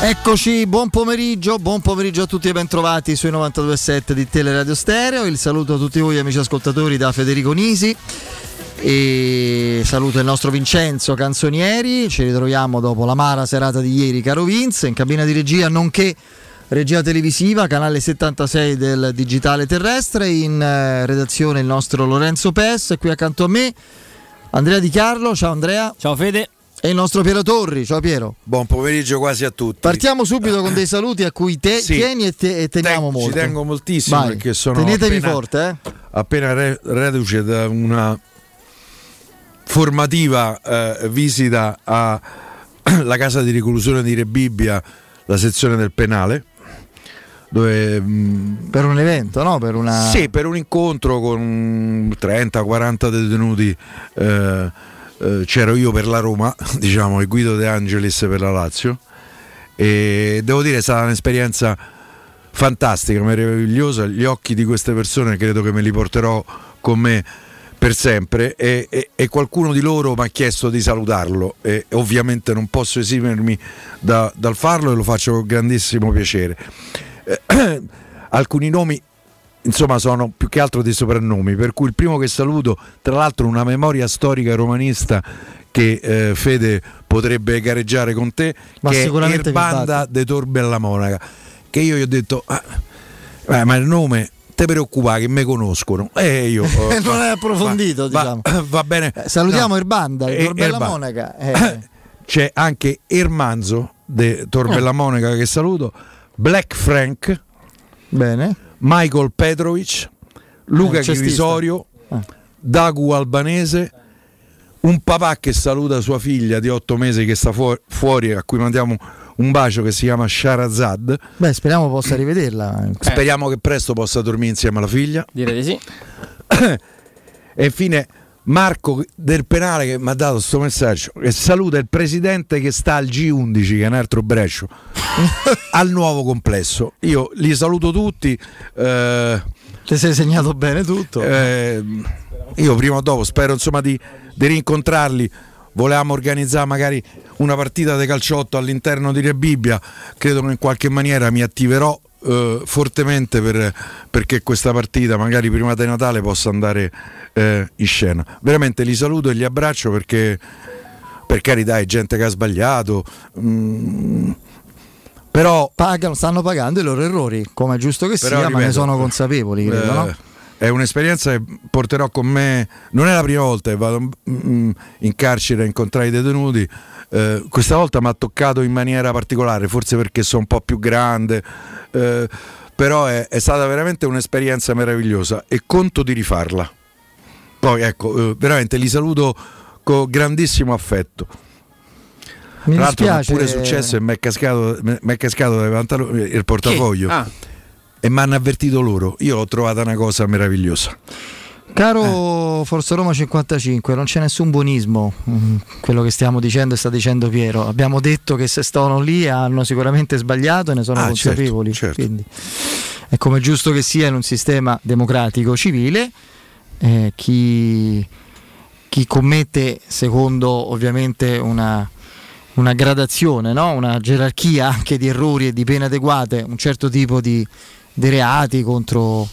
Eccoci, buon pomeriggio, buon pomeriggio a tutti e bentrovati sui 92.7 di Teleradio Stereo. Il saluto a tutti voi amici ascoltatori da Federico Nisi e saluto il nostro Vincenzo Canzonieri. Ci ritroviamo dopo la mara serata di ieri, caro Vince, in cabina di regia nonché regia televisiva, canale 76 del digitale terrestre. In eh, redazione il nostro Lorenzo Pes, qui accanto a me Andrea Di Carlo. Ciao Andrea. Ciao Fede e il nostro Piero Torri. Ciao Piero. Buon pomeriggio quasi a tutti. Partiamo subito con dei saluti a cui te sì. tieni e, te, e teniamo Ten, molto. Ci tengo moltissimo Vai. perché sono Tenetevi appena, forte, eh? appena re, reduce da una formativa eh, visita alla casa di reclusione di Rebibbia, la sezione del penale. Dove, mh, per un evento, no? Per una... Sì, per un incontro con 30-40 detenuti. Eh, eh, c'ero io per la Roma, diciamo, e Guido De Angelis per la Lazio. E devo dire è stata un'esperienza fantastica, meravigliosa. Gli occhi di queste persone credo che me li porterò con me per sempre e, e, e qualcuno di loro mi ha chiesto di salutarlo e ovviamente non posso esimermi da, dal farlo e lo faccio con grandissimo piacere. Eh, alcuni nomi insomma sono più che altro dei soprannomi, per cui il primo che saluto, tra l'altro una memoria storica romanista che eh, Fede potrebbe gareggiare con te, Ma che è sicuramente Erbanda de Torbella Monaca, che io gli ho detto, ah, eh, ma il nome te preoccupare che me conoscono? E io oh, non è approfondito va, diciamo. va, va bene. Eh, salutiamo no. Erbanda di Eh, Torbella Erba- Monaca eh. c'è anche Ermanzo de Torbella Monaca che saluto Black Frank. Bene Michael Petrovic, Luca Eh. Chivisorio, Ah. Dagu Albanese, un papà che saluta sua figlia di otto mesi che sta fu- fuori, a cui mandiamo un bacio che si chiama Sharazad. beh speriamo possa rivederla Speriamo che presto possa dormire insieme alla figlia. Direi di sì. E infine Marco del Penale che mi ha dato questo messaggio che saluta il presidente che sta al G11 che è un altro Brescio al nuovo complesso. Io li saluto tutti eh, ti sei segnato bene tutto. eh, io prima o dopo spero insomma di, di rincontrarli. Volevamo organizzare magari una partita di calciotto all'interno di Rebibbia credo che in qualche maniera mi attiverò eh, fortemente per- perché questa partita magari prima di Natale possa andare eh, in scena veramente li saluto e li abbraccio perché per carità è gente che ha sbagliato mm, però pagano stanno pagando i loro errori come è giusto che Però, sia ma ne ripeto, sono consapevoli credo eh, no? È un'esperienza che porterò con me, non è la prima volta che vado mm, in carcere a incontrare i detenuti, eh, questa volta mi ha toccato in maniera particolare, forse perché sono un po' più grande, eh, però è, è stata veramente un'esperienza meravigliosa e conto di rifarla. Poi ecco, eh, veramente li saluto con grandissimo affetto. mi Tra l'altro mi è dispiace. pure successo e mi è cascato, mi è cascato dai pantaloni il portafoglio. Ah, e mi hanno avvertito loro. Io l'ho trovata una cosa meravigliosa. Caro Forza Roma 55, non c'è nessun buonismo, mm, quello che stiamo dicendo e sta dicendo Piero. Abbiamo detto che se stavano lì hanno sicuramente sbagliato e ne sono Ah, consapevoli. certo, certo. Quindi è come giusto che sia in un sistema democratico civile. eh, chi, chi commette secondo ovviamente una, una gradazione, no? una gerarchia anche di errori e di pene adeguate, un certo tipo di, di reati contro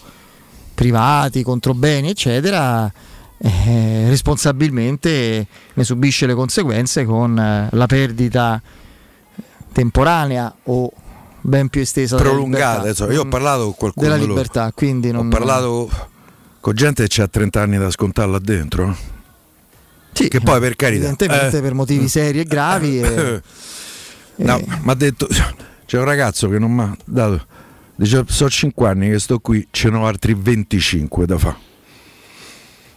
privati, contro beni, eccetera, eh, responsabilmente ne subisce le conseguenze con eh, la perdita temporanea o ben più estesa prolungata. insomma, io ho Mm, parlato con qualcuno della libertà, quindi non Ho parlato con gente che ha 30 anni da scontare là dentro. Sì, che poi, per carità, evidentemente eh, per motivi seri e gravi e- No, mi ha detto c'è un ragazzo che non mi ha dato dice sono 5 anni che sto qui ce n'ho altri 25 da fare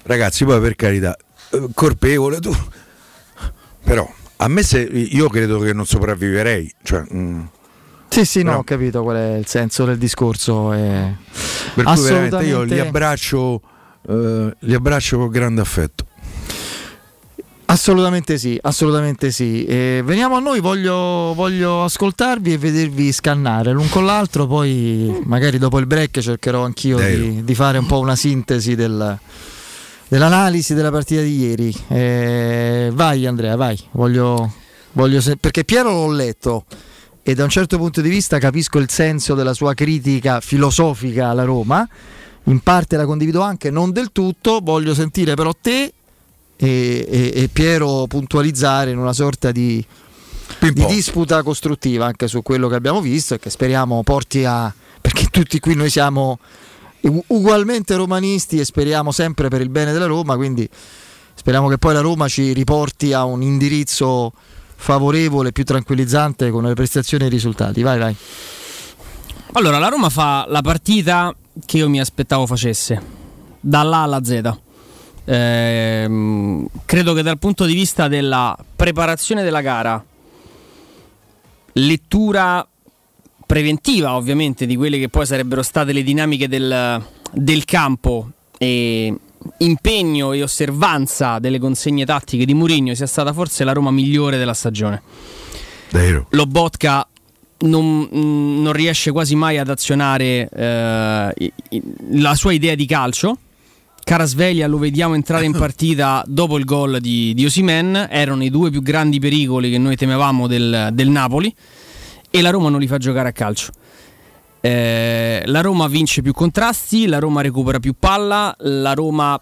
ragazzi poi per carità eh, colpevole tu però a me se io credo che non sopravviverei cioè, mm, sì, sì, no, però- ho capito qual è il senso del discorso. eh. per cui veramente io li abbraccio eh, li abbraccio con grande affetto Assolutamente sì, assolutamente sì. Eh, veniamo a noi, voglio, voglio ascoltarvi e vedervi scannare l'un con l'altro, poi magari dopo il break cercherò anch'io di, di fare un po' una sintesi del- dell'analisi della partita di ieri. Eh, vai Andrea, vai, voglio, voglio se- perché Piero l'ho letto e da un certo punto di vista capisco il senso della sua critica filosofica alla Roma, in parte la condivido anche, non del tutto, voglio sentire però te e, e, e Piero puntualizzare in una sorta di, di disputa costruttiva anche su quello che abbiamo visto e che speriamo porti a... perché tutti qui noi siamo ugualmente romanisti e speriamo sempre per il bene della Roma, quindi speriamo che poi la Roma ci riporti a un indirizzo favorevole, più tranquillizzante con le prestazioni e i risultati. Vai, vai. Allora, la Roma fa la partita che io mi aspettavo facesse, dall'A alla Z. Eh, credo che dal punto di vista della preparazione della gara, lettura preventiva ovviamente di quelle che poi sarebbero state le dinamiche del, del campo e impegno e osservanza delle consegne tattiche di Mourinho sia stata forse la Roma migliore della stagione. Lo Botka non, non, riesce quasi mai ad azionare eh, la sua idea di calcio. Carasveglia lo vediamo entrare in partita dopo il gol di, di Osimen, erano i due più grandi pericoli che noi temevamo del, del Napoli e la Roma non li fa giocare a calcio. Eh, la Roma vince più contrasti, la Roma recupera più palla, la Roma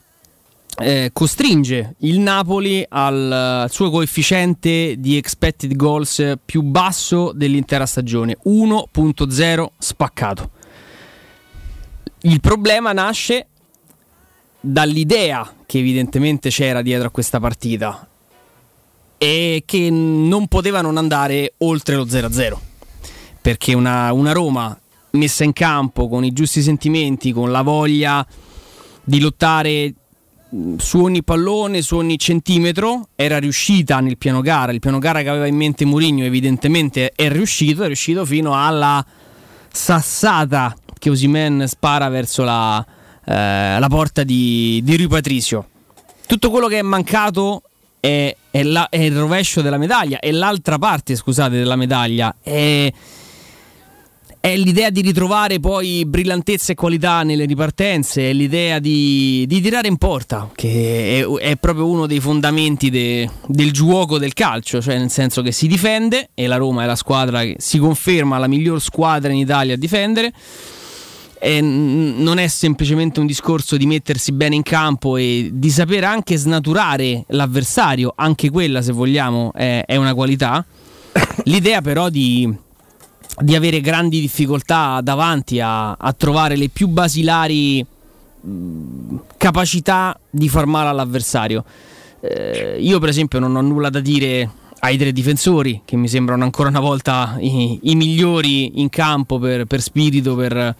eh, costringe il Napoli al, al, suo coefficiente di expected goals più basso dell'intera stagione, 1.0 spaccato. Il problema nasce dall'idea che evidentemente c'era dietro a questa partita e che non poteva non andare oltre lo 0-0 perché una, una Roma messa in campo con i giusti sentimenti, con la voglia di lottare mm, su ogni pallone, su ogni centimetro, era riuscita nel piano gara. Il piano gara che aveva in mente Mourinho evidentemente è riuscito, è riuscito fino alla sassata che Osimen spara verso la, eh, la porta di, di Rui Patricio. Tutto quello che è mancato è, è, la, è, il rovescio della medaglia, è l'altra parte, scusate, della medaglia. È è l'idea di ritrovare poi brillantezza e qualità nelle ripartenze, è l'idea di, di tirare in porta, che è, è proprio uno dei fondamenti de, del gioco del calcio, cioè nel senso che si difende e la Roma è la squadra che si conferma la miglior squadra in Italia a difendere. E non è semplicemente un discorso di mettersi bene in campo e di sapere anche snaturare l'avversario, anche quella se vogliamo è, è una qualità. L'idea però di di avere grandi difficoltà davanti a, a trovare le più basilari mh, capacità di far male all'avversario. Eh, io per esempio non ho nulla da dire ai tre difensori che mi sembrano ancora una volta i, i migliori in campo per, per spirito, per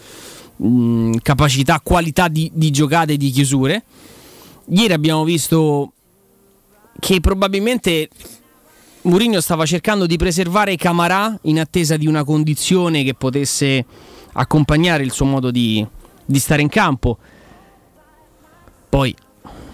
mh, capacità, qualità di, di giocate e di chiusure. Ieri abbiamo visto che probabilmente Mourinho stava cercando di preservare Camarà in attesa di una condizione che potesse accompagnare il suo modo di, di stare in campo. Poi,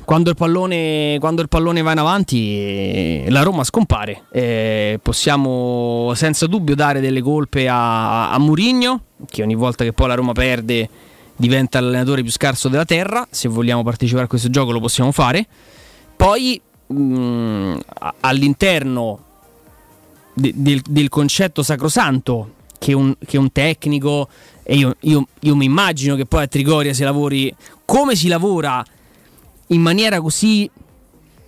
quando il, pallone, quando il pallone va in avanti, la Roma scompare. Eh, possiamo senza dubbio dare delle colpe a, a Mourinho, che ogni volta che poi la Roma perde diventa l'allenatore più scarso della terra. Se vogliamo partecipare a questo gioco lo possiamo fare. Poi mh, mm, all'interno de, del, del, concetto sacrosanto che un, che un tecnico, e io, io, io mi immagino che poi a Trigoria si lavori come si lavora in maniera così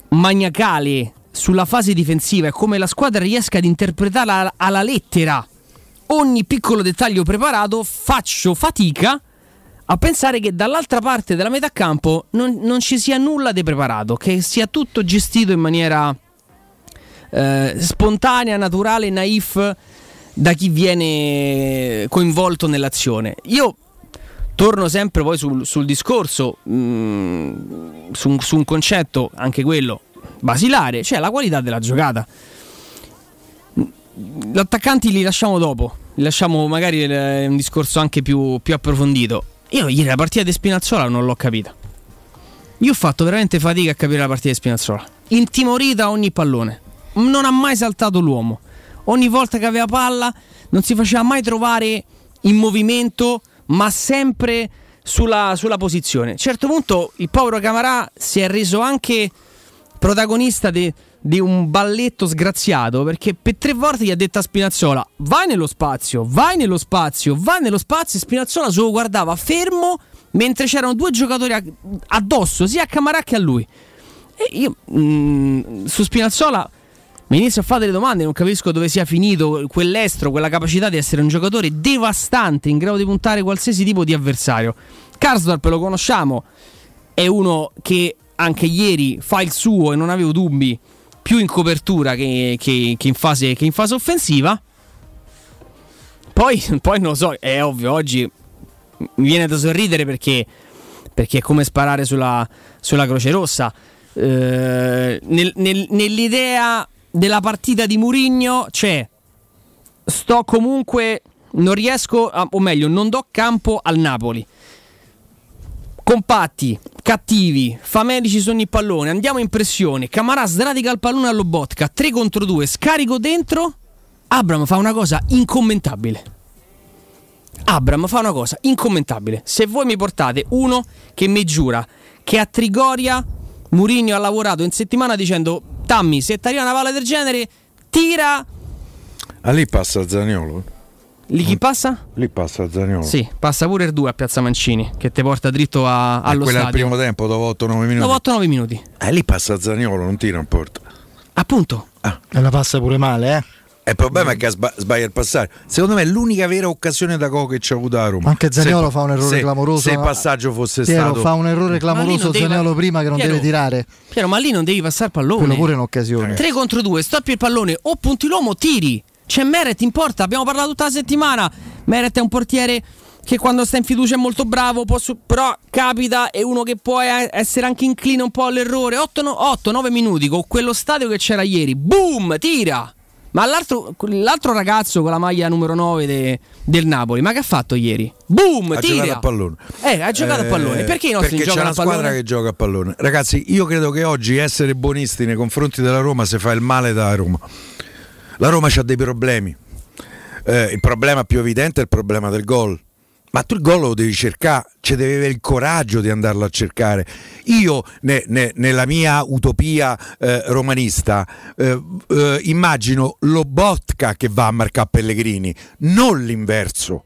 maniacale sulla fase difensiva e come la squadra riesca ad interpretarla alla lettera ogni piccolo dettaglio preparato, faccio fatica a pensare che dall'altra parte della metà campo non, non ci sia nulla di preparato, che sia tutto gestito in maniera eh, spontanea, naturale, naif da chi viene coinvolto nell'azione. Io torno sempre poi sul, sul discorso, mh, mm, su, su, un concetto, anche quello basilare, cioè la qualità della giocata. Gli attaccanti li lasciamo dopo, li lasciamo magari eh, un discorso anche più, più approfondito. Io ieri la partita di Spinazzola non l'ho capita. Io ho fatto veramente fatica a capire la partita di Spinazzola. Intimorita ogni pallone. Non ha mai saltato l'uomo. Ogni volta che aveva palla non si faceva mai trovare in movimento, ma sempre sulla, sulla posizione. A un certo punto il povero Camarà si è reso anche protagonista de, di un balletto sgraziato perché per tre volte gli ha detto a Spinazzola vai nello spazio, vai nello spazio, vai nello spazio e Spinazzola solo guardava fermo mentre c'erano due giocatori addosso sia a Camarà che a lui. E io mh, mm, su Spinazzola mi inizio a fare delle domande, non capisco dove sia finito quell'estro, quella capacità di essere un giocatore devastante in grado di puntare qualsiasi tipo di avversario. Karsdorp lo conosciamo, è uno che anche ieri fa il suo e non avevo dubbi più in copertura che, che, che, in, fase, che in, fase, offensiva. Poi, poi, non lo so, è ovvio, oggi mi viene da sorridere perché, perché è come sparare sulla, sulla Croce Rossa. Eh, nel, nel, nell'idea della partita di Murigno c'è sto comunque non riesco a, o meglio non do campo al Napoli compatti, cattivi, famelici sono il pallone, andiamo in pressione, Camarà sradica il pallone all'Obotka, 3 contro 2, scarico dentro, Abram fa una cosa incommentabile. Abram fa una cosa incommentabile. Se voi mi portate uno che mi giura che a Trigoria Murigno ha lavorato in settimana dicendo Tammy, se ti arriva una palla del genere, tira... Ah, lì passa Zaniolo. Lì chi passa? Lì passa Zaniolo. Sì, passa pure il 2 a Piazza Mancini, che ti porta dritto a, allo quella stadio. al primo tempo, dopo 8-9 minuti. Dopo 8-9 minuti. Eh, lì passa Zaniolo, non tira in porta. Appunto. Ah. E la passa pure male, eh? Il problema è che sbaglia il passare. Secondo me è l'unica vera occasione da co che c'è avuto a Roma. Anche Zaniolo se, fa un errore se, clamoroso. Se il passaggio fosse Piero stato. fa un errore clamoroso Zaniolo devi... prima che non Piero, deve tirare. Piero, ma lì non devi passare il pallone. Quello pure è un'occasione. 3 contro 2, stoppi il pallone o punti l'uomo, tiri. C'è Meret in porta, abbiamo parlato tutta la settimana. Meret è un portiere che quando sta in fiducia è molto bravo, su- però capita, è uno che può essere anche incline un po' all'errore. 8-9 minuti con quello stadio che c'era ieri, boom, tira. Ma l'altro, l'altro, ragazzo con la maglia numero 9 de, del Napoli, ma che ha fatto ieri? Boom! Ha tira. giocato a pallone. Eh, ha giocato eh, a pallone. Perché i nostri perché c'è una squadra che gioca a pallone. Ragazzi, io credo che oggi essere buonisti nei confronti della Roma se fa il male da Roma. La Roma ha dei problemi. Eh, il problema più evidente è il problema del gol ma tu il gol lo devi cercare, cioè devi avere il coraggio di andarlo a cercare. Io ne, ne, nella mia utopia eh, romanista eh, eh, immagino lo Botka che va a marcare Pellegrini, non l'inverso.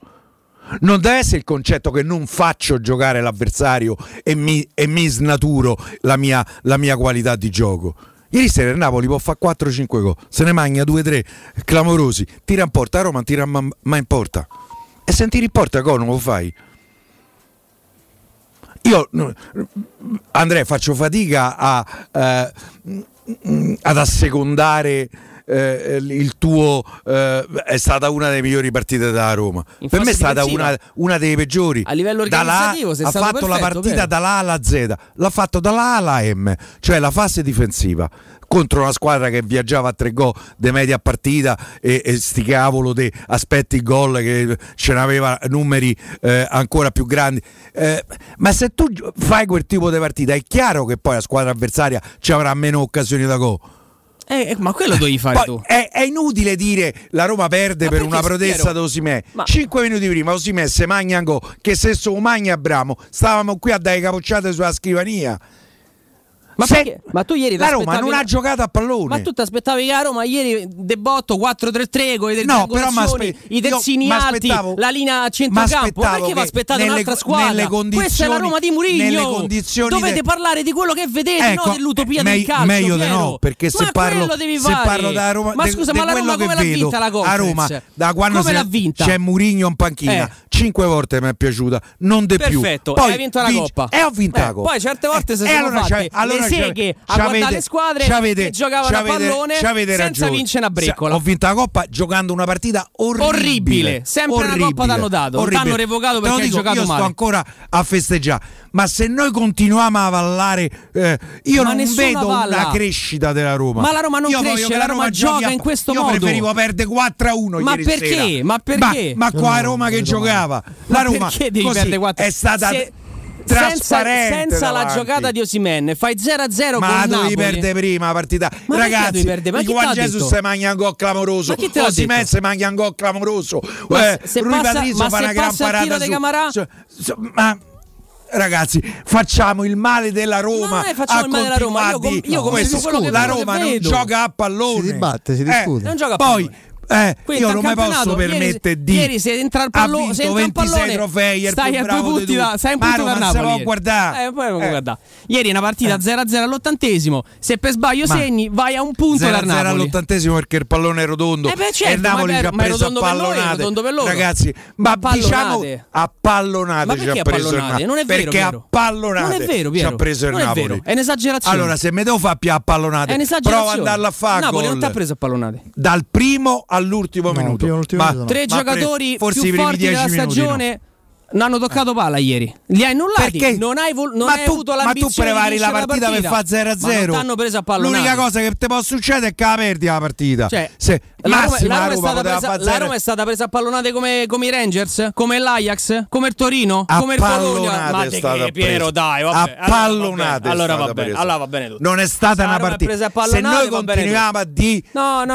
Non deve essere il concetto che non faccio giocare l'avversario e mi, e mi snaturo la mia, la mia qualità di gioco. Ieri sera il Napoli può fare 4-5 gol, se ne magna 2-3 clamorosi, tira in porta, a Roma tira ma in porta. E senti riporta come lo fai? Io, Andrea, faccio fatica a, eh, ad assecondare eh, il tuo eh, è stata una delle migliori partite della Roma. In per me è stata una, una, delle peggiori. A livello organizzativo, ha fatto perfetto, la partita vero? dalla A alla Z, l'ha fatto dalla A alla M, cioè la fase difensiva contro una squadra che viaggiava a tre gol de media partita e, e sti cavolo di aspetti il gol che ce n'aveva numeri eh, ancora più grandi. Eh, ma se tu fai quel tipo di partita è chiaro che poi la squadra avversaria ci avrà meno occasioni da gol. Eh, ma quello devi fare Poi, tu. È, è, inutile dire la Roma perde ma per una protesta da Osimè. Ma... 5 minuti prima Osimè se magna gol, che se su magna Abramo stavamo qui a dare capocciate sulla scrivania. Ma, perché, ma, tu ieri la Roma non ha giocato a pallone. Ma tu ti aspettavi che la Roma ieri debotto 4-3-3 con i no, però i terzini alti, la linea a centrocampo. Perché vi aspettate nelle, un'altra squadra? Questa è la Roma di Murigno. Dovete de... parlare di quello che vedete, ecco, non dell'utopia me, del calcio. Meglio di no, perché se parlo, se parlo da Roma, ma scusa, ma la Roma come l'ha vinta la A Roma, da quando c'è Murigno in panchina, eh. cinque volte mi è piaciuta, non di più. Perfetto, hai vinto la Coppa. E ho vinto la Coppa. Poi certe volte si sono fatte le seghe a guardare le squadre che giocavano a pallone senza vincere una breccola. Ho vinto la Coppa giocando una partita orribile. Orribile, sempre orribile. una Coppa t'hanno dato, non t'hanno revocato perché hai giocato io male. sto ancora a festeggiare, ma se noi continuiamo a avallare eh, io ma non vedo avalla. una crescita della Roma. Ma la Roma non io cresce, la Roma, Roma gioca in questo io modo. Io preferivo perdere 4 a 1 ma perché? Sera. Ma perché? Ma, ma qua a Roma che giocava. La Roma così è stata senza, senza la giocata di Osimen fai 0-0 ma con Napoli. perdere prima la partita ma ragazzi il Juan Jesus se mangia un gol clamoroso Osimen se mangia un gol clamoroso ma eh, se Rui passa, Patrizio fa una gran parata su, ma ragazzi, facciamo il male della Roma. Ma non è facciamo a il male della Roma, io continuare com- io come questo- che- la Roma non vedo. gioca a pallone. Si dibatte, si Eh, discute. Non gioca a Poi pallone. Eh, io non mi posso ieri- permettere di ieri se entra il pallone- se entra il 26 pallone, trofei, stai a due punti da- stai a un punto dal se Napoli. guardare. Eh, poi Eh. guardare. Ieri una partita 0-0 all'ottantesimo. Se per sbaglio Ma- segni, vai a un punto 0 dal Napoli. all'ottantesimo perché il pallone è rotondo Eh beh, certo, e il Napoli ci ha preso a noi, pallonate loro. ragazzi ma Ma diciamo a pallonate ci ha a preso il? Napoli Non è vero, perché a pallonate ci ha preso il Napoli è un'esagerazione. allora se me devo fare più a pallonate prova ad andarla a fare Napoli non ti ha preso a pallonate. dal primo all'ultimo No, minuto Ma- minuto no. Tre ma giocatori forse i più forti 10 della minuti no. stagione non hanno toccato palla ieri. Li hai annullati. Perché? Non hai, vol- non ma hai tu, avuto ma tu l'ambizione prepari di la partita, per fare 0 a Ma 0 non t'hanno preso a pallonate. l'unica cosa che ti può succedere è che la perdi la partita Cioè, se la Roma, la Roma Roma presa, la 0 Roma è stata presa a pallonate come, come i Rangers, come l'Ajax, come il Torino, A come il Bologna. Ma stata che, Piero, dai, vabbè. A pallonate Allora va bene, allora va bene tutto. non è stata una partita se noi continuiamo a dire No,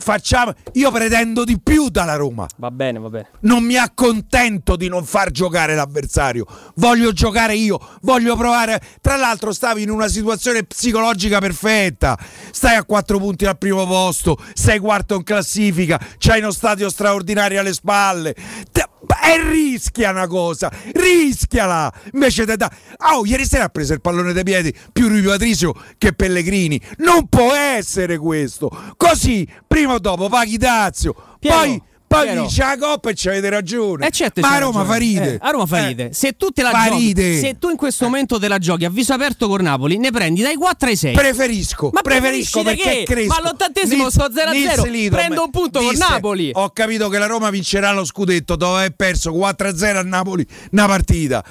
facciamo io pretendo di più dalla Roma Va bene, va bene. non mi accontento di non far giocare l'avversario, voglio giocare io, voglio provare. Tra l'altro, stavi in una situazione psicologica perfetta. Stai a quattro punti al primo posto, sei quarto in classifica, c'hai uno stadio straordinario alle spalle. Te- E rischia una cosa, rischiala! Invece te da. Oh, ieri sera ha preso il pallone dai piedi più Rui Patricio che Pellegrini. Non può essere questo. Così, prima o dopo paghi Dazio. Piero, poi. Poi Piero. vince la coppa e ci avete ragione. Eh certo, Ma a Roma ragione. fa ride. Eh, a Roma fa Eh. Se tu te la Fa giochi, se tu in questo momento te la giochi a viso aperto con Napoli, ne prendi dai 4 ai 6. Preferisco, Ma preferisco perché cresco. Ma all'ottantesimo Nils- sto 0 a Nils 0, Lidom prendo un punto con disse, Napoli. Ho capito che la Roma vincerà lo scudetto dopo aver perso 4 a 0 a Napoli una partita.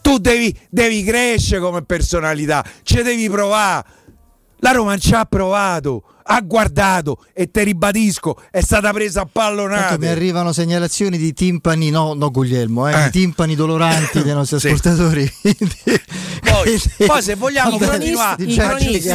Tu devi, devi crescere come personalità, ci devi provare. La Roma ci ha provato, ha guardato e te ribadisco, è stata presa a Tanto mi pallonate. arrivano segnalazioni di timpani, no, no Guglielmo, eh, Eh. timpani doloranti dei nostri Sì. ascoltatori. Poi, poi se vogliamo Vabbè, continuare i cronisti-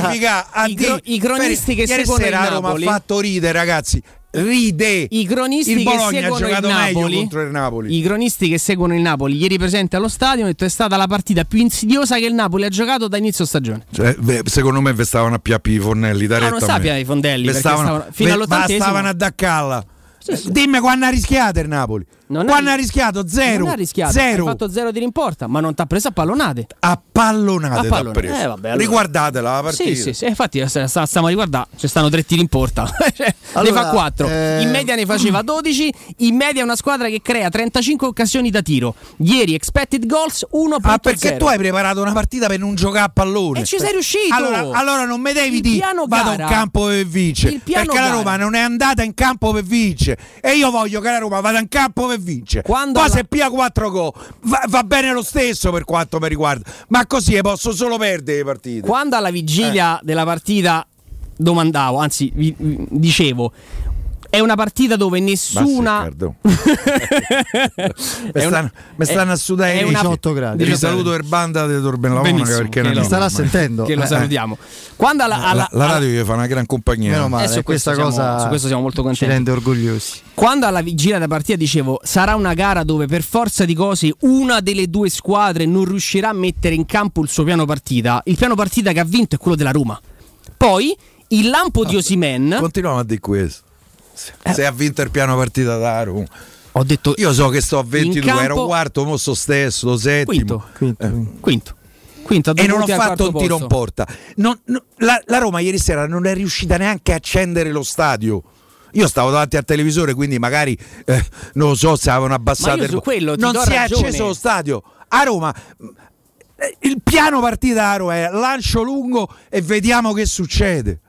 i cro- dire- i cronisti che seguono il Napoli- ha fatto ridere ragazzi ride. I cronisti il che Bologna ha seguono il giocato meglio Napoli, contro il Napoli. I cronisti che seguono il Napoli. Ieri presente allo stadio hanno detto è stata la partita più insidiosa che il Napoli ha giocato da inizio stagione. Cioè, beh, secondo me vi stavano a piappi i fornelli da Ah, non a più ai fondelli, stavano- stavano- fino ve- all'ottantesimo. ma stavano ad accalla Sì, sì. dimmi quando ha rischiato il Napoli Non quando ha- rischiato zero Non ha rischiato, zero. ha fatto zero di rimporta, ma non ti ha preso a pallonate. a pallonate A pallonate. Eh, vabbè, allora. riguardatela la partita. Sì, sì, sì, infatti sta- stiamo a riguardare, ci stanno tre tiri in porta, Allora, ne fa 4, eh, in media ne faceva 12, in media una squadra che crea 35 occasioni da tiro. Ieri expected goals 1.0. Ah, perché tu hai preparato una partita per non giocare a pallone. E ci sei riuscito! Allora, allora non mi devi Il dire piano vado in campo per vincere il piano perché la gara- Roma non è andata in campo per vincere e io voglio che la Roma vada in campo per vincere Quando poi alla- se pia 4 gol va, va bene lo stesso per quanto mi riguarda. Ma così posso solo perdere le partite. Quando alla vigilia Eh. della partita domandavo, anzi vi- vi- dicevo, è una partita dove nessuna... È mi stanno, mi stanno è- a sudare è i una- 18 gradi. Vi saluto per banda di Torben Lavona Benissimo, perché che non lo- è Mi starà normale. sentendo. che lo Eh, salutiamo. Quando alla, alla- la, la radio gli fa una gran compagnia Meno male, Eh, su questa questo siamo- cosa su questo siamo molto ci contenti. rende orgogliosi. Quando alla vigilia della partita dicevo sarà una gara dove per forza di cose una delle due squadre non riuscirà a mettere in campo il suo piano partita, il piano partita che ha vinto è quello della Roma. Poi il lampo di Osimen, continuiamo a dire questo se, se ha vinto il piano partita da Roma ho detto Io so che sto a 22, campo- ero quarto, mo sto stesso, settimo. quinto, Quinto, Eh. quinto. quinto, E non ho fatto un tiro in porta. Non- no, la, la Roma ieri sera non è riuscita neanche a accendere lo stadio. Io stavo davanti al televisore, quindi magari eh, non so se avevano abbassato il quello Non si è ragione. acceso lo stadio. A Roma eh, il piano partita a Roma è lancio lungo e vediamo che succede.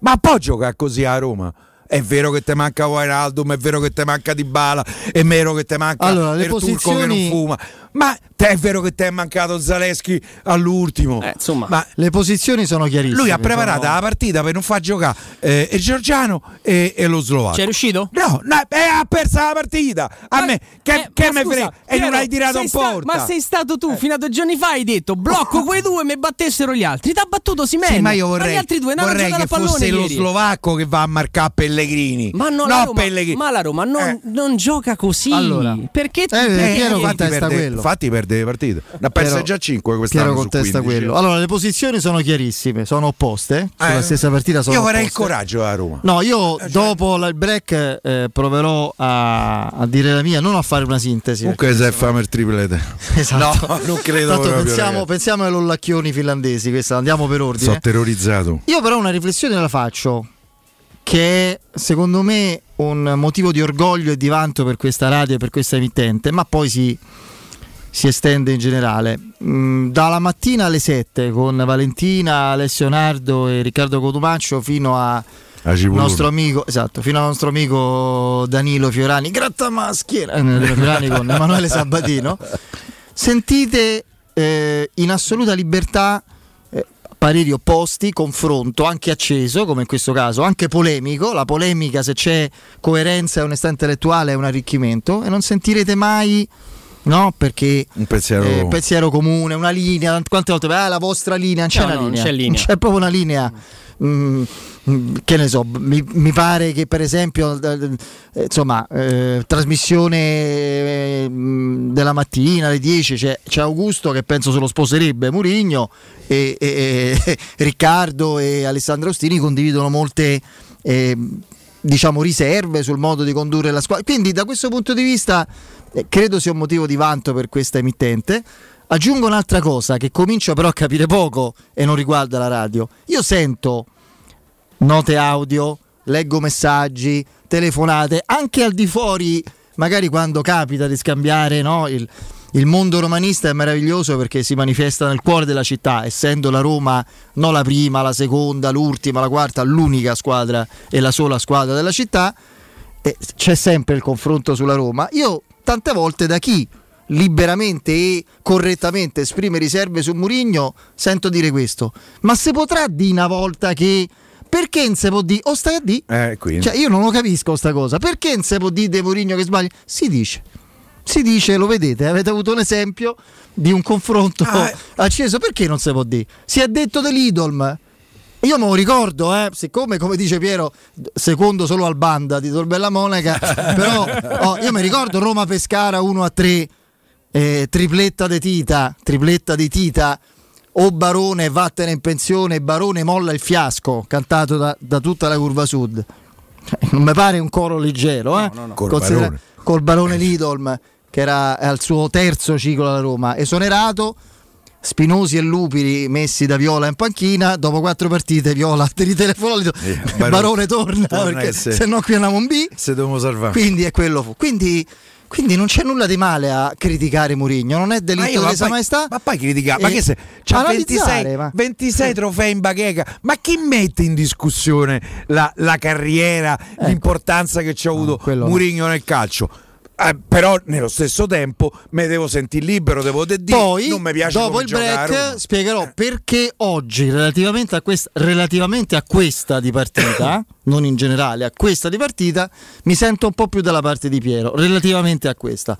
Ma poi gioca così a Roma. È vero che ti manca Wijnaldum, è vero che ti manca Dybala, è vero che ti manca Allora, il turco che non posizioni- fuma. Ma te è vero che ti è mancato Zaleschi all'ultimo. Eh, insomma. Ma Le posizioni sono chiarissime. lui ha preparato sono- la partita per non far giocare eh, il Giorgiano e, e lo Slovacco. Ci è riuscito? No, no, eh, ha perso la partita. A me, che, Eh, che ma me frega? E non hai tirato sta- porta. Ma sei stato tu, fino a due giorni fa hai detto blocco quei due e mi battessero gli altri. Ti ha battuto Simen. Sì, ma io gli vorrei, altri due non vorrei che fosse lo ieri. slovacco che va a marcare Pellegrini. Ma no, no la Roma, Pellegrini. ma la Roma non, Eh. non gioca così. Allora, perché ti eh, perdi? Infatti, contesta perde, le partite. Ne ha perse già 5 quest'anno. Piero contesta 15, quello. Allora, le posizioni sono chiarissime, sono opposte. Sulla Eh, stessa partita sono Io vorrei il opposte. coraggio a Roma. No, io Eh, cioè- dopo la- il break eh, proverò a, a dire la mia, non a fare una sintesi. Comunque se fama il triplete. Esatto. No, non credo Tanto proprio, pensiamo, pensiamo ai lollacchioni finlandesi, questa, andiamo per ordine. Sono terrorizzato. Io però una riflessione la faccio, che è secondo me un motivo di orgoglio e di vanto per questa radio e per questa emittente, ma poi si, si estende in generale. Mm, dalla mattina alle 7 con Valentina, Alessio Nardo e Riccardo Cotumaccio fino a nostro amico, esatto, fino al nostro amico Danilo Fiorani, grattamaschiera, eh, Fiorani con Emanuele Sabatino. Sentite eh, in assoluta libertà eh, pareri opposti, confronto anche acceso, come in questo caso, anche polemico. La polemica, se c'è coerenza e onestà intellettuale, è un arricchimento e non sentirete mai. No, perché Un pensiero. eh, pensiero comune, una linea. Quante volte ah, la vostra linea? Non c'è No, una no, non linea. c'è linea. c'è proprio una linea. Mm, mm, che ne so, mi, mi pare che per esempio, eh, eh, insomma, eh, trasmissione eh, mm, della mattina alle 10 c'è, c'è Augusto che penso se lo sposerebbe Murigno e, e- e- Riccardo e Alessandro Ostini condividono molte eh, diciamo riserve sul modo di condurre la squadra. Quindi da questo punto di vista credo sia un motivo di vanto per questa emittente. Aggiungo un'altra cosa che comincio però a capire poco e non riguarda la radio. Io sento note audio, leggo messaggi, telefonate, anche al di fuori, magari quando capita di scambiare no, il, il mondo romanista è meraviglioso perché si manifesta nel cuore della città, essendo la Roma non la prima, la seconda, l'ultima, la quarta, l'unica squadra e la sola squadra della città, c'è sempre il confronto sulla Roma. Io tante volte da chi liberamente e correttamente esprime riserve su Murigno sento dire questo. Ma se potrà dire una volta che perché non si può dire o stai a dire? Eh. Cioè io non lo capisco sta cosa. Perché non si può dire De Murigno che sbaglia? Si dice. Si dice, lo vedete, avete avuto un esempio di un confronto Ah, eh. acceso, perché non si può dire? Si è detto dell'Idolm. Io me lo ricordo, eh, siccome come dice Piero, secondo solo al banda di Torbella Monaca, però oh, io mi ricordo Roma Pescara 1 a 3, eh, tripletta di Tita, tripletta di Tita, o Barone vattene in pensione, Barone molla il fiasco, cantato da, da tutta la curva sud. Cioè, Non mi pare un coro leggero, eh? Col Considera- Barone. col Barone Lidolm, che era al suo terzo ciclo alla Roma, esonerato. Spinosi e Lupiri messi da Viola in panchina, dopo quattro partite Viola ti dico, Eh, Barone, Barone torna, torna perché se- se no qui andiamo un B. Se dobbiamo salvare. Quindi è quello fu. Quindi, quindi non c'è nulla di male a criticare Murigno, non è delitto di ma lesa maestà. Ma poi critica, ma che se c'ha analizzare, 26, ma- 26 trofei in bacheca, ma chi mette in discussione la, la carriera, l'importanza che ci ha avuto Ecco. no. Murigno nel calcio? Eh, però nello stesso tempo mi devo sentire libero, devo de- dire Poi, non mi piace dopo il break, Roma. spiegherò perché oggi, relativamente a, quest- relativamente a questa di partita, non in generale, a questa di partita, mi sento un po' più dalla parte di Piero, relativamente a questa.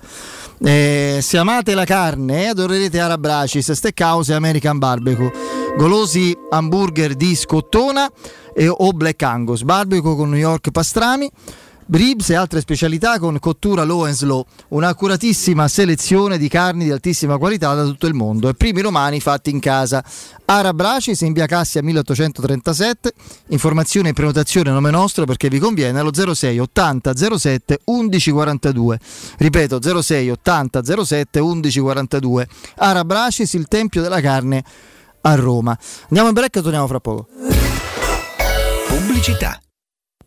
Eh, se amate la carne, adorerete Arabracis, Steakhouse e American Barbecue. Golosi hamburger di scottona e- o Black Angus, barbecue con New York pastrami. Ribs e altre specialità con cottura low and slow, un'accuratissima selezione di carni di altissima qualità da tutto il mondo e primi romani fatti in casa. Ara Bracis in via Cassia 1837, informazione e prenotazione a nome nostro perché vi conviene allo 06 80 07 11 42. Ripeto 06 80 07 11 42. Ara Bracis, il tempio della carne a Roma. Andiamo in break e torniamo fra poco. Pubblicità.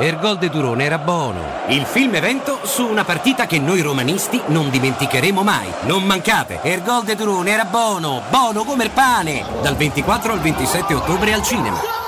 Ergol de Durone era buono. Il film evento su una partita che noi romanisti non dimenticheremo mai. Non mancate, Ergol de Durone era buono, buono come il pane. Dal 24 al 27 ottobre al cinema.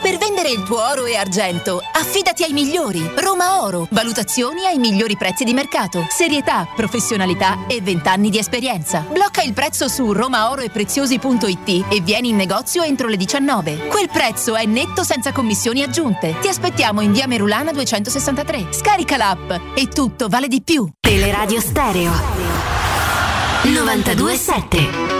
Per vendere il tuo oro e argento, affidati ai migliori. Roma Oro. Valutazioni ai migliori prezzi di mercato. Serietà, professionalità e 20 anni di esperienza. Blocca il prezzo su romaoroepreziosi.it e vieni in negozio entro le 19. Quel prezzo è netto senza commissioni aggiunte. Ti aspettiamo in via Merulana 263. Scarica l'app e tutto vale di più. Teleradio Stereo 927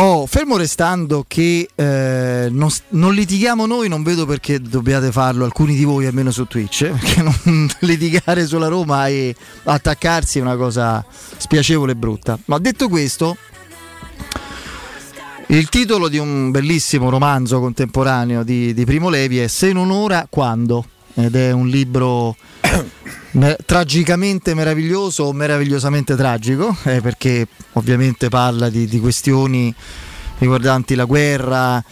Oh, fermo restando che eh, non, non litighiamo noi, non vedo perché dobbiate farlo alcuni di voi almeno su Twitch, eh, perché non litigare sulla Roma e attaccarsi è una cosa spiacevole e brutta. Ma detto questo, il titolo di un bellissimo romanzo contemporaneo di, di Primo Levi è Se non ora, quando? Ed è un libro me- tragicamente meraviglioso o meravigliosamente tragico, eh, perché ovviamente parla di, di questioni riguardanti la guerra,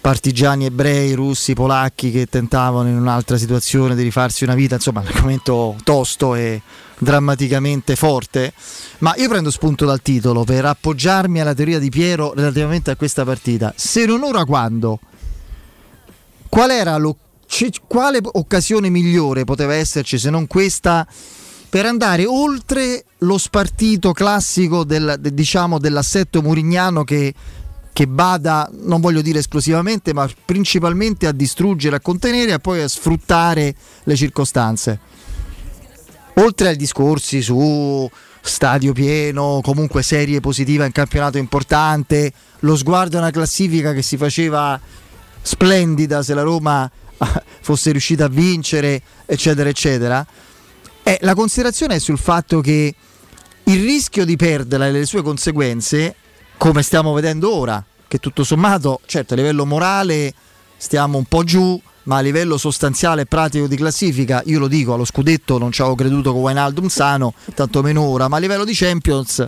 partigiani ebrei, russi, polacchi che tentavano in un'altra situazione di rifarsi una vita, insomma un argomento tosto e drammaticamente forte, ma io prendo spunto dal titolo per appoggiarmi alla teoria di Piero relativamente a questa partita. Se non ora quando? Qual era lo- ci- quale occasione migliore poteva esserci se non questa per andare oltre lo spartito classico del, de- diciamo, dell'assetto murignano che che bada, non voglio dire esclusivamente, ma principalmente a distruggere, a contenere e poi a sfruttare le circostanze. Oltre ai discorsi su stadio pieno, comunque serie positiva in campionato importante, lo sguardo a una classifica che si faceva splendida se la Roma fosse riuscita a vincere, eccetera, eccetera. Eh, la considerazione è sul fatto che il rischio di perderla e le sue conseguenze, come stiamo vedendo ora, che tutto sommato, certo a livello morale stiamo un po' giù, ma a livello sostanziale e pratico di classifica, io lo dico, allo scudetto non ci avevo creduto con Wijnaldum sano, tantomeno ora, ma a livello di Champions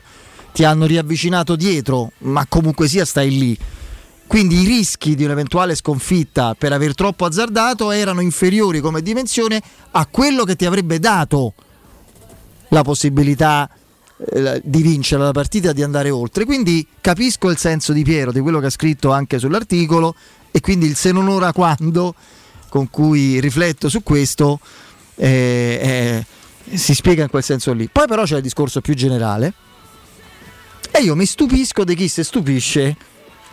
ti hanno riavvicinato dietro, ma comunque sia stai lì. Quindi i rischi di un'eventuale sconfitta per aver troppo azzardato erano inferiori come dimensione a quello che ti avrebbe dato la possibilità eh, di vincere la partita e di andare oltre. Quindi capisco il senso di Piero, di quello che ha scritto anche sull'articolo e quindi il se non ora quando con cui rifletto su questo eh, eh, si spiega in quel senso lì. Poi però c'è il discorso più generale e io mi stupisco di chi si stupisce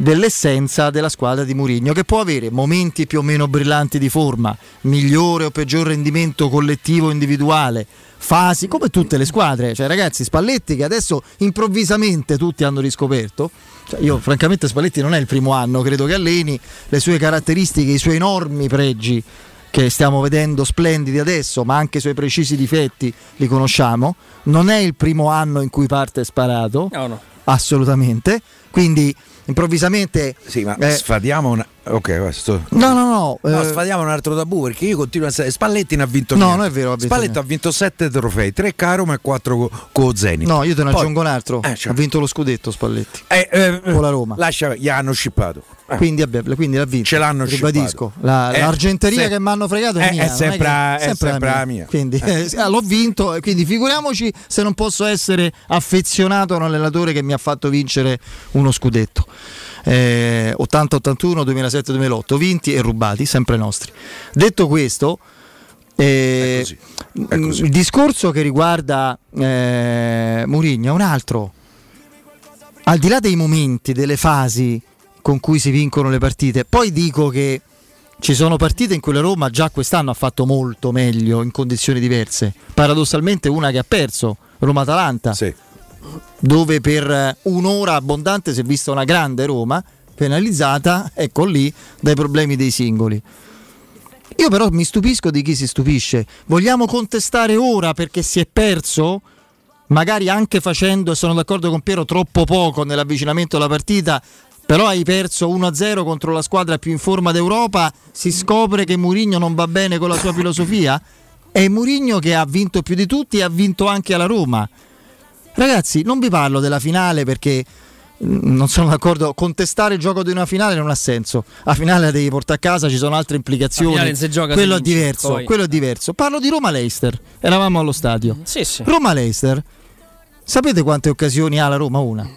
dell'essenza della squadra di Mourinho che può avere momenti più o meno brillanti di forma, migliore o peggior rendimento collettivo individuale, fasi come tutte le squadre, cioè ragazzi Spalletti che adesso improvvisamente tutti hanno riscoperto, cioè, io francamente Spalletti non è il primo anno, credo che alleni le sue caratteristiche, i suoi enormi pregi che stiamo vedendo splendidi adesso, ma anche i suoi precisi difetti li conosciamo, non è il primo anno in cui parte sparato, No, no. assolutamente, quindi improvvisamente... Sì, ma eh, sfadiamo una. Ok, questo. No, no, no. No, eh, sfadiamo un altro tabù perché io continuo a essere. Spalletti ne ha vinto No, niente. non è vero, Spalletti niente. ha vinto 7 trofei, 3 con Roma e 4 con co Zenit. No, io te ne Poi- aggiungo un altro. Eh, cioè- Ha vinto lo scudetto Spalletti. Eh, eh, Con la Roma. Lascia, gli hanno scippato. Eh. Quindi, quindi l'ha vinto. Ce l'hanno Ribadisco. La, Eh, l'argenteria se- che mi hanno fregato è eh, mia. è sempre che- a- è sempre la mia. Quindi eh, ah, l'ho vinto, quindi figuriamoci se non posso essere affezionato a un allenatore che mi ha fatto vincere uno scudetto. Eh, 80-81, 2007-2008, vinti e rubati, sempre nostri. Detto questo, eh, mm, il discorso che riguarda eh, Mourinho è un altro. Al di là dei momenti, delle fasi con cui si vincono le partite, poi dico che ci sono partite in cui la Roma già quest'anno ha fatto molto meglio in condizioni diverse. Paradossalmente una che ha perso, Roma-Atalanta, dove per eh, un'ora abbondante si è vista una grande Roma penalizzata, ecco lì, dai problemi dei singoli. Io però mi stupisco di chi si stupisce. Vogliamo contestare ora perché si è perso? Magari anche facendo, sono d'accordo con Piero, troppo poco nell'avvicinamento alla partita, però hai perso 1-0 contro la squadra più in forma d'Europa, si scopre che Mourinho non va bene con la sua filosofia? È Mourinho che ha vinto più di tutti e ha vinto anche alla Roma. Ragazzi, non vi parlo della finale perché mm, non sono d'accordo. Contestare il gioco di una finale non ha senso. La finale la devi portare a casa, ci sono altre implicazioni. Finale gioca, quello si è diverso. poi. Quello è diverso. Parlo di Roma-Leicester. Eravamo allo stadio. Sì, sì. Roma-Leicester. Sapete quante occasioni ha la Roma? Una.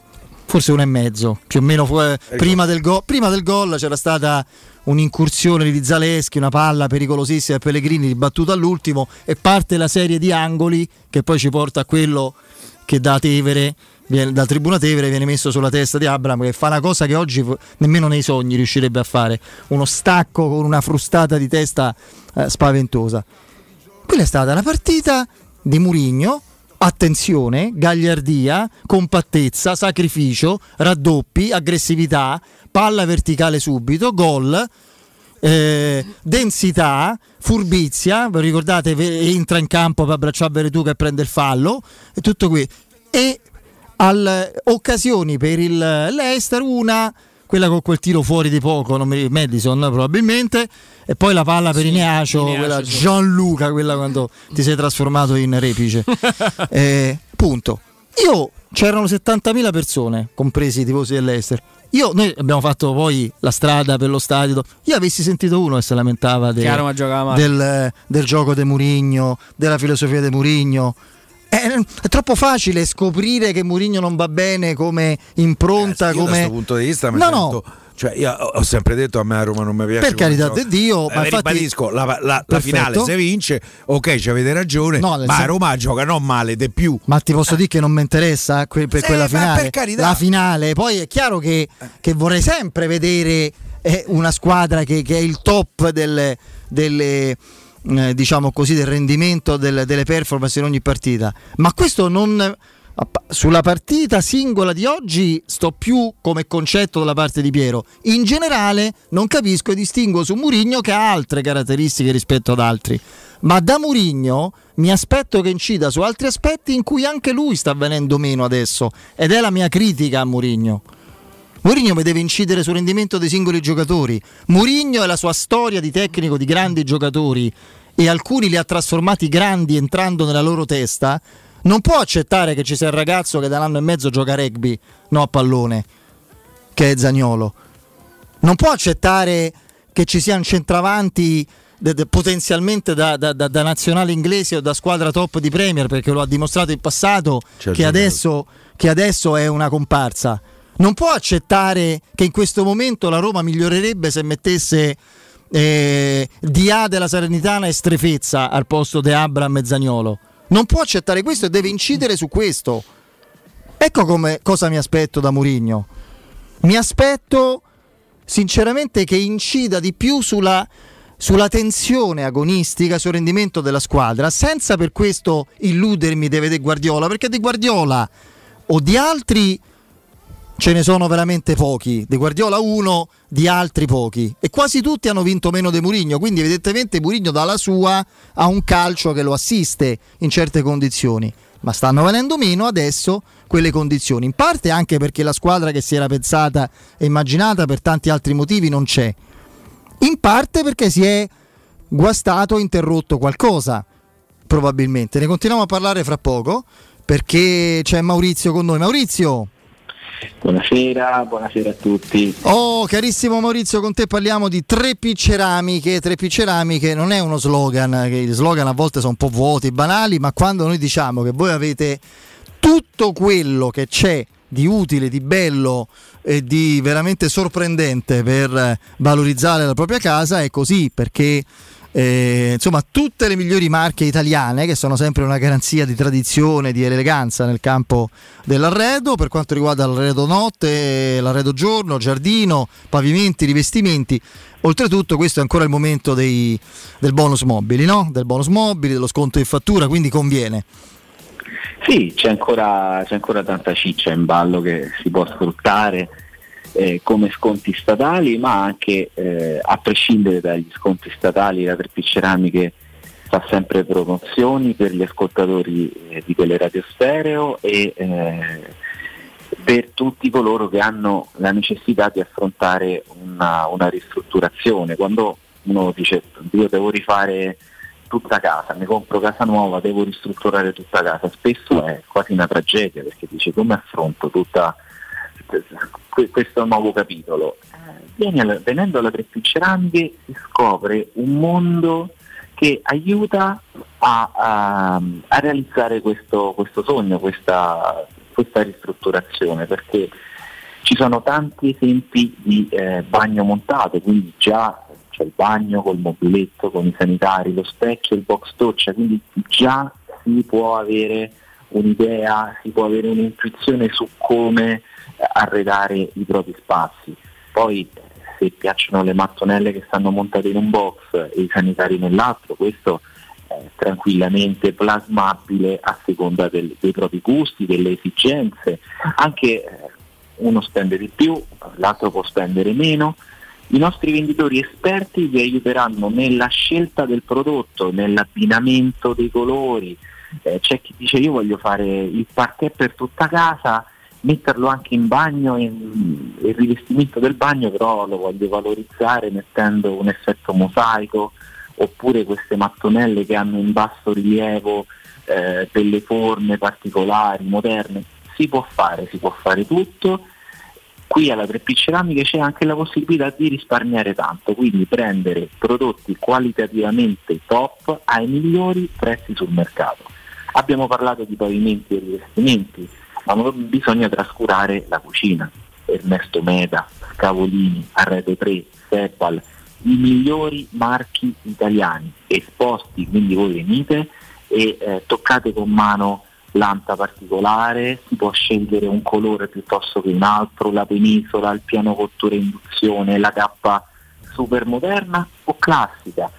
Forse una e mezzo. Più o meno fu- eh, prima, del go- prima del gol c'era stata un'incursione di Zaleschi, una palla pericolosissima per Pellegrini ribattuta all'ultimo e parte la serie di angoli che poi ci porta a quello che da Tevere viene- da Tribuna Tevere viene messo sulla testa di Abram che fa una cosa che oggi nemmeno nei sogni riuscirebbe a fare. Uno stacco con una frustata di testa eh, spaventosa. Quella è stata la partita di Murigno. Attenzione, gagliardia, compattezza, sacrificio, raddoppi, aggressività, palla verticale subito, gol, eh, densità, furbizia, vi ricordate, entra in campo per abbracciare Veretù che prende il fallo, e tutto qui. E al- occasioni per il Leicester, una, quella con quel tiro fuori di poco, non mi- Madison probabilmente, e poi la palla per Ineacio, Ineacio, quella sì. Gianluca, quella quando ti sei trasformato in repice. Eh, punto. Io c'erano 70.000 persone, compresi i tifosi dell'Ester. Io, noi abbiamo fatto poi la strada per lo stadio. Io avessi sentito uno che si lamentava de- Che a Roma giocava male. del, del gioco di Murigno, della filosofia di Murigno. È, è troppo facile scoprire che Murigno non va bene come impronta, Io da come questo punto di vista mi No, sento- cioè, io ho sempre detto a me a Roma non mi piace Per carità di Dio, Eh, ma infatti- ribadisco, la, la- la finale se vince, ok, ci avete ragione, No, ma a sen- Roma gioca non male, di più. Ma ti posso dire che non mi interessa que- per Sì, quella finale. per carità. La finale, poi è chiaro che, che vorrei sempre vedere eh, una squadra che, che è il top delle, delle, eh, diciamo così, del rendimento del- delle performance in ogni partita. Ma questo non. Sulla partita singola di oggi sto più come concetto dalla parte di Piero. In generale non capisco e distingo su Murigno che ha altre caratteristiche rispetto ad altri. Ma da Murigno mi aspetto che incida su altri aspetti in cui anche lui sta venendo meno adesso. Ed è la mia critica a Murigno. Mourinho deve incidere sul rendimento dei singoli giocatori. Mourinho e la sua storia di tecnico di grandi giocatori e alcuni li ha trasformati grandi entrando nella loro testa. Non può accettare che ci sia un ragazzo che da un anno e mezzo gioca a rugby, no a pallone, che è Zagnolo. Non può accettare che ci sia un centravanti de- de- potenzialmente da, da- da- da nazionale inglese o da squadra top di Premier, perché lo ha dimostrato in passato C'è che giocato. adesso, che adesso è una comparsa. Non può accettare che in questo momento la Roma migliorerebbe se mettesse eh, Dia della Salernitana e Strefezza al posto di Abram e Zagnolo. Non può accettare questo e deve incidere su questo. Ecco come, cosa mi aspetto da Mourinho. Mi aspetto sinceramente che incida di più sulla, sulla tensione agonistica, sul rendimento della squadra, senza per questo illudermi di vedere Guardiola, perché di Guardiola o di altri ce ne sono veramente pochi. Di Guardiola uno, di altri pochi. E quasi tutti hanno vinto meno di Murigno. Quindi, evidentemente, Murigno dalla sua ha un calcio che lo assiste in certe condizioni. Ma stanno venendo meno adesso quelle condizioni. In parte anche perché la squadra che si era pensata e immaginata per tanti altri motivi non c'è. In parte perché si è guastato, interrotto qualcosa. Probabilmente. Ne continuiamo a parlare fra poco. Perché c'è Maurizio con noi. Maurizio. Buonasera, buonasera a tutti. Oh, carissimo Maurizio, con te parliamo di 3P Ceramiche. 3P Ceramiche non è uno slogan, che gli slogan a volte sono un po' vuoti, banali, ma quando noi diciamo che voi avete tutto quello che c'è di utile, di bello e di veramente sorprendente per valorizzare la propria casa, è così perché eh, insomma tutte le migliori marche italiane che sono sempre una garanzia di tradizione, di eleganza nel campo dell'arredo per quanto riguarda l'arredo notte, l'arredo giorno, giardino, pavimenti, rivestimenti. Oltretutto questo è ancora il momento dei- del bonus mobili, no? Del bonus mobili, dello sconto in fattura, quindi conviene. Sì, c'è ancora, c'è ancora tanta ciccia in ballo che si può sfruttare eh, come sconti statali, ma anche eh, a prescindere dagli sconti statali, la 3P Ceramiche fa sempre promozioni per gli ascoltatori eh, di Teleradio Stereo e eh, per tutti coloro che hanno la necessità di affrontare una, una ristrutturazione. Quando uno dice io devo rifare tutta casa, mi compro casa nuova, devo ristrutturare tutta casa, spesso è quasi una tragedia perché dice come affronto tutta questo nuovo capitolo. Vieni alla- venendo alla 3P Ceramiche si scopre un mondo che aiuta a, a- a realizzare questo, questo sogno, questa, questa ristrutturazione, perché ci sono tanti esempi di eh, bagno montato, quindi già c'è il bagno col mobiletto, con i sanitari, lo specchio, il box doccia, quindi già si può avere un'idea, si può avere un'intuizione su come arredare i propri spazi. Poi se piacciono le mattonelle che stanno montate in un box e i sanitari nell'altro, questo eh, tranquillamente plasmabile a seconda del- dei propri gusti, delle esigenze, anche eh, uno spende di più, l'altro può spendere meno. I nostri venditori esperti vi aiuteranno nella scelta del prodotto, nell'abbinamento dei colori. Eh, c'è chi dice io voglio fare il parquet per tutta casa, metterlo anche in bagno, in- il rivestimento del bagno però lo voglio valorizzare mettendo un effetto mosaico oppure queste mattonelle che hanno in basso rilievo eh, delle forme particolari, moderne. Si può fare, si può fare tutto. Qui alla 3P Ceramiche c'è anche la possibilità di risparmiare tanto, quindi prendere prodotti qualitativamente top ai migliori prezzi sul mercato. Abbiamo parlato di pavimenti e rivestimenti, ma non bisogna trascurare la cucina. Ernesto Meda, Scavolini, Arredo 3, Sebal, i migliori marchi italiani esposti, quindi voi venite e eh, toccate con mano l'anta particolare, si può scegliere un colore piuttosto che un altro, la penisola, il piano cottura induzione, la cappa super moderna o classica.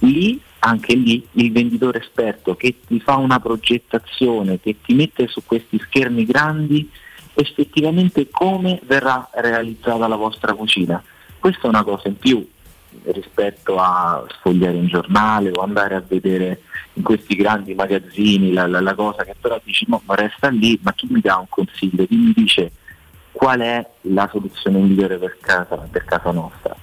Lì, anche lì, il venditore esperto che ti fa una progettazione, che ti mette su questi schermi grandi effettivamente come verrà realizzata la vostra cucina. Questa è una cosa in più rispetto a sfogliare un giornale o andare a vedere in questi grandi magazzini la, la- la cosa che però dici "No, ma resta lì, ma chi mi dà un consiglio? Chi mi dice qual è la soluzione migliore per casa, per casa nostra?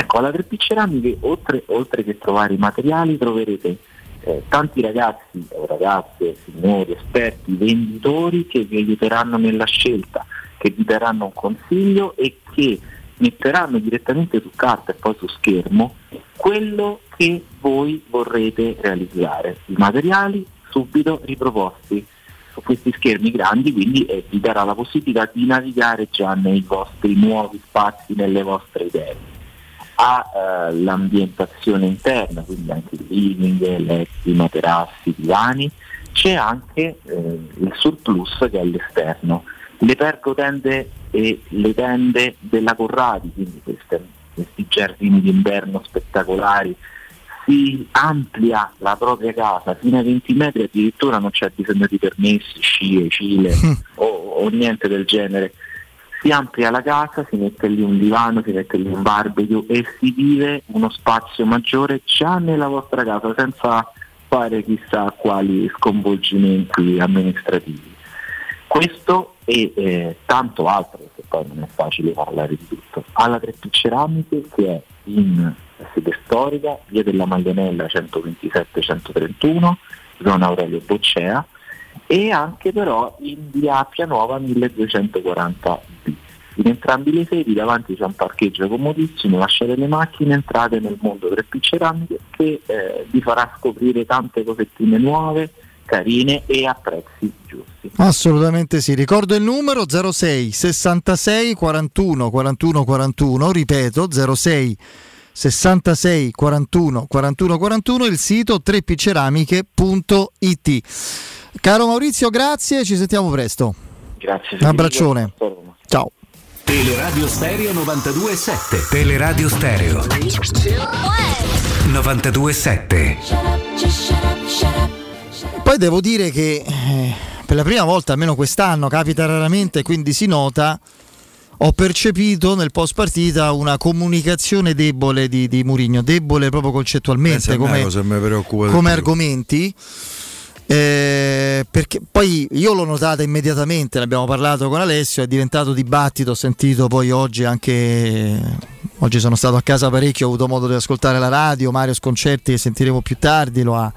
Ecco, alla 3P Ceramiche, oltre, oltre che trovare i materiali, troverete eh, tanti ragazzi o ragazze, signori, esperti, venditori che vi aiuteranno nella scelta, che vi daranno un consiglio e che metteranno direttamente su carta e poi su schermo quello che voi vorrete realizzare. I materiali subito riproposti su questi schermi grandi, quindi eh, vi darà la possibilità di navigare già nei vostri nuovi spazi, nelle vostre idee ha eh, interna, quindi anche il living, letti, materassi, divani, c'è anche eh, il surplus che è all'esterno, le pergotende e le tende della Corradi, quindi queste- questi giardini d'inverno spettacolari, si amplia la propria casa. Fino ai 20 metri, addirittura non c'è bisogno di permessi, scie, cile o, o niente del genere si amplia la casa, si mette lì un divano, si mette lì un barbecue e si vive uno spazio maggiore già nella vostra casa senza fare chissà quali sconvolgimenti amministrativi. Questo e eh, tanto altro, perché poi non è facile parlare di tutto. Alla 3P Ceramiche che è in sede storica, via della Maglianella 127-131, zona Aurelio Boccea, e anche però in via Appia Nuova 1240B. In entrambi le sedi davanti c'è un parcheggio comodissimo, lasciate le macchine, entrate nel mondo 3P Ceramiche che eh, vi farà scoprire tante cosettine nuove, carine e a prezzi giusti. Assolutamente sì, ricordo il numero 06 66 41 41 41, ripeto 06 66 41 41 41, il sito 3pceramiche.it. Caro Maurizio, grazie, ci sentiamo presto. Grazie. Un abbraccione. Ciao. Teleradio Stereo 92.7 Teleradio Stereo. 92.7 Poi devo dire che eh, per la prima volta, almeno quest'anno, capita raramente, quindi si nota, ho percepito nel post partita una comunicazione debole di, di Murigno, debole proprio concettualmente è una come, di come più. Eh, perché poi io l'ho notata immediatamente, ne abbiamo parlato con Alessio, è diventato dibattito, ho sentito poi oggi anche oggi sono stato a casa parecchio, ho avuto modo di ascoltare la radio, Mario Sconcerti che sentiremo più tardi, lo ha,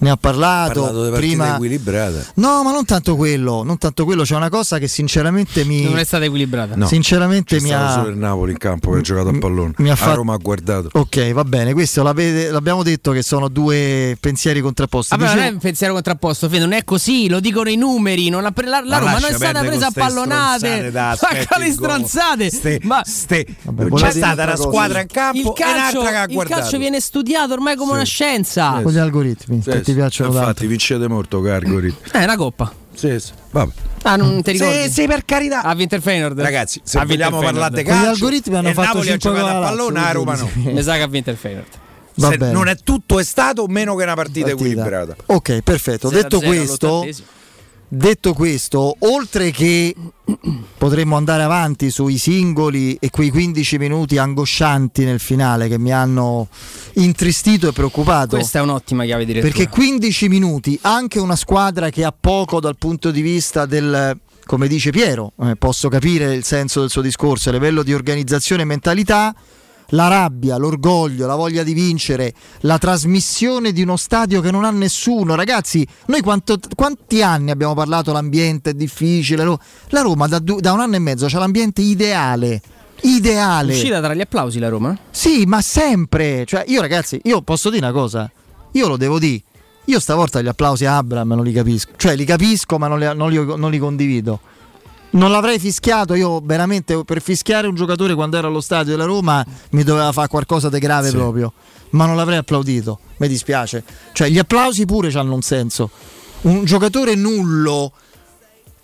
ne ha Ha parlato, parlato prima equilibrate. No, ma non tanto quello, non tanto quello, c'è una cosa che sinceramente mi Non è stata equilibrata. No. Sinceramente C'è mi ha solo il Napoli in campo che ha giocato a pallone. mi ha a fatto- Roma ha guardato. Ok, va bene, questo l'abbiamo detto che sono due pensieri contrapposti. Vabbè, non Dicevo- è un pensiero contrapposto, Fede, non è così, lo dicono i numeri. Non la, la Ma Roma non è stata presa a pallonate. da Ma quali il stronzate? Ste- ma ste- Vabbè, c'è stata una cosa? squadra in campo il e calcio, un'altra che ha il guardato. calcio viene studiato ormai come una scienza. con gli algoritmi sì. Ti piacciono Infatti, tanto. vincete molto, Cargori. È una coppa. Sì, sì. Vabbè. Ah, non ti Sì, ricordi? sì, per carità. Ha vinto il Feyenoord. Ragazzi, se Ha vogliamo parlare di Con gli calcio, algoritmi hanno il fatto Napoli ha 5 giocato a pallone, a Roma no. Mi sa che ha vinto il Feyenoord. Se non è tutto è stato meno che una partita, Partita. equilibrata. Ok, perfetto. Detto 0-0 questo. Detto questo, oltre che potremmo andare avanti sui singoli e quei 15 minuti angoscianti nel finale che mi hanno intristito e preoccupato. Questa è un'ottima chiave di lettura. Perché 15 minuti, anche una squadra che ha poco dal punto di vista del, come dice Piero, eh, posso capire il senso del suo discorso, a livello di organizzazione e mentalità, la rabbia, l'orgoglio, la voglia di vincere, la trasmissione di uno stadio che non ha nessuno. Ragazzi, noi quanto- quanti anni abbiamo parlato l'ambiente è difficile? La Roma da, da un anno e mezzo c'ha l'ambiente ideale. Ideale. Uscita tra gli applausi la Roma? Sì, ma sempre. Cioè, io ragazzi, io posso dire una cosa. Io lo devo dire. Io stavolta gli applausi a Abram non li capisco. Cioè, li capisco, ma non li, non li- non li condivido. Non l'avrei fischiato io veramente per fischiare un giocatore quando ero allo stadio della Roma mi doveva fare qualcosa di grave Sì. proprio. Ma non l'avrei applaudito. Mi dispiace. Cioè, gli applausi pure hanno un senso. Un giocatore nullo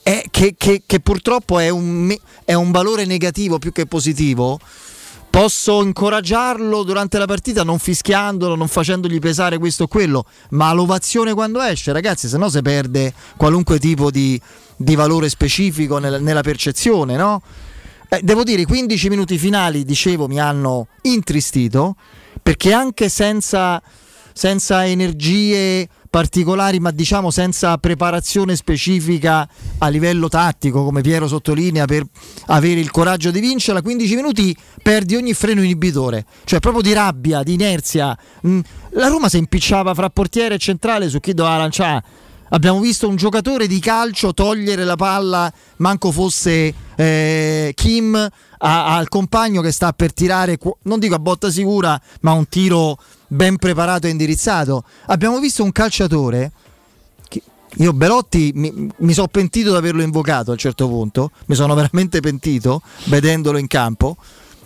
è- che, che- che purtroppo è un, è un valore negativo più che positivo. Posso incoraggiarlo durante la partita non fischiandolo, non facendogli pesare questo o quello, ma l'ovazione quando esce, ragazzi, se no si perde qualunque tipo di, di valore specifico nel- nella percezione, no? Eh, devo dire, i 15 minuti finali, dicevo, mi hanno intristito, perché anche senza, senza energie particolari, ma diciamo senza preparazione specifica a livello tattico, come Piero sottolinea, per avere il coraggio di vincere, a 15 minuti perdi ogni freno inibitore, cioè proprio di rabbia, di inerzia. Mm, La Roma si impicciava fra portiere e centrale su chi doveva lanciare. Abbiamo visto un giocatore di calcio togliere la palla, manco fosse eh, Kim, a- al compagno che sta per tirare, non dico a botta sicura, ma un tiro ben preparato e indirizzato. Abbiamo visto un calciatore. che- Io Belotti mi, mi sono pentito di averlo invocato a un certo punto, mi sono veramente pentito vedendolo in campo.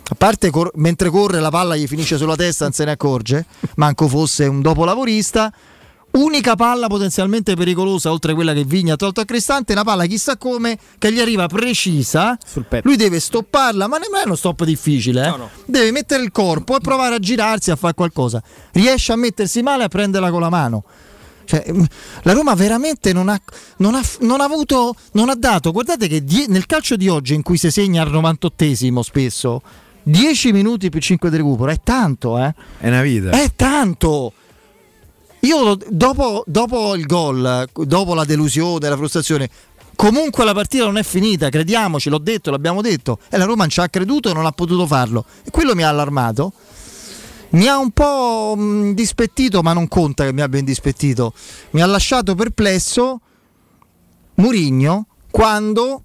A parte cor- mentre corre la palla gli finisce sulla testa, non se ne accorge, manco fosse un dopolavorista. Unica palla potenzialmente pericolosa, oltre a quella che Vigna ha tolto a Cristante, una palla chissà come che gli arriva precisa. Lui deve stopparla, ma nemmeno è uno stop difficile. eh. Deve mettere il corpo e provare a girarsi a fare qualcosa. Riesce a mettersi male e a prenderla con la mano. Cioè, mm, la Roma veramente non ha, non ha- non ha avuto, non ha dato. Guardate che die- nel calcio di oggi, in cui si segna al 98esimo spesso, 10 minuti più 5 di recupero è tanto, eh? È una vita. È tanto. Io dopo, dopo il gol, dopo la delusione, la frustrazione, comunque la partita non è finita, crediamoci, l'ho detto, l'abbiamo detto, e la Roma non ci ha creduto e non ha potuto farlo. E quello mi ha allarmato. Mi ha un po' mh, dispettito, ma non conta che mi abbia indispettito. Mi ha lasciato perplesso Murigno quando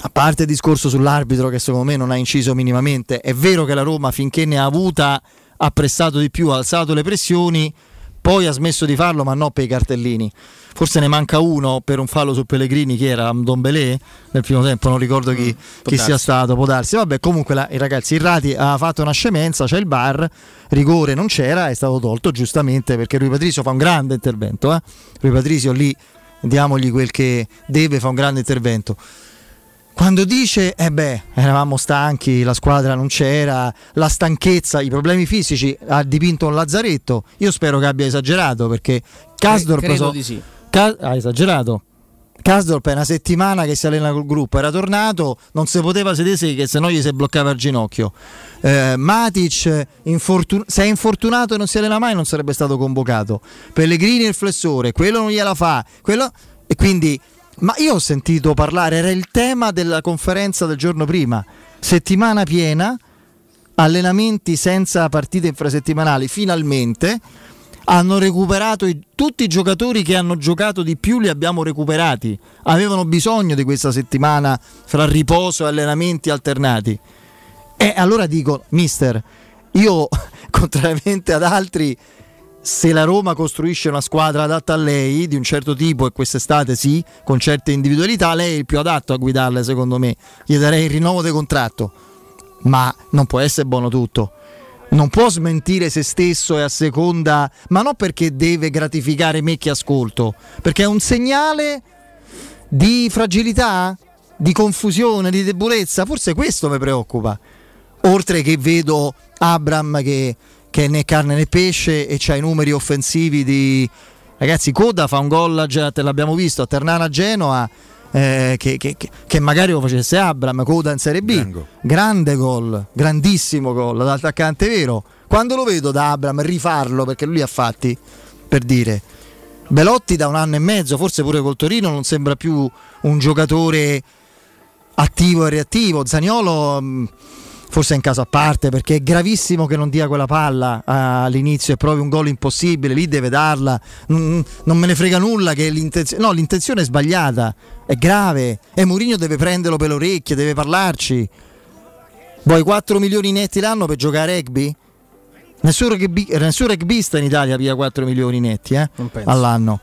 a parte il discorso sull'arbitro che secondo me non ha inciso minimamente, è vero che la Roma finché ne ha avuta ha pressato di più, ha alzato le pressioni, poi ha smesso di farlo ma no per i cartellini. Forse ne manca uno per un fallo su Pellegrini che era Don Belé nel primo tempo, non ricordo chi, chi sia stato, può darsi. Vabbè, comunque la- i ragazzi, il Rati ha fatto una scemenza, c'è il bar, rigore non c'era, è stato tolto giustamente perché Rui Patrizio fa un grande intervento. Eh? Rui Patrizio lì diamogli quel che deve, fa un grande intervento. Quando dice, eh beh, eravamo stanchi, la squadra non c'era, la stanchezza, i problemi fisici, ha dipinto un lazzaretto, io spero che abbia esagerato perché Kasdorp... credo so- sì. Ka- ha esagerato. Kasdorp è una settimana che si allena col gruppo, era tornato, non si poteva sedere che se no gli si bloccava il ginocchio. Eh, Matic infortun- se è infortunato e non si allena mai non sarebbe stato convocato. Pellegrini il flessore, quello non gliela fa. quello- E quindi, ma io ho sentito parlare, era il tema della conferenza del giorno prima, settimana piena, allenamenti senza partite infrasettimanali, finalmente hanno recuperato i- tutti i giocatori che hanno giocato di più li abbiamo recuperati. Avevano bisogno di questa settimana fra riposo e allenamenti alternati. E allora dico mister io contrariamente ad altri se la Roma costruisce una squadra adatta a lei di un certo tipo e quest'estate sì con certe individualità lei è il più adatto a guidarla secondo me gli darei il rinnovo di contratto ma non può essere buono tutto. Non può smentire se stesso e a seconda, ma non perché deve gratificare me che ascolto, perché è un segnale di fragilità, di confusione, di debolezza. Forse questo mi preoccupa. Oltre che vedo Abram che, che è né carne né pesce e c'ha i numeri offensivi di... Ragazzi, Coda fa un gol, già te l'abbiamo visto, a Ternana Genoa, eh, che, che- che- magari lo facesse Abram, Coda in Serie B. Grande gol, grandissimo gol da attaccante vero. Quando lo vedo da Abram rifarlo, perché lui ha fatti, per dire... Belotti da un anno e mezzo, forse pure col Torino, non sembra più un giocatore attivo e reattivo. Zaniolo mh, forse è in caso a parte perché è gravissimo che non dia quella palla ah, all'inizio e provi un gol impossibile, lì deve darla. Non, non me ne frega nulla che l'intenzione, no, l'intenzione è sbagliata, è grave e Mourinho deve prenderlo per le orecchie, deve parlarci. Vuoi 4 milioni netti l'anno per giocare a rugby? Nessun, rugby, nessun rugbista in Italia piglia 4 milioni netti eh, all'anno.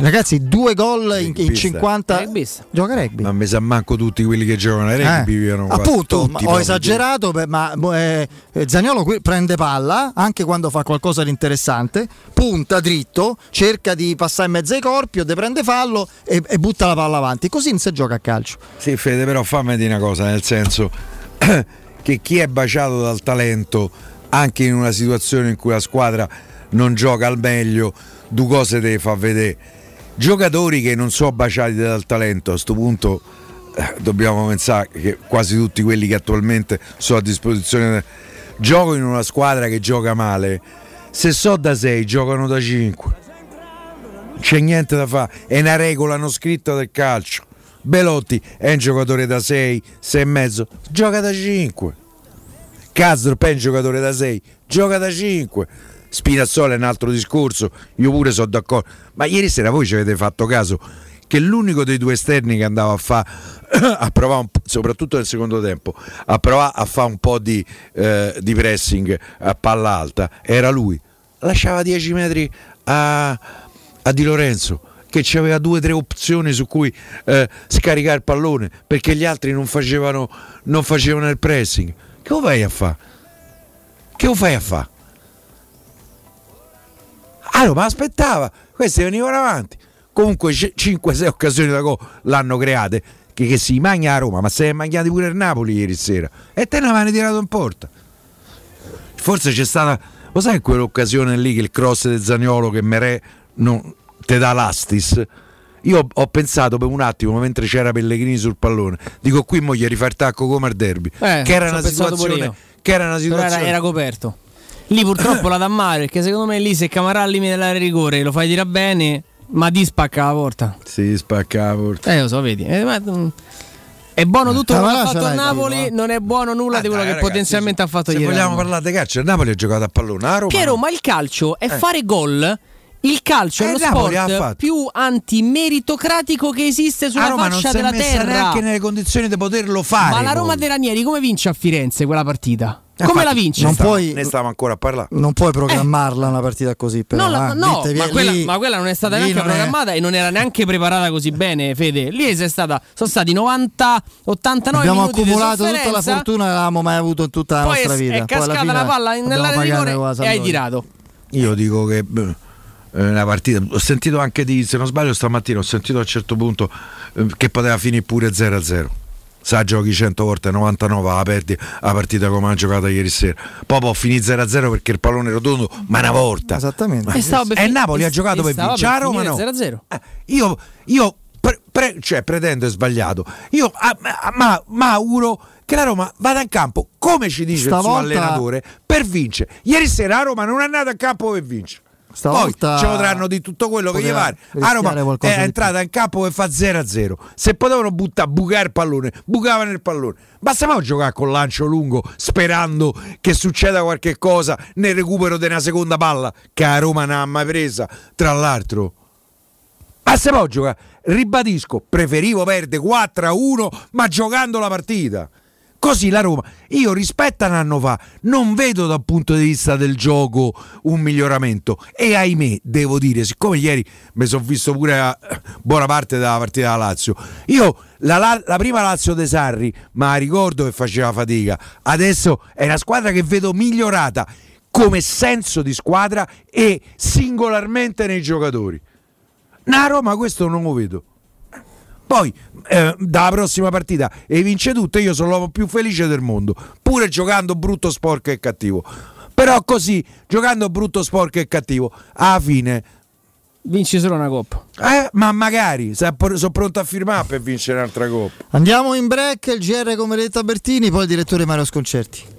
Eh, ragazzi, due gol in, in Rugbista. 50. Gioca a rugby. Ma mi sa manco tutti quelli che giocano a rugby Eh, appunto, Tutti ho esagerato, beh, ma eh, eh, Zaniolo qui prende palla anche quando fa qualcosa di interessante, punta dritto, cerca di passare in mezzo ai corpi, o de prende fallo e, e butta la palla avanti. Così non si gioca a calcio. Sì, Fede, però fammi dire una cosa, nel senso che chi è baciato dal talento, anche in una situazione in cui la squadra non gioca al meglio, due cose deve far vedere. Giocatori che non sono baciati dal talento, a questo punto eh, dobbiamo pensare che quasi tutti quelli che attualmente sono a disposizione giocano in una squadra che gioca male. Se so da 6, giocano da 5 c'è niente da fare, è una regola non scritta del calcio. Belotti è un giocatore da 6, 6 e mezzo, gioca da 5. Kazdorp è un giocatore da 6, gioca da 5. Spinazzola è un altro discorso, io pure sono d'accordo. Ma ieri sera voi ci avete fatto caso che l'unico dei due esterni che andava a fare, a provare, soprattutto nel secondo tempo, a provare a fare un po' di, eh, di pressing a palla alta, era lui. Lasciava 10 metri a, a Di Lorenzo che aveva due o tre opzioni su cui eh, scaricare il pallone perché gli altri non facevano, non facevano il pressing. Che lo fai a fare? Che lo fai a fare? Allora, ma aspettava, questi venivano avanti. Comunque 5-6 occasioni da gol l'hanno create. Che, che si mangia a Roma, ma se ne è mangiati pure il Napoli ieri sera. E te ne avevano tirato in porta. Forse c'è stata. Lo sai quell'occasione lì che il cross di Zaniolo che Merè non te dà l'astis? Io ho- pensato per un attimo mentre c'era Pellegrini sul pallone, dico qui mo gli rifà il tacco come al derby. Eh, che era una situazione. io. Che era una situazione. Era, era coperto. Lì purtroppo la dà male perché secondo me lì se Camarà al limite dell'area rigore lo fai tirare bene, ma di spacca la porta. Si spacca la porta. Eh lo so, vedi. Eh, ma, mm, è buono tutto quello che ha fatto il l'hai, Napoli, tipo, non è buono nulla di quello che ragazzi, potenzialmente ha fatto Se ieri. vogliamo Roma. parlare di calcio, il Napoli ha giocato a pallone. A Roma Piero, ma il calcio è Eh. fare gol. Il calcio Eh, è lo Napoli sport più antimeritocratico che esiste a sulla Roma non faccia si è della messa terra. neanche nelle condizioni di poterlo fare. Ma la Roma gol. dei Ranieri come vince a Firenze quella partita? Eh, Come la? Ne Non puoi- ne stiamo ancora a parlare. Non puoi programmarla una partita così, però. No, la- eh. no, Lì te ma, vie- quella, lì- ma quella non è stata lì neanche non è- programmata e non era neanche preparata così bene, Fede. Lì è stata, sono stati 90, 89 Abbiamo accumulato tutta la fortuna che avevamo mai avuto in tutta la Poi nostra è, vita. è cascata la palla nell'area di rigore e hai tirato. Io dico che beh, è una partita. Ho sentito anche di, se non sbaglio, stamattina ho sentito a un certo punto eh, che poteva finire pure 0-0. Sa, giochi 100 volte 99, la perdi la partita come ha giocato ieri sera. Poi può finire 0-0 perché il pallone è rotondo, ma una volta. Esattamente. E stava per E Napoli e- ha giocato e per vincere, a Roma finire no. 0-0. Eh, io, io pre- pre- cioè, pretendo è sbagliato. Io ah, ma, ma- ma auguro che la Roma vada in campo come ci dice il suo Stavolta- allenatore per vincere. Ieri sera la Roma non è andata in campo per vincere. Stavolta Poi ci potranno di tutto quello che gli pare. A rischiare Roma è entrata in campo e fa 0-0. Se potevano buttare, bucare il pallone, bucavano il pallone. Basta mai giocare con lancio lungo sperando che succeda qualche cosa nel recupero di una seconda palla che a Roma non ha mai presa. Tra l'altro, ma se può giocare, ribadisco, preferivo perdere 4 a 1, ma giocando la partita. Così la Roma, io rispetto a un anno fa, non vedo dal punto di vista del gioco un miglioramento. E ahimè, devo dire, siccome ieri mi sono visto pure a- buona parte della partita della Lazio, io la, la- la prima Lazio De Sarri, ma ricordo che faceva fatica, adesso è una squadra che vedo migliorata come senso di squadra e singolarmente nei giocatori. Na Roma questo non lo vedo. Poi, eh, dalla prossima partita e vince tutto, io sono l'uomo più felice del mondo, pure giocando brutto, sporco e cattivo. Però così, giocando brutto, sporco e cattivo, alla fine Vinci solo una coppa. Eh, ma magari, sono pronto a firmare per vincere un'altra coppa. Andiamo in break, il GR con Benedetta Bertini, poi il direttore Mario Sconcerti.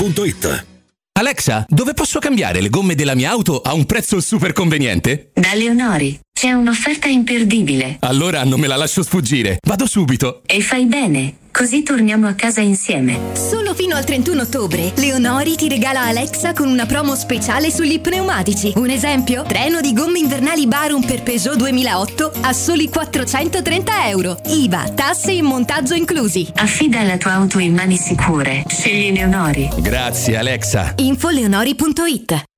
Alexa, dove posso cambiare le gomme della mia auto a un prezzo super conveniente? Da Leonori c'è un'offerta imperdibile Allora non me la lascio sfuggire. Vado subito. e fai bene, così torniamo a casa insieme. Solo fino al 31 ottobre, Leonori ti regala Alexa con una promo speciale sugli pneumatici. Un esempio? Treno di gomme invernali Barum per Peugeot 2008 a soli 430 euro. IVA, tasse e montaggio inclusi. Affida la tua auto in mani sicure. Scegli Leonori. Grazie Alexa. Infoleonori.it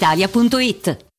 brispalitalia.it.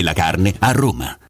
della carne a Roma.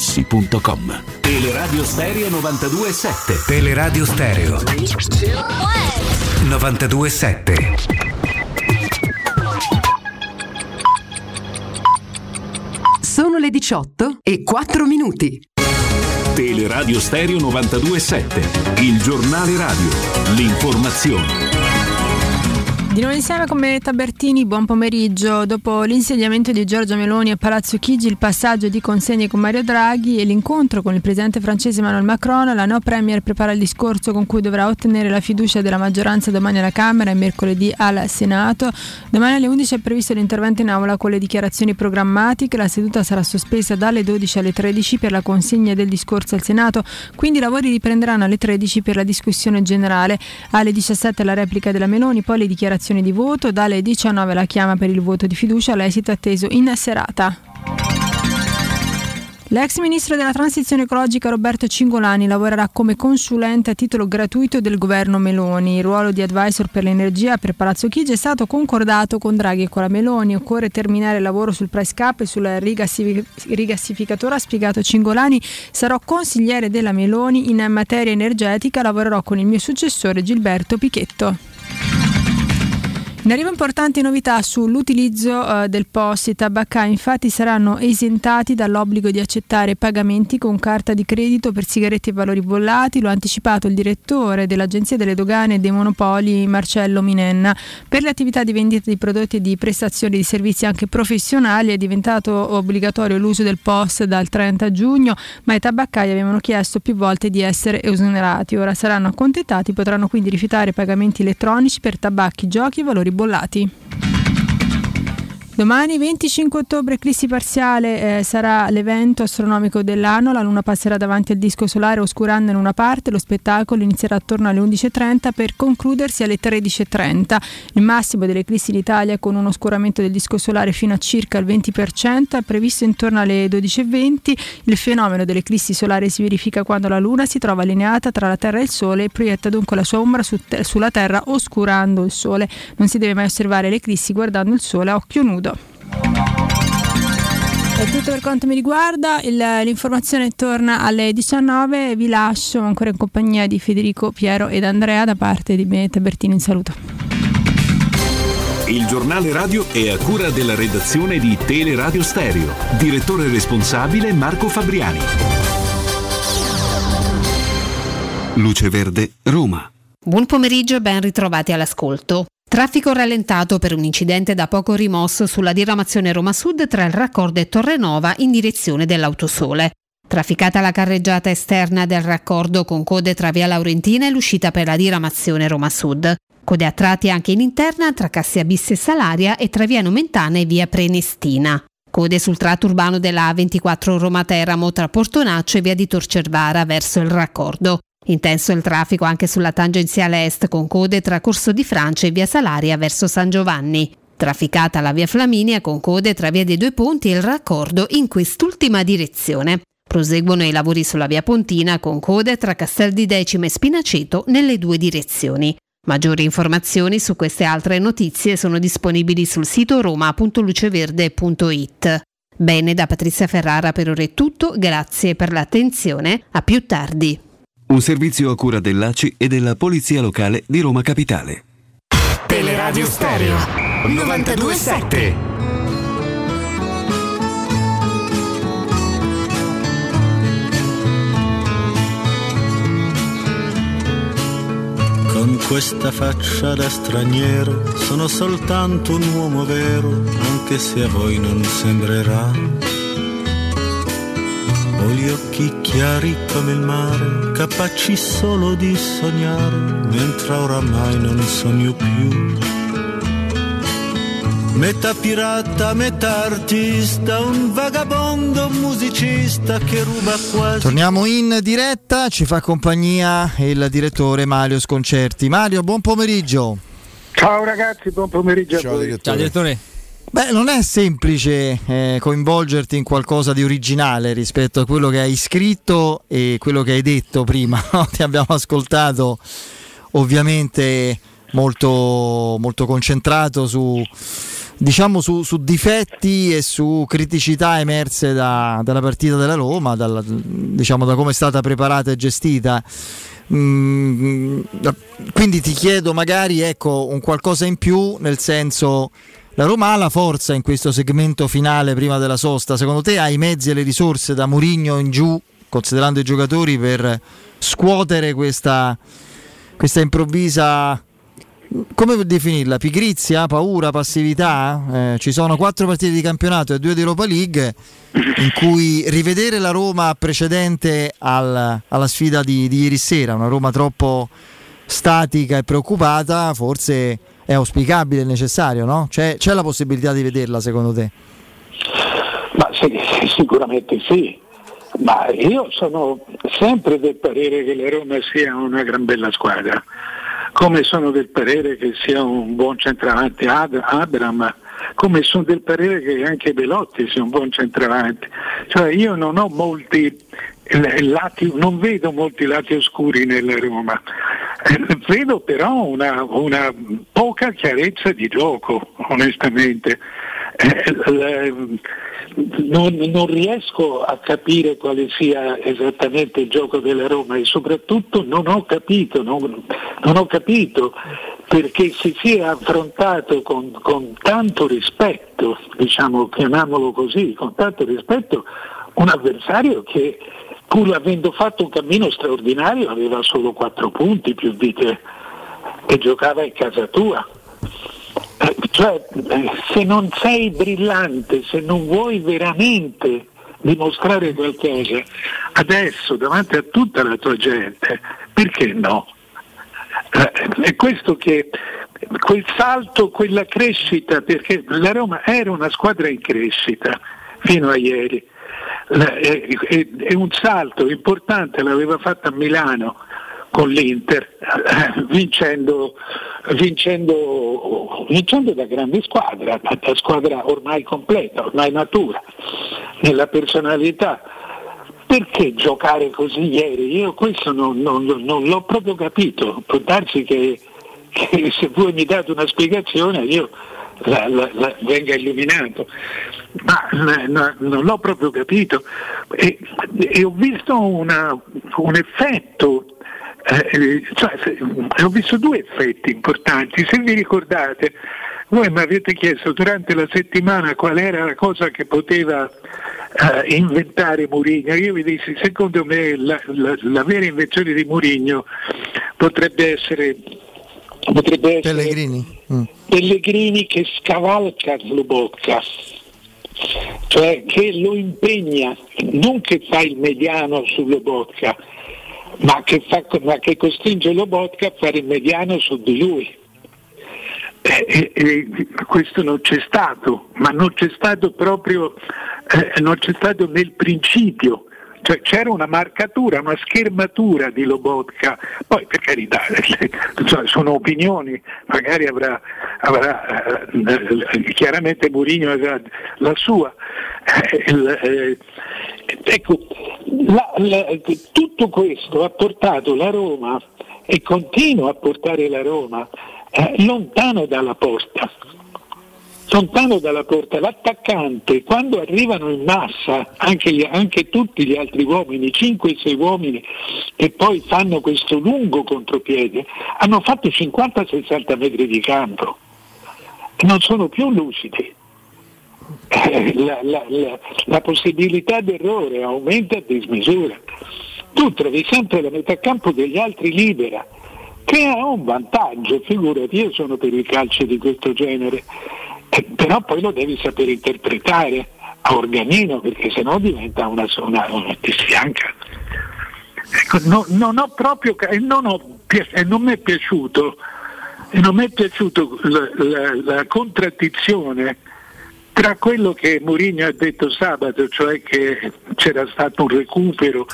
artigianamaterassi.com. Teleradio Stereo 92.7 Teleradio Stereo 92.7 Sono le 18 e 4 minuti. Teleradio Stereo 92.7, il giornale radio, l'informazione. Di nuovo insieme con Benetta Bertini, buon pomeriggio. Dopo l'insediamento di Giorgia Meloni a Palazzo Chigi, il passaggio di consegne con Mario Draghi e l'incontro con il presidente francese Emmanuel Macron, la no Premier prepara il discorso con cui dovrà ottenere la fiducia della maggioranza domani alla Camera e mercoledì al Senato. Domani alle 11 è previsto l'intervento in aula con le dichiarazioni programmatiche. La seduta sarà sospesa dalle 12 alle 13 per la consegna del discorso al Senato, quindi i lavori riprenderanno alle 13 per la discussione generale. Alle 17 la replica della Meloni, poi le dichiarazioni di voto, dalle 19 la chiama per il voto di fiducia, l'esito atteso in serata. L'ex ministro della transizione ecologica Roberto Cingolani lavorerà come consulente a titolo gratuito del governo Meloni. Il ruolo di advisor per l'energia per Palazzo Chigi è stato concordato con Draghi e con la Meloni. Occorre terminare il lavoro sul price cap e sul rigassificatore, ha spiegato Cingolani. Sarò consigliere della Meloni in materia energetica, lavorerò con il mio successore Gilberto Pichetto. In arrivo importanti novità sull'utilizzo eh, del POS. I tabaccai infatti saranno esentati dall'obbligo di accettare pagamenti con carta di credito per sigarette e valori bollati. Lo ha anticipato il direttore dell'Agenzia delle Dogane e dei Monopoli Marcello Minenna. Per le attività di vendita di prodotti e di prestazioni di servizi anche professionali è diventato obbligatorio l'uso del POS dal 30 giugno, ma i tabaccai avevano chiesto più volte di essere esonerati. Ora saranno accontentati, potranno quindi rifiutare pagamenti elettronici per tabacchi, giochi e valori bollati. Domani 25 ottobre, eclissi parziale, eh, sarà l'evento astronomico dell'anno. La Luna passerà davanti al disco solare oscurando in una parte. Lo spettacolo inizierà attorno alle 11.30 per concludersi alle 13.30. Il massimo delle eclissi in Italia con un oscuramento del disco solare fino a circa il 20% è previsto intorno alle 12.20. Il fenomeno dell'eclissi solare si verifica quando la Luna si trova allineata tra la Terra e il Sole e proietta dunque la sua ombra su te- sulla Terra oscurando il Sole. Non si deve mai osservare l'eclissi guardando il Sole a occhio nudo. È tutto per quanto mi riguarda, Il- l'informazione torna alle 19, vi lascio ancora in compagnia di Federico, Piero ed Andrea da parte di Benetta Bertini, un saluto. Il giornale radio è a cura della redazione di Teleradio Stereo. Direttore responsabile Marco Fabriani. Luce Verde, Roma. Buon pomeriggio e ben ritrovati all'ascolto. Traffico rallentato per un incidente da poco rimosso sulla diramazione Roma Sud tra il raccordo e Torrenova in direzione dell'Autosole. Trafficata la carreggiata esterna del raccordo con code tra via Laurentina e l'uscita per la diramazione Roma Sud. Code a tratti anche in interna tra Cassia Bis e Salaria e tra via Nomentana e via Prenestina. Code sul tratto urbano della A24 Roma Teramo tra Portonaccio e via di Torcervara verso il raccordo. Intenso il traffico anche sulla tangenziale est con code tra Corso di Francia e via Salaria verso San Giovanni. Trafficata la via Flaminia con code tra via dei Due Ponti e il raccordo in quest'ultima direzione. Proseguono i lavori sulla via Pontina con code tra Castel di Decima e Spinaceto nelle due direzioni. Maggiori informazioni su queste altre notizie sono disponibili sul sito roma.luceverde.it. Bene, da Patrizia Ferrara per ora è tutto, grazie per l'attenzione, a più tardi. Un servizio a cura dell'ACI e della Polizia Locale di Roma Capitale. Teleradio Stereo 92.7 Con questa faccia da straniero sono soltanto un uomo vero, anche se a voi non sembrerà. Ho gli occhi chiari come il mare, capaci solo di sognare, mentre oramai non sogno più. Metà pirata, metà artista, un vagabondo musicista che ruba quasi. Torniamo in diretta, ci fa compagnia il direttore Mario Sconcerti. Mario, buon pomeriggio. Ciao ragazzi, buon pomeriggio Ciao, a voi. direttore. Ciao, direttore. Beh, non è semplice eh, coinvolgerti in qualcosa di originale rispetto a quello che hai scritto e quello che hai detto prima. no? Ti abbiamo ascoltato ovviamente molto, molto concentrato su, diciamo, su, su difetti e su criticità emerse da- dalla partita della Roma, dalla- diciamo, da come è stata preparata e gestita. Mm, quindi ti chiedo magari ecco, un qualcosa in più nel senso la Roma ha la forza in questo segmento finale prima della sosta secondo te ha i mezzi e le risorse da Murigno in giù considerando i giocatori per scuotere questa, questa improvvisa come definirla? Pigrizia, paura, passività? Eh, ci sono quattro partite di campionato e due di Europa League in cui rivedere la Roma precedente al- alla sfida di, di ieri sera, una Roma troppo statica e preoccupata, forse è auspicabile e necessario, no? C'è, c'è la possibilità di vederla secondo te? Ma sì, sicuramente sì, ma io sono sempre del parere che la Roma sia una gran bella squadra, come sono del parere che sia un buon centravanti Ad- Abram, come sono del parere che anche Belotti sia un buon centravanti. Cioè io non ho molti lati, non vedo molti lati oscuri nella Roma, Eh, vedo però una, una poca chiarezza di gioco, onestamente. Eh, l- non, non riesco a capire quale sia esattamente il gioco della Roma e soprattutto non ho capito, non, non ho capito perché si sia affrontato con, con tanto rispetto, diciamo, chiamiamolo così, con tanto rispetto un avversario che pur avendo fatto un cammino straordinario aveva solo quattro punti più di te e giocava in casa tua. Eh, Cioè, eh, se non sei brillante, se non vuoi veramente dimostrare qualcosa, adesso davanti a tutta la tua gente, perché no? Eh, È questo che quel salto, quella crescita, perché la Roma era una squadra in crescita fino a ieri. La- E, e- e un salto importante l'aveva fatto a Milano con l'Inter, eh, vincendo, vincendo, vincendo da grande squadra, da squadra ormai completa, ormai matura, nella personalità. Perché giocare così ieri? Io questo non, non- non l'ho proprio capito. Può darsi che, che se voi mi date una spiegazione io la, la- la- venga illuminato, ma eh, no, non l'ho proprio capito. E, e ho visto una- un effetto eh, cioè, se- ho visto due effetti importanti. Se vi ricordate, voi mi avete chiesto durante la settimana qual era la cosa che poteva eh, inventare Mourinho. Io vi dissi, secondo me la, la- la vera invenzione di Mourinho potrebbe essere, potrebbe essere Pellegrini. Mm. Pellegrini che scavalca Slobocca, cioè che lo impegna, non che fa il mediano su Lobotka, ma che, fa- ma che costringe Lobotka a fare il mediano su di lui. Eh, eh, eh, questo non c'è stato, ma non c'è stato proprio, eh, non c'è stato nel principio. Cioè, c'era una marcatura, una schermatura di Lobotka, poi per carità sono opinioni, magari avrà, avrà, eh, eh, chiaramente Mourinho avrà la sua. Eh, ecco, la- la- tutto questo ha portato la Roma e continua a portare la Roma eh, lontano dalla porta. Lontano dalla porta, l'attaccante quando arrivano in massa anche, gli- anche tutti gli altri uomini, 5-6 uomini che poi fanno questo lungo contropiede, hanno fatto 50-60 metri di campo, non sono più lucidi. Eh, La, la- la- la possibilità d'errore aumenta a dismisura. Tu trovi sempre la metà campo degli altri libera, che ha un vantaggio, figurati, io sono per i calci di questo genere, Eh, però poi lo devi sapere interpretare a organino perché sennò diventa una, una, una ti sfianca. Ecco, no- non ho proprio e non, ho e non mi è piaciuto E non mi è piaciuto la, la- la contraddizione tra quello che Mourinho ha detto sabato, cioè che c'era stato un recupero,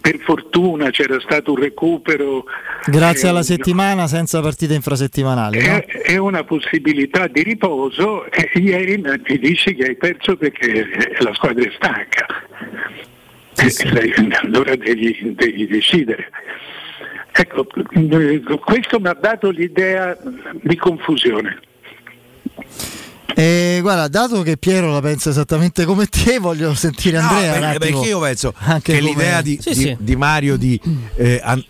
per fortuna c'era stato un recupero Grazie eh, alla settimana senza partite infrasettimanali. no? è, è una possibilità di riposo e ieri mi dici che hai perso perché la squadra è stanca. Eh, Allora devi, devi decidere. Ecco, eh, questo mi ha dato l'idea di confusione. E guarda, dato che Piero la pensa esattamente come te, voglio sentire Andrea. un perché, perché io penso Anche che come- l'idea di, Sì, di- sì. di Mario di, eh, an-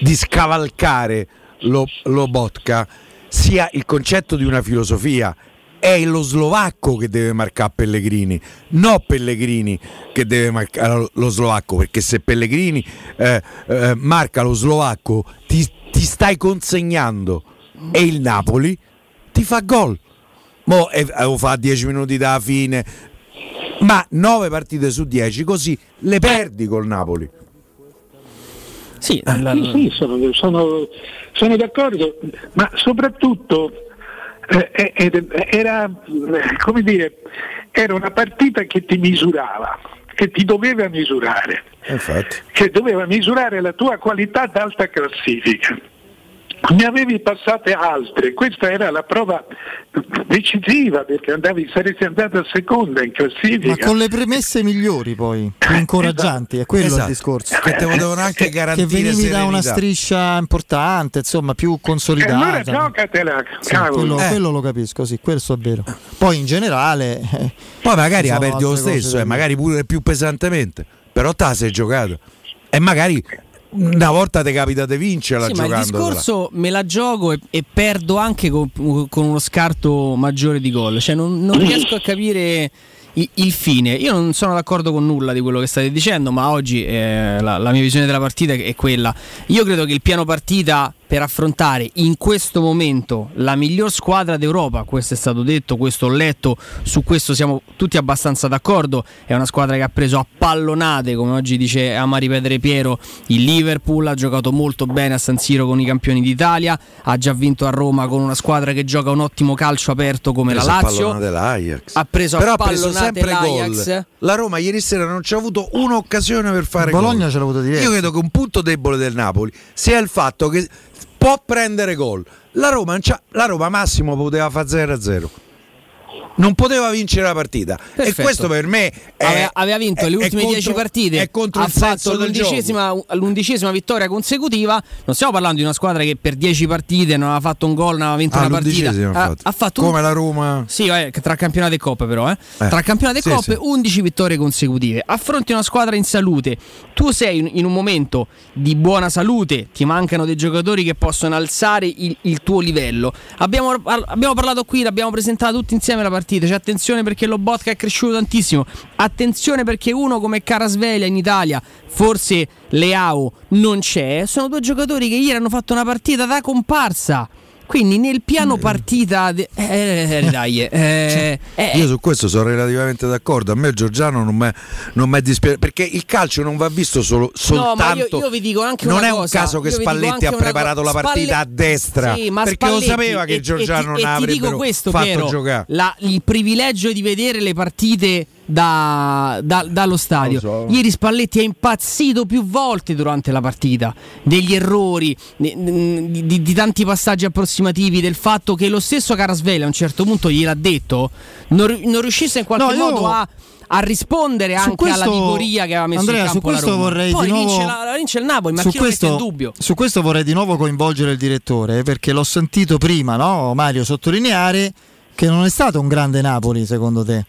di scavalcare lo, lo Botka sia il concetto di una filosofia. È lo slovacco che deve marcare Pellegrini, no Pellegrini che deve marcare lo- lo slovacco, perché se Pellegrini eh, eh, marca lo slovacco ti, ti stai consegnando e il Napoli ti fa gol. Mo eh, fa a 10 minuti dalla fine, ma 9 partite su 10 così le perdi col Napoli. Sì, Sì, sì, sono, sono- sono d'accordo, ma soprattutto eh, eh, ed- era, eh, come dire, era una partita che ti misurava, che ti doveva misurare, Infatti. che doveva misurare la tua qualità d'alta classifica. Ne avevi passate altre, questa era la prova decisiva perché andavi, saresti andato a seconda in classifica. Ma con le premesse migliori poi, più incoraggianti, è quello Esatto. il discorso. Che te potevano anche garantire Che venivi da una serenità. striscia importante, insomma, più E allora consolidata. giocatela, Sì, quello, Eh. quello lo capisco, sì, questo è vero. Poi in generale... eh, Poi magari la sono perdi lo stesso, eh, magari pure più pesantemente, però te la sei giocato. E magari una volta ti capita di vincerla Sì, ma il giocando. discorso me la gioco e, e perdo anche con, con uno scarto maggiore di gol. Cioè, non, non riesco a capire il, il fine. Io non sono d'accordo con nulla di quello che state dicendo, ma oggi eh, la, la mia visione della partita è quella. Io credo che il piano partita per affrontare in questo momento la miglior squadra d'Europa, questo è stato detto, questo ho letto, su questo siamo tutti abbastanza d'accordo, è una squadra che ha preso a pallonate, come oggi dice ama ripetere Piero, il Liverpool, ha giocato molto bene a San Siro con i campioni d'Italia, ha già vinto a Roma con una squadra che gioca un ottimo calcio aperto come la Lazio, ha preso Però a ha preso pallonate sempre l'Ajax. gol. La Roma ieri sera non c'ha avuto un'occasione per fare Bologna gol. ce l'ha avuto diverso. Io credo che un punto debole del Napoli sia il fatto che può prendere gol. La Roma, la Roma massimo poteva fare 0-0. Non poteva vincere la partita. E Perfetto. questo per me è, aveva, aveva vinto è- le ultime contro- 10 partite, È contro ha fatto l'undicesima, l'undicesima vittoria consecutiva. Non stiamo parlando di una squadra che per 10 partite non aveva fatto un gol, non aveva vinto Ah, una partita. ha fatto. ha fatto un- Come la Roma. Sì, eh, tra campionato e coppe però, eh. Eh, Tra campionato e sì, coppe sì. 11 vittorie consecutive. Affronti una squadra in salute. Tu sei in, in un momento di buona salute, ti mancano dei giocatori che possono alzare il, il tuo livello. Abbiamo, abbiamo parlato qui, l'abbiamo presentata tutti insieme la partita. C'è attenzione perché lo Botka è cresciuto tantissimo. Attenzione perché uno come Carasveglia in Italia, forse Leao non c'è. Sono due giocatori che ieri hanno fatto una partita da comparsa. Quindi nel piano partita. de- eh, eh, dai, eh, eh, Io su questo sono relativamente d'accordo. A me Giorgiano non mi dispiaciuto perché il calcio non va visto solo, soltanto. No, ma io, io vi dico anche non è un cosa, caso che Spalletti ha preparato cosa. la partita Spalle- a destra Sì, perché lo Spalletti- sapeva che e- Giorgiano e, non e ti dico avrebbero questo, fatto Piero, giocare. la- il privilegio di vedere le partite da- da- dallo stadio. So. Ieri Spalletti è impazzito più volte durante la partita degli errori, di, di- di- tanti passaggi approssimativi, del fatto che lo stesso Carasveglia a un certo punto gliel'ha detto, non, non riuscisse in qualche No, io- modo a a rispondere Su anche alla questo- vigoria che aveva messo Andrea, in su campo la questo Roma. vorrei Poi di nuovo- vince, la, la vince il Napoli, ma su questo, dubbio? su questo vorrei di nuovo coinvolgere il direttore perché l'ho sentito prima, no, Mario, sottolineare che non è stato un grande Napoli secondo te.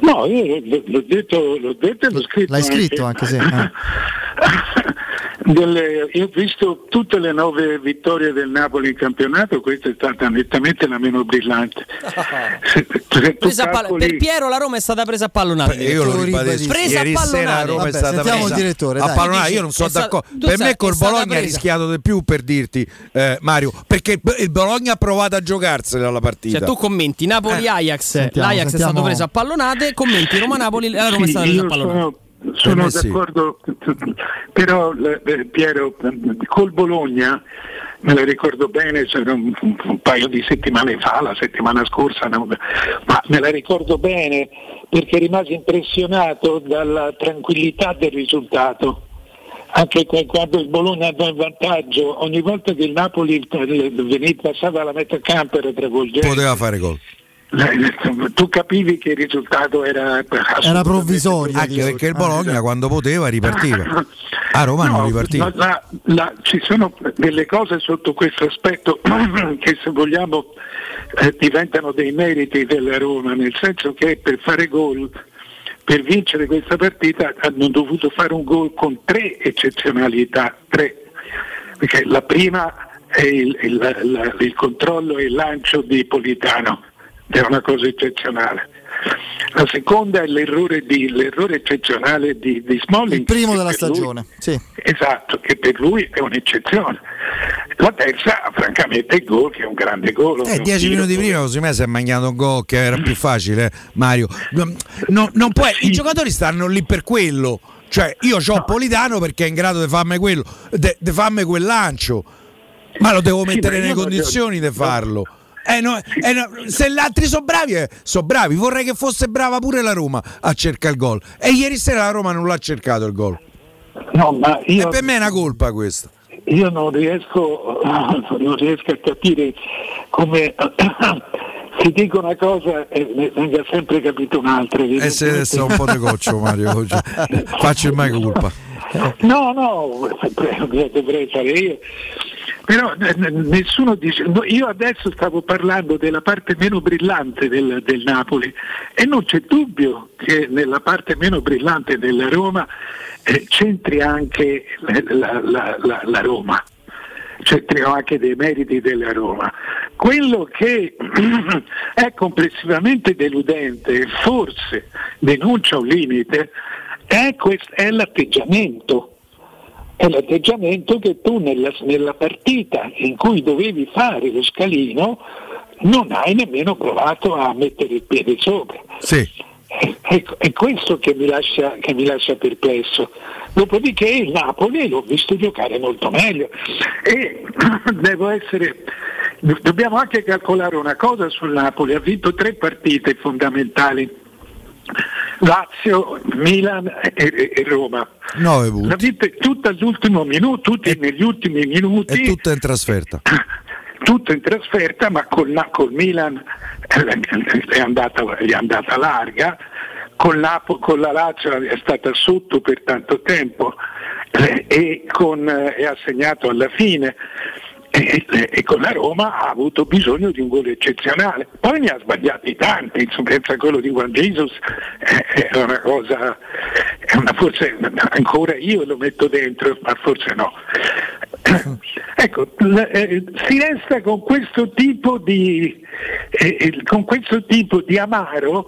No, io l'ho, l'ho detto, l'ho detto e l'ho scritto. L'hai scritto anche se... eh. Delle- io ho visto tutte le nove vittorie del Napoli in campionato, questa è stata nettamente la meno brillante. Calcoli- per Piero la Roma è stata presa a pallonate. Io lo ribadisco. Presa Ieri a pallonate. Roma Vabbè, è stata presa direttore, a. Dici, Io non sono è d'accordo. tu Per sai- me col è Bologna ha rischiato di più per dirti eh, Mario, perché il Bologna ha provato a giocarsela la partita. Cioè, tu commenti Napoli-Ajax, Sentiamo, l'Ajax è sentiamo. stato preso a pallonate, commenti Roma-Napoli, la Roma è Sì, stata presa a pallonate. sono Sono sì. d'accordo, però eh, Piero, col Bologna, me la ricordo bene, c'era un, un paio di settimane fa, la settimana scorsa, no, ma me la ricordo bene perché rimasi impressionato dalla tranquillità del risultato. Anche quando il Bologna andò in vantaggio, ogni volta che il Napoli eh, veniva- passava la metà campo era travolgente. Poteva fare gol. Eh, Tu capivi che il risultato era Era provvisorio. Anche perché il Bologna quando poteva ripartiva. A Roma non No, ripartiva. la- la- la- ci sono delle cose sotto questo aspetto che se vogliamo eh, diventano dei meriti della Roma, nel senso che per fare gol, per vincere questa partita hanno dovuto fare un gol con tre eccezionalità, tre. Perché la prima è il, il- la- il controllo e il lancio di Politano, è una cosa eccezionale. La seconda è l'errore, di- l'errore eccezionale di, di Smalling. Il primo della per lui- stagione. Sì. Esatto, che per lui è un'eccezione. La terza, francamente, è il gol, che è un grande gol. Eh, dieci minuti prima così me si è mangiato un gol che era più facile, Mario. No, no- non puoi- I giocatori stanno lì per quello. Cioè, io ho Politano perché è in grado di farmi quello, di farmi quel lancio. Ma lo devo Sì, mettere io nelle condizioni di farlo. Eh, no, eh, no, se gli altri sono bravi, eh, sono bravi. Vorrei che fosse brava pure la Roma a cercare il gol. E ieri sera la Roma non l'ha cercato il gol. No, ma io, E per me è una colpa questa. io non, riesco, non riesco a capire come si dica una cosa e ne venga sempre capito un'altra. E se adesso un po' di coccio, Mario. cioè, faccio il mai colpa. No, no, dovrei fare io. Però eh, nessuno dice, io adesso stavo parlando della parte meno brillante del, del Napoli. E non c'è dubbio che nella parte meno brillante della Roma eh, c'entri anche la, la- la- la Roma, c'entrino anche dei meriti della Roma. Quello che è complessivamente deludente e forse denuncia un limite è, quest- è l'atteggiamento è l'atteggiamento che tu nella, nella partita in cui dovevi fare lo scalino non hai nemmeno provato a mettere il piede sopra. Sì. È, è questo che mi, lascia, che mi lascia perplesso. Dopodiché il Napoli l'ho visto giocare molto meglio e devo essere, dobbiamo anche calcolare una cosa sul Napoli, ha vinto tre partite fondamentali. Lazio, Milan e, e- e Roma. 9 punti. La vita tutto all'ultimo minuto, tutti negli ultimi minuti, È tutto in trasferta. tutto in trasferta, ma col, col Milan eh, è andata, è andata larga, col Napo- con la Lazio è stata sotto per tanto tempo eh, e, con, eh, e ha segnato alla fine. E, e- e con la Roma ha avuto bisogno di un gol eccezionale. Poi ne ha sbagliati tanti, insomma, pensa a quello di Juan Jesus, eh, è una cosa, è una, forse ancora io lo metto dentro, ma forse no. Ecco, eh, si resta con questo tipo di, eh, eh, con questo tipo di amaro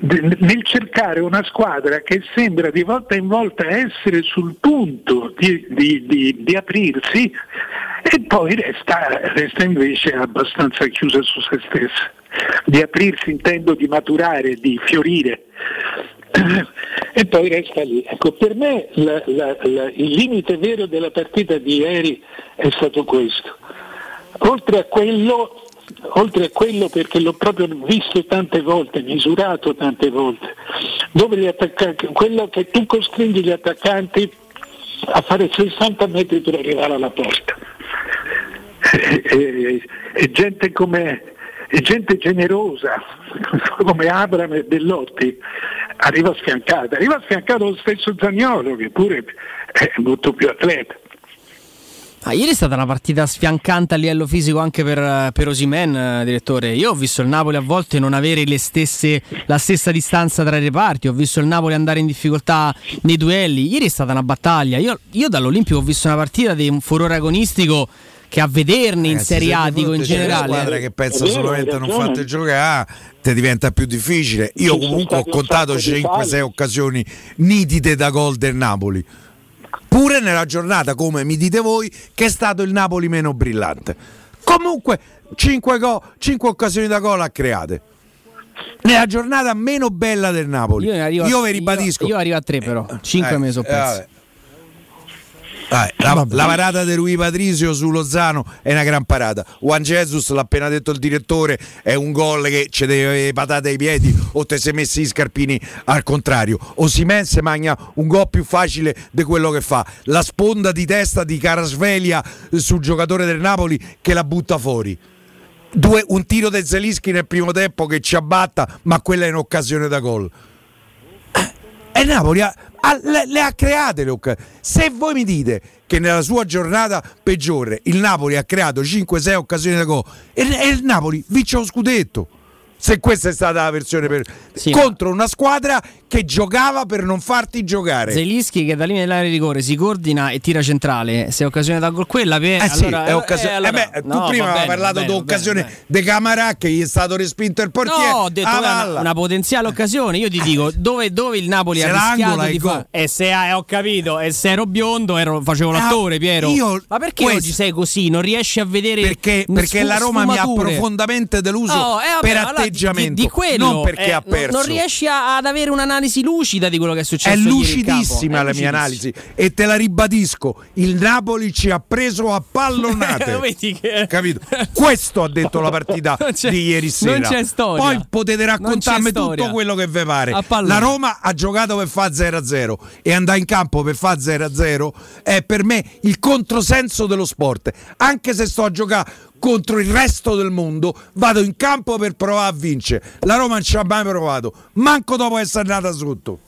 nel cercare una squadra che sembra di volta in volta essere sul punto di, di- di- di aprirsi e poi resta, resta invece abbastanza chiusa su se stessa. Di aprirsi intendo di maturare, di fiorire e poi resta lì. Ecco, per me la- la- la- il limite vero della partita di ieri è stato questo. Oltre a quello, oltre a quello perché l'ho proprio visto tante volte, misurato tante volte, dove gli attaccanti, quello che tu costringi gli attaccanti a fare 60 metri per arrivare alla porta. E, e- e gente come e gente generosa come Abram e Bellotti arriva sfiancata, arriva sfiancato lo stesso Zagnolo che pure è molto più atleta. Ah, ieri è stata una partita sfiancante a livello fisico anche per, per Osimen, eh, direttore. Io ho visto il Napoli a volte non avere le stesse, la stessa distanza tra i reparti, ho visto il Napoli andare in difficoltà nei duelli. Ieri è stata una battaglia. Io, io dall'Olimpico ho visto una partita di un furore agonistico che a vederne in Ragazzi, Serie A, dico in c'è una squadra generale. che pensa vero, solamente a non farti giocare, ti diventa più difficile. Io comunque ho contato sacco di 5-6 falli. occasioni nitide da gol del Napoli. Pure nella giornata, come mi dite voi, che è stato il Napoli meno brillante. Comunque, 5, occasioni da gol ha create. Nella giornata meno bella del Napoli. Io, arrivo a- Io vi ribadisco. Io, io arrivo a tre, però. Cinque Eh, me ne sono eh. Dai, la, la parata di Rui Patrizio su Lozano è una gran parata. Juan Jesus, l'ha appena detto il direttore, è un gol che ci deve patate ai piedi o te sei messi i scarpini al contrario. Osimen se magna un gol più facile di quello che fa. La sponda di testa di Carasvelia sul giocatore del Napoli che la butta fuori. Due- un tiro del Zelischi nel primo tempo che ci abbatta, ma quella è un'occasione da gol. E Napoli ha- le, le ha create le occasioni. Se voi mi dite che nella sua giornata peggiore il Napoli ha creato 5-6 occasioni da gol e, e il Napoli vince lo scudetto. Se questa è stata la versione per... contro una squadra che giocava per non farti giocare. Zelischi che da linea dell'area di rigore si coordina e tira centrale. Se è occasione da gol quella, per, Eh sì, allora, è occasione. eh, allora- eh beh, tu no, prima va avevi parlato di occasione De Camarà che gli è stato respinto il portiere. No, ho detto Ah, una, una potenziale occasione. Io ti dico dove, dove il Napoli Se ha rischiato di fare. E se eh, ho capito, e se ero biondo ero- facevo Ah, l'attore, Piero. io- Ma perché questo- oggi sei così? Non riesci a vedere Perché, perché la Roma mi ha profondamente deluso Oh, eh, vabbè, per di- atteggiamento, di, di quello, non perché eh, ha perso. Non riesci a- ad avere un'analisi lucida di quello che è successo. È lucidissima campo. la È mia analisi e te la ribadisco. Il Napoli ci ha preso a pallonate. Vedi che- Capito? Questo ha detto la partita di ieri sera. non c'è storia. Poi potete raccontarmi tutto quello che vi pare. La Roma ha giocato per fare 0-0 e andare in campo per fare 0-0 è per me il controsenso dello sport. Anche se sto a giocare contro il resto del mondo, vado in campo per provare a vincere. La Roma non ci ha mai provato, manco dopo essere andata sotto.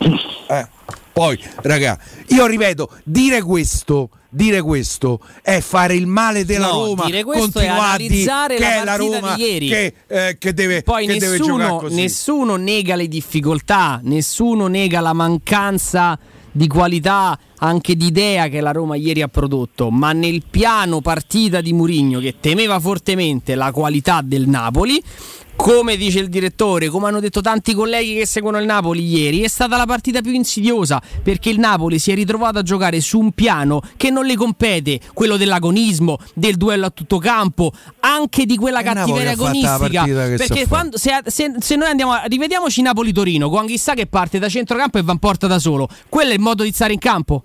Eh, Poi, raga, io ripeto, dire questo, dire questo è fare il male della No, Roma. dire questo è analizzare che la è la Roma ieri. che, eh, che deve, Poi che deve giocare nessuno, così. nessuno nega le difficoltà, nessuno nega la mancanza di qualità, anche di idea che la Roma ieri ha prodotto, ma nel piano partita di Murigno che temeva fortemente la qualità del Napoli, come dice il direttore, come hanno detto tanti colleghi che seguono il Napoli ieri, è stata la partita più insidiosa perché il Napoli si è ritrovato a giocare su un piano che non le compete, quello dell'agonismo, del duello a tutto campo, anche di quella E cattiveria agonistica. Perché quando, se, se- se noi andiamo a, rivediamoci Napoli-Torino, con chissà che parte da centrocampo e va in porta da solo, quello è il modo di stare in campo?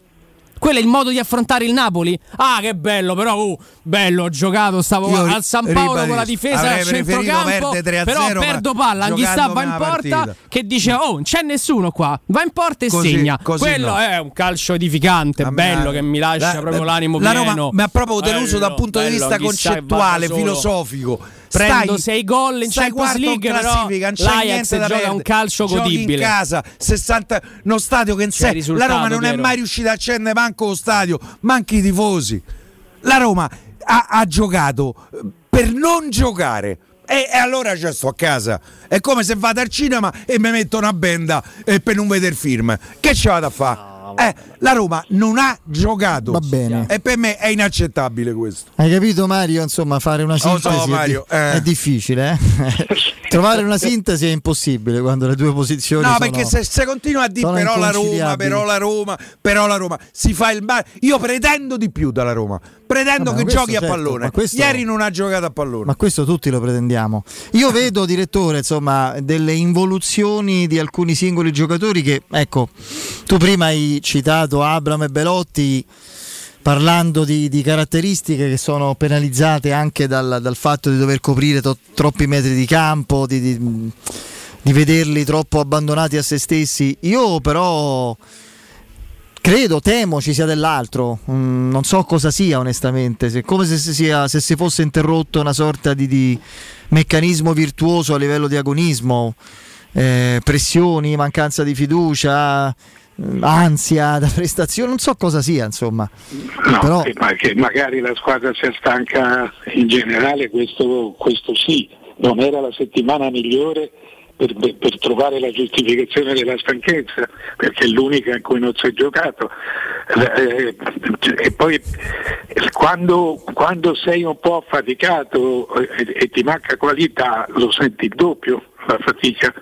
Quello è il modo di affrontare il Napoli? Ah, che bello, però, uh, bello, ho giocato, stavo Io al San Paolo con la ribadisco, difesa al centrocampo, perdere 3-0, però perdo palla, anche sta va in porta partita. che dice "Oh, non c'è nessuno qua". Va in porta e Così- segna. così Quello no. è un calcio edificante, A me- bello che mi lascia la- proprio l'animo la pieno. Roma mi ha proprio deluso Bello, dal punto di bello, vista chissà che concettuale, filosofico. Prendo Stai- sei gol in Champions League, però classifica, non c'è l'Ajax niente da gioca perdere. un calcio godibile. in casa, 60, uno stadio che in sé. La Roma non è Piero. mai riuscita a accendere manco lo stadio, manchi i tifosi. La Roma ha, ha giocato per non giocare. E, e allora cioè, sto a casa. È come se vado al cinema e mi metto una benda eh, per non vedere film. Che ci vado a fare? Eh, la Roma non ha giocato. Va bene. E per me è inaccettabile questo. Hai capito Mario? Insomma, fare una Lo so, sintesi è di- Mario, eh. è, difficile. eh? Trovare una sintesi è impossibile quando le due posizioni No, sono perché se, se continua a dire però la Roma, però la Roma, però la Roma, si fa il male. Io pretendo di più dalla Roma. Pretendo Vabbè, che giochi a certo, pallone. ma questo- Ieri non ha giocato a pallone. Ma questo tutti lo pretendiamo. Io vedo, direttore, insomma, delle involuzioni di alcuni singoli giocatori che, ecco, tu prima hai citato Abram e Belotti parlando di, di caratteristiche che sono penalizzate anche dal, dal fatto di dover coprire to- troppi metri di campo, di, di- di vederli troppo abbandonati a se stessi. Io però credo, temo ci sia dell'altro. Mm, non so cosa sia, onestamente. Se, come se si, sia- se si fosse interrotto una sorta di, di meccanismo virtuoso a livello di agonismo, eh, pressioni, mancanza di fiducia, mm, ansia da prestazione. Non so cosa sia, insomma. No, Però- che magari la squadra sia stanca in generale, questo, questo sì, non era la settimana migliore per, per- trovare la giustificazione della stanchezza, perché è l'unica in cui non si è giocato. Eh, e poi eh, quando, quando sei un po' affaticato e, e ti manca qualità, lo senti il doppio la fatica.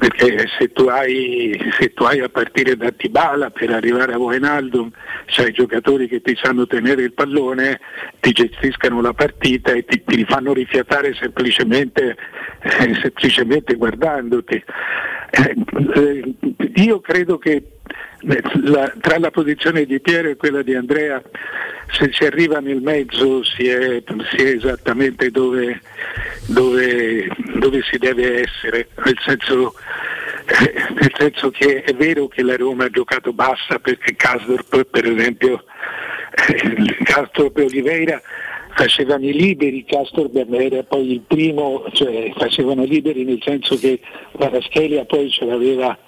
Perché se tu, hai, se tu hai a partire da Tibala per arrivare a Wijnaldum, c'hai giocatori che ti sanno tenere il pallone, ti gestiscano la partita e ti, ti fanno rifiatare semplicemente, eh, semplicemente guardandoti. Eh, eh, io credo che la- tra la posizione di Piero e quella di Andrea, se si arriva nel mezzo si è, si è esattamente dove, dove- dove si deve essere, nel senso, eh, nel senso che è vero che la Roma ha giocato bassa perché Kasdorp per esempio, eh, Kasdorp e Oliveira facevano i liberi, Castor era poi il primo, cioè facevano liberi nel senso che Paraschelia poi ce l'aveva,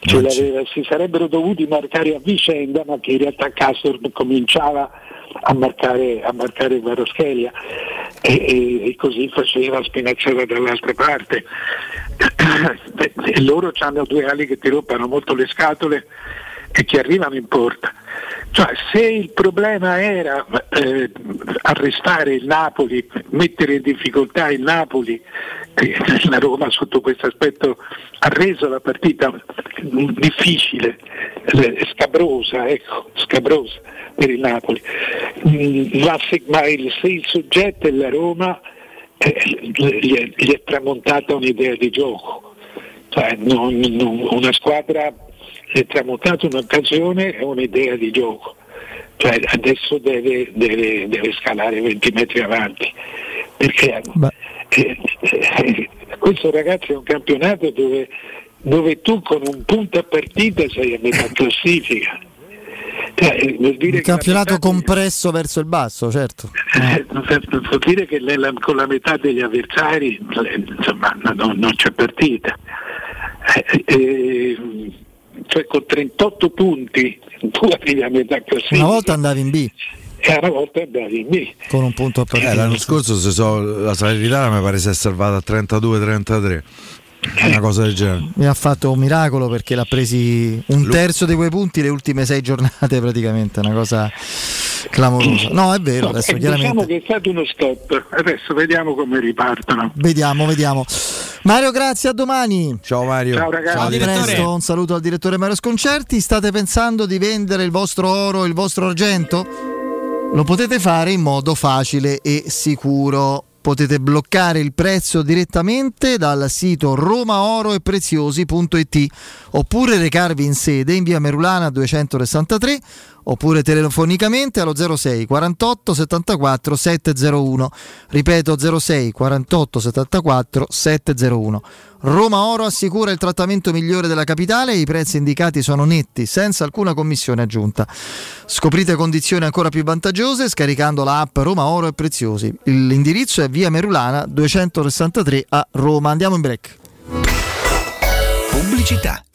ce l'aveva, si sarebbero dovuti marcare a vicenda ma che in realtà Castor cominciava a marcare, a marcare Paraschelia e, e- e così faceva Spinazzola dall'altra parte. E loro hanno due ali che ti rompano molto le scatole e che arrivano in porta. Cioè, se il problema era eh, arrestare il Napoli, mettere in difficoltà il Napoli, eh, la Roma sotto questo aspetto ha reso la partita mm, difficile, eh, scabrosa, ecco, scabrosa per il Napoli. Mm, Ma se, ma il, se il soggetto è la Roma, eh, gli, è, gli è tramontata un'idea di gioco. Cioè, non- non- una squadra è tramontata un'occasione e un'idea di gioco. Cioè, adesso deve, deve- deve scalare 20 metri avanti. Perché eh, eh, questo ragazzi è un campionato dove, dove tu con un punto a partita sei a metà classifica. Cioè, dire Il campionato compresso verso il basso, certo. eh, vuol dire che la- con la metà degli avversari eh, insomma, no- no- non c'è partita. Eh, eh, cioè con 38 punti tu arrivi a metà classifica Una volta andavi in B e una volta andavi in B. con un punto a partita. Eh, l'anno scorso se so, la Salernitana mi pare si è salvata a 32-33. Una cosa del genere. Mi ha fatto un miracolo perché l'ha presi un terzo di quei punti le ultime sei giornate praticamente, una cosa clamorosa. No, è vero, No, adesso eh, chiaramente Diciamo che è stato uno stop, adesso vediamo come ripartono. Vediamo, vediamo. Mario, grazie, a domani. Ciao Mario. Ciao, ragazzi. A presto, un saluto al direttore Mario Sconcerti. State pensando di vendere il vostro oro, il vostro argento? Lo potete fare in modo facile e sicuro. Potete bloccare il prezzo direttamente dal sito romaoroepreziosi.it oppure recarvi in sede in via Merulana 263 oppure telefonicamente allo 06 48 74 701. Ripeto 06 48 74 701. Roma Oro assicura il trattamento migliore della capitale e i prezzi indicati sono netti, senza alcuna commissione aggiunta. Scoprite condizioni ancora più vantaggiose scaricando la app Roma Oro e Preziosi. L'indirizzo è via Merulana 263 a Roma. Andiamo in break. Pubblicità.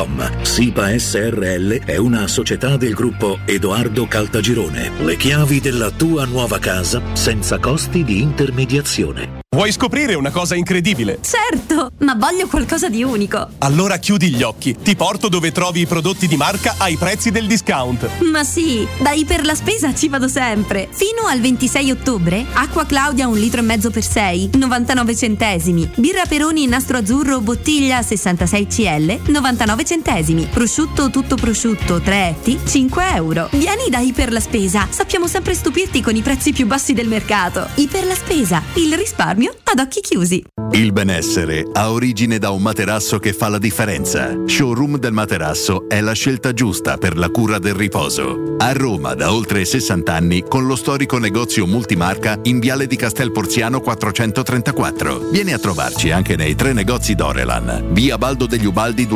www.keicalt.com. SIPA SRL è una società del gruppo Edoardo Caltagirone. Le chiavi della tua nuova casa senza costi di intermediazione. Vuoi scoprire una cosa incredibile? Certo, ma voglio qualcosa di unico. Allora chiudi gli occhi, ti porto dove trovi i prodotti di marca ai prezzi del discount. Ma sì, da Iper la Spesa ci vado sempre. Fino al 26 ottobre, acqua Claudia un litro e mezzo per 6, 99 centesimi. Birra Peroni in nastro azzurro bottiglia 66 CL, 99 centesimi. Prosciutto tutto prosciutto 3 etti, 5 euro. Vieni da Iper la Spesa, sappiamo sempre stupirti con i prezzi più bassi del mercato. Iper la Spesa, il risparmio ad occhi chiusi. Il benessere ha origine da un materasso che fa la differenza. Showroom del materasso è la scelta giusta per la cura del riposo. A Roma da oltre 60 anni con lo storico negozio multimarca in Viale di Castel Porziano 434. Vieni a trovarci anche nei tre negozi Dorelan. Via Baldo degli Ubaldi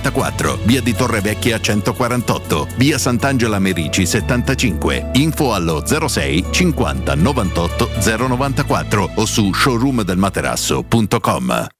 244, Via di Torrevecchia 148, Via Sant'Angela Merici 75. Info allo 06 50 98 094 o su showroomdelmaterasso.com.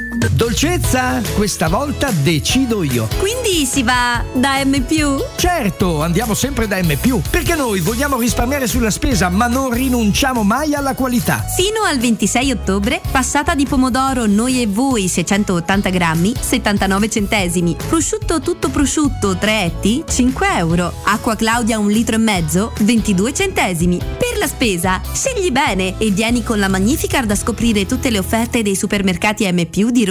Dolcezza, questa volta decido io. Quindi si va da M. Certo, andiamo sempre da M, perché noi vogliamo risparmiare sulla spesa, ma non rinunciamo mai alla qualità. Fino al 26 ottobre, passata di pomodoro noi e voi 680 grammi, 79 centesimi. Prosciutto tutto prosciutto 3 etti, 5 euro. Acqua Claudia un litro e mezzo, 22 centesimi. Per la spesa, scegli bene e vieni con la Magnificard a scoprire tutte le offerte dei supermercati M di Roma,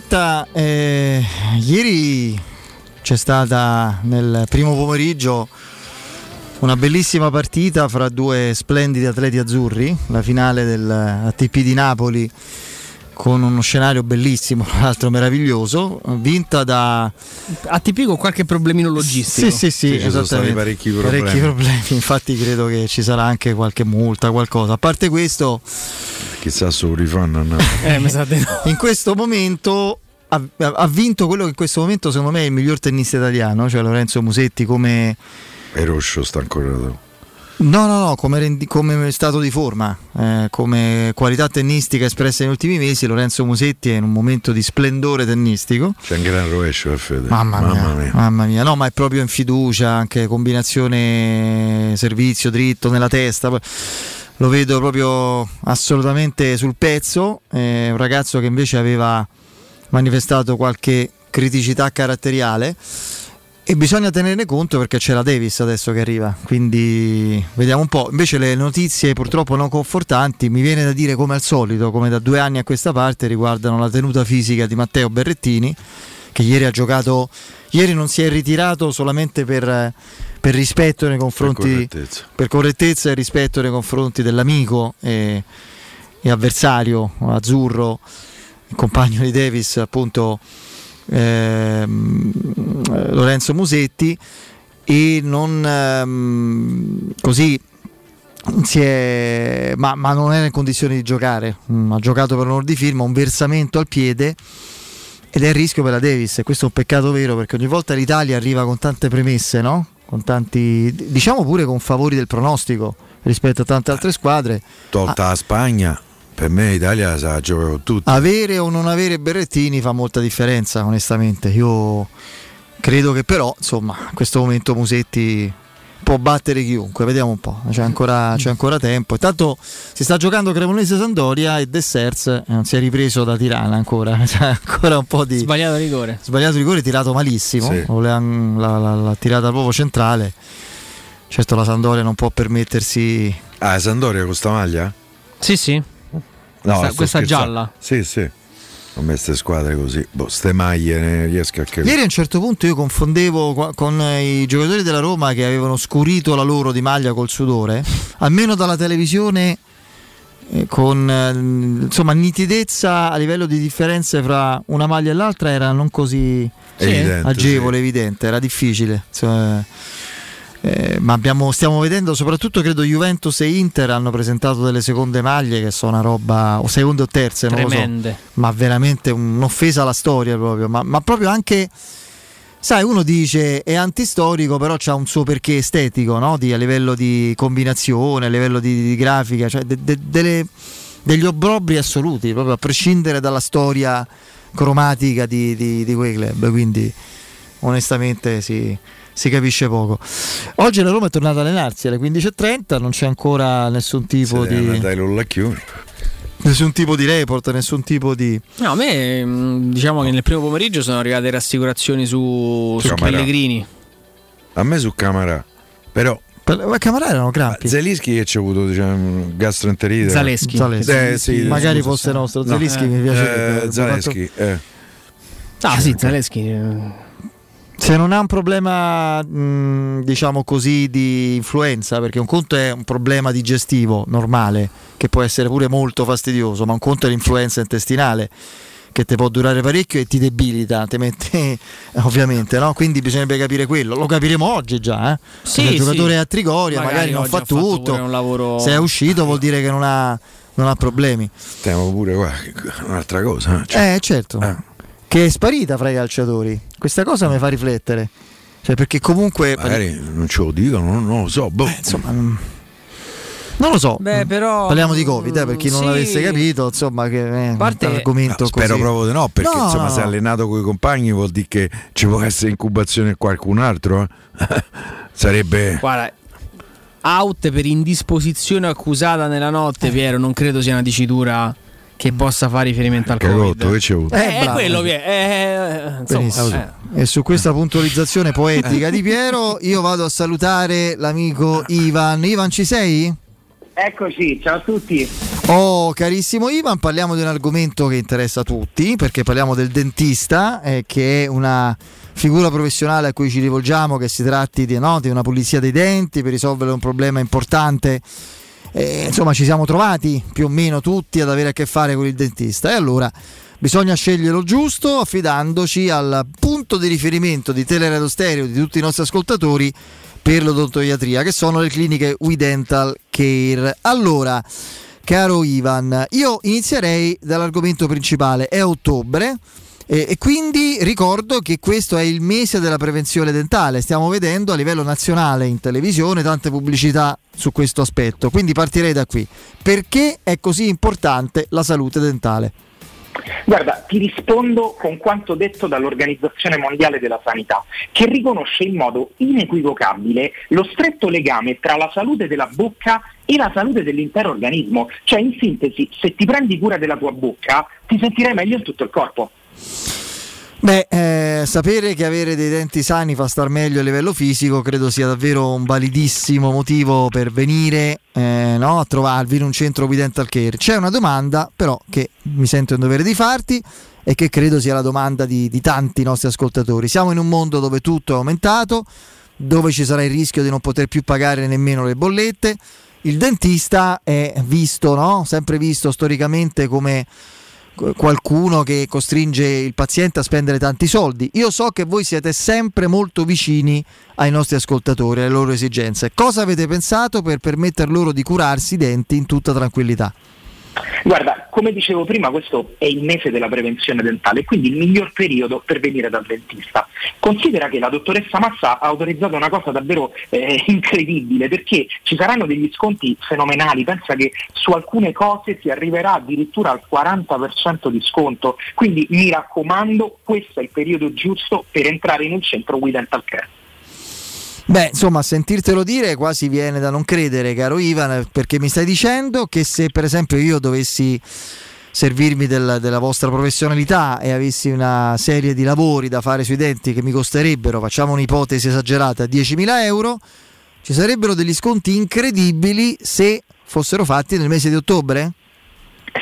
Diretta. eh, ieri c'è stata nel primo pomeriggio una bellissima partita fra due splendidi atleti azzurri, la finale del ATP di Napoli con uno scenario bellissimo, tra l'altro meraviglioso, vinta da ATP con qualche problemino logistico. Sì, sì, sì, Sì, ci sono stati esattamente. parecchi problemi. Parecchi problemi, infatti credo che ci sarà anche qualche multa, qualcosa. A parte questo, Chissà su rifanno. No. Eh, mi sa di no. in questo momento ha, ha, vinto quello che in questo momento secondo me è il miglior tennista italiano, cioè Lorenzo Musetti come... E Roscio sta ancora dopo. No, no, no, come, come stato di forma, eh, come qualità tennistica espressa negli ultimi mesi, Lorenzo Musetti è in un momento di splendore tennistico. C'è un gran rovescio, Fede. Mamma, mamma mia, mia, mamma mia, no, ma è proprio in fiducia, anche combinazione servizio dritto nella testa. Lo vedo proprio assolutamente sul pezzo. È un ragazzo che invece aveva manifestato qualche criticità caratteriale e bisogna tenerne conto perché c'è la Davis adesso che arriva, quindi vediamo un po'. Invece le notizie purtroppo non confortanti, mi viene da dire come al solito, come da due anni a questa parte, riguardano la tenuta fisica di Matteo Berrettini, che ieri ha giocato, ieri non si è ritirato solamente per, per rispetto nei confronti, per correttezza. per correttezza. e rispetto nei confronti dell'amico e, e avversario azzurro, compagno di Davis appunto ehm, Lorenzo Musetti e non ehm, così è, ma, ma, non era in condizioni di giocare. Mm, ha giocato per onore di firma un versamento al piede ed è il rischio per la Davis. E questo è un peccato vero perché ogni volta l'Italia arriva con tante premesse no? con tanti diciamo pure con favori del pronostico rispetto a tante altre squadre. Tolta ah, la Spagna per me l'Italia sa giocare con tutti. Avere o non avere Berrettini fa molta differenza, onestamente. Io credo che però, insomma, a questo momento Musetti può battere chiunque, vediamo un po', c'è ancora, c'è ancora tempo. Intanto si sta giocando Cremonese Sandoria e Dessers eh, non si è ripreso da Tirana ancora, c'è ancora un po' di... Sbagliato rigore. Sbagliato rigore, tirato malissimo, sì. l'ha, l'ha, l'ha tirata proprio centrale. Certo la Sandoria non può permettersi... Ah, Sandoria con sta maglia? Sì, sì. No, questa, questa gialla. Sì, sì. Ho messo queste squadre così, boh, ste maglie ne riesco a capire. Ieri a un certo punto io confondevo con i giocatori della Roma che avevano scurito la loro di maglia col sudore, almeno dalla televisione eh, con eh, insomma nitidezza a livello di differenze fra una maglia e l'altra era non così evidente, agevole, sì. evidente, era difficile. Cioè, eh, ma abbiamo, stiamo vedendo soprattutto credo Juventus e Inter hanno presentato delle seconde maglie che sono una roba o seconde o terze Tremende. non lo so ma veramente un'offesa alla storia proprio ma, ma proprio anche sai uno dice è antistorico però c'ha un suo perché estetico no? di, a livello di combinazione a livello di, di grafica cioè de, de, delle, degli obbrobri assoluti proprio a prescindere dalla storia cromatica di, di, di quei club quindi onestamente sì si capisce poco. Oggi la Roma è tornata a allenarsi alle 15.30, non c'è ancora nessun tipo di... Nessun tipo di report, nessun tipo di. No, a me mm, diciamo che nel primo pomeriggio sono arrivate rassicurazioni su, su Pellegrini. A me su Camara, però ma Camara erano crampi. Zelischi che ci ha avuto diciamo, gastroenterite. Zaleschi. Zaleschi. Eh, sì, Magari fosse nostro. Zelischi no. mi piace. Eh, Zaleschi. Eh. Ah sì, Zaleschi. Eh. Se non ha un problema, mh, diciamo così, di influenza, perché un conto è un problema digestivo normale, che può essere pure molto fastidioso, ma un conto è l'influenza intestinale che ti può durare parecchio e ti debilita, ti mette ovviamente, no? Quindi bisognerebbe capire quello. Lo capiremo oggi già, eh? Sì, il giocatore sì. a Trigoria magari, magari non fa tutto. Lavoro... Se è uscito vuol dire che non ha, non ha problemi. Stiamo pure qua, un'altra cosa. Cioè. Eh, certo. Eh che è sparita fra i calciatori. Questa cosa mi fa riflettere. Cioè, perché comunque. Magari non ce lo dicono, non, non lo so. Boh. Beh, insomma. Non lo so, Beh, però, parliamo di Covid eh, per chi non sì. l'avesse capito, insomma, che è parte, un argomento no, Spero così. proprio di no, perché no, insomma, no. se è allenato con i compagni vuol dire che ci può essere incubazione qualcun altro. Eh? Sarebbe. Guarda, out per indisposizione accusata nella notte, Piero, non credo sia una dicitura che possa fare riferimento al Covid. Che c'è avuto? Eh, è quello che è. Eh, insomma, eh. E su questa puntualizzazione poetica di Piero, io vado a salutare l'amico Ivan. Ivan, ci sei? Eccoci, ciao a tutti. Oh, carissimo Ivan, parliamo di un argomento che interessa a tutti, perché parliamo del dentista, eh, che è una figura professionale a cui ci rivolgiamo, che si tratti di, no, di una pulizia dei denti per risolvere un problema importante eh, insomma ci siamo trovati più o meno tutti ad avere a che fare con il dentista e allora bisogna scegliere lo giusto affidandoci al punto di riferimento di Teleradio Stereo di tutti i nostri ascoltatori per l'odontoiatria che sono le cliniche We Dental Care. Allora, caro Ivan, io inizierei dall'argomento principale, è ottobre E, e, quindi ricordo che questo è il mese della prevenzione dentale, stiamo vedendo a livello nazionale in televisione tante pubblicità su questo aspetto, quindi partirei da qui. Perché è così importante la salute dentale? Guarda, ti rispondo con quanto detto dall'Organizzazione Mondiale della Sanità, che riconosce in modo inequivocabile lo stretto legame tra la salute della bocca e la salute dell'intero organismo. Cioè, in sintesi, se ti prendi cura della tua bocca, ti sentirai meglio in tutto il corpo. Beh, eh, sapere che avere dei denti sani fa star meglio a livello fisico credo sia davvero un validissimo motivo per venire eh, no, a trovarvi in un centro We Dental Care. C'è una domanda però che mi sento in dovere di farti e che credo sia la domanda di, di tanti nostri ascoltatori. Siamo in un mondo dove tutto è aumentato, dove ci sarà il rischio di non poter più pagare nemmeno le bollette. Il dentista è visto, no? sempre visto storicamente come qualcuno che costringe il paziente a spendere tanti soldi. Io so che voi siete sempre molto vicini ai nostri ascoltatori, alle loro esigenze. Cosa avete pensato per permettere loro di curarsi i denti in tutta tranquillità? Guarda, come dicevo prima, questo è il mese della prevenzione dentale, quindi il miglior periodo per venire dal dentista. Considera che la dottoressa Massa ha autorizzato una cosa davvero eh, incredibile, perché ci saranno degli sconti fenomenali, pensa che su alcune cose si arriverà addirittura al 40% di sconto, quindi mi raccomando, questo è il periodo giusto per entrare in un centro We Dental Care. Beh, insomma, sentirtelo dire quasi viene da non credere, caro Ivan, perché mi stai dicendo che se per esempio io dovessi servirmi del, della vostra professionalità e avessi una serie di lavori da fare sui denti che mi costerebbero, facciamo un'ipotesi esagerata, 10.000 euro, ci sarebbero degli sconti incredibili se fossero fatti nel mese di ottobre?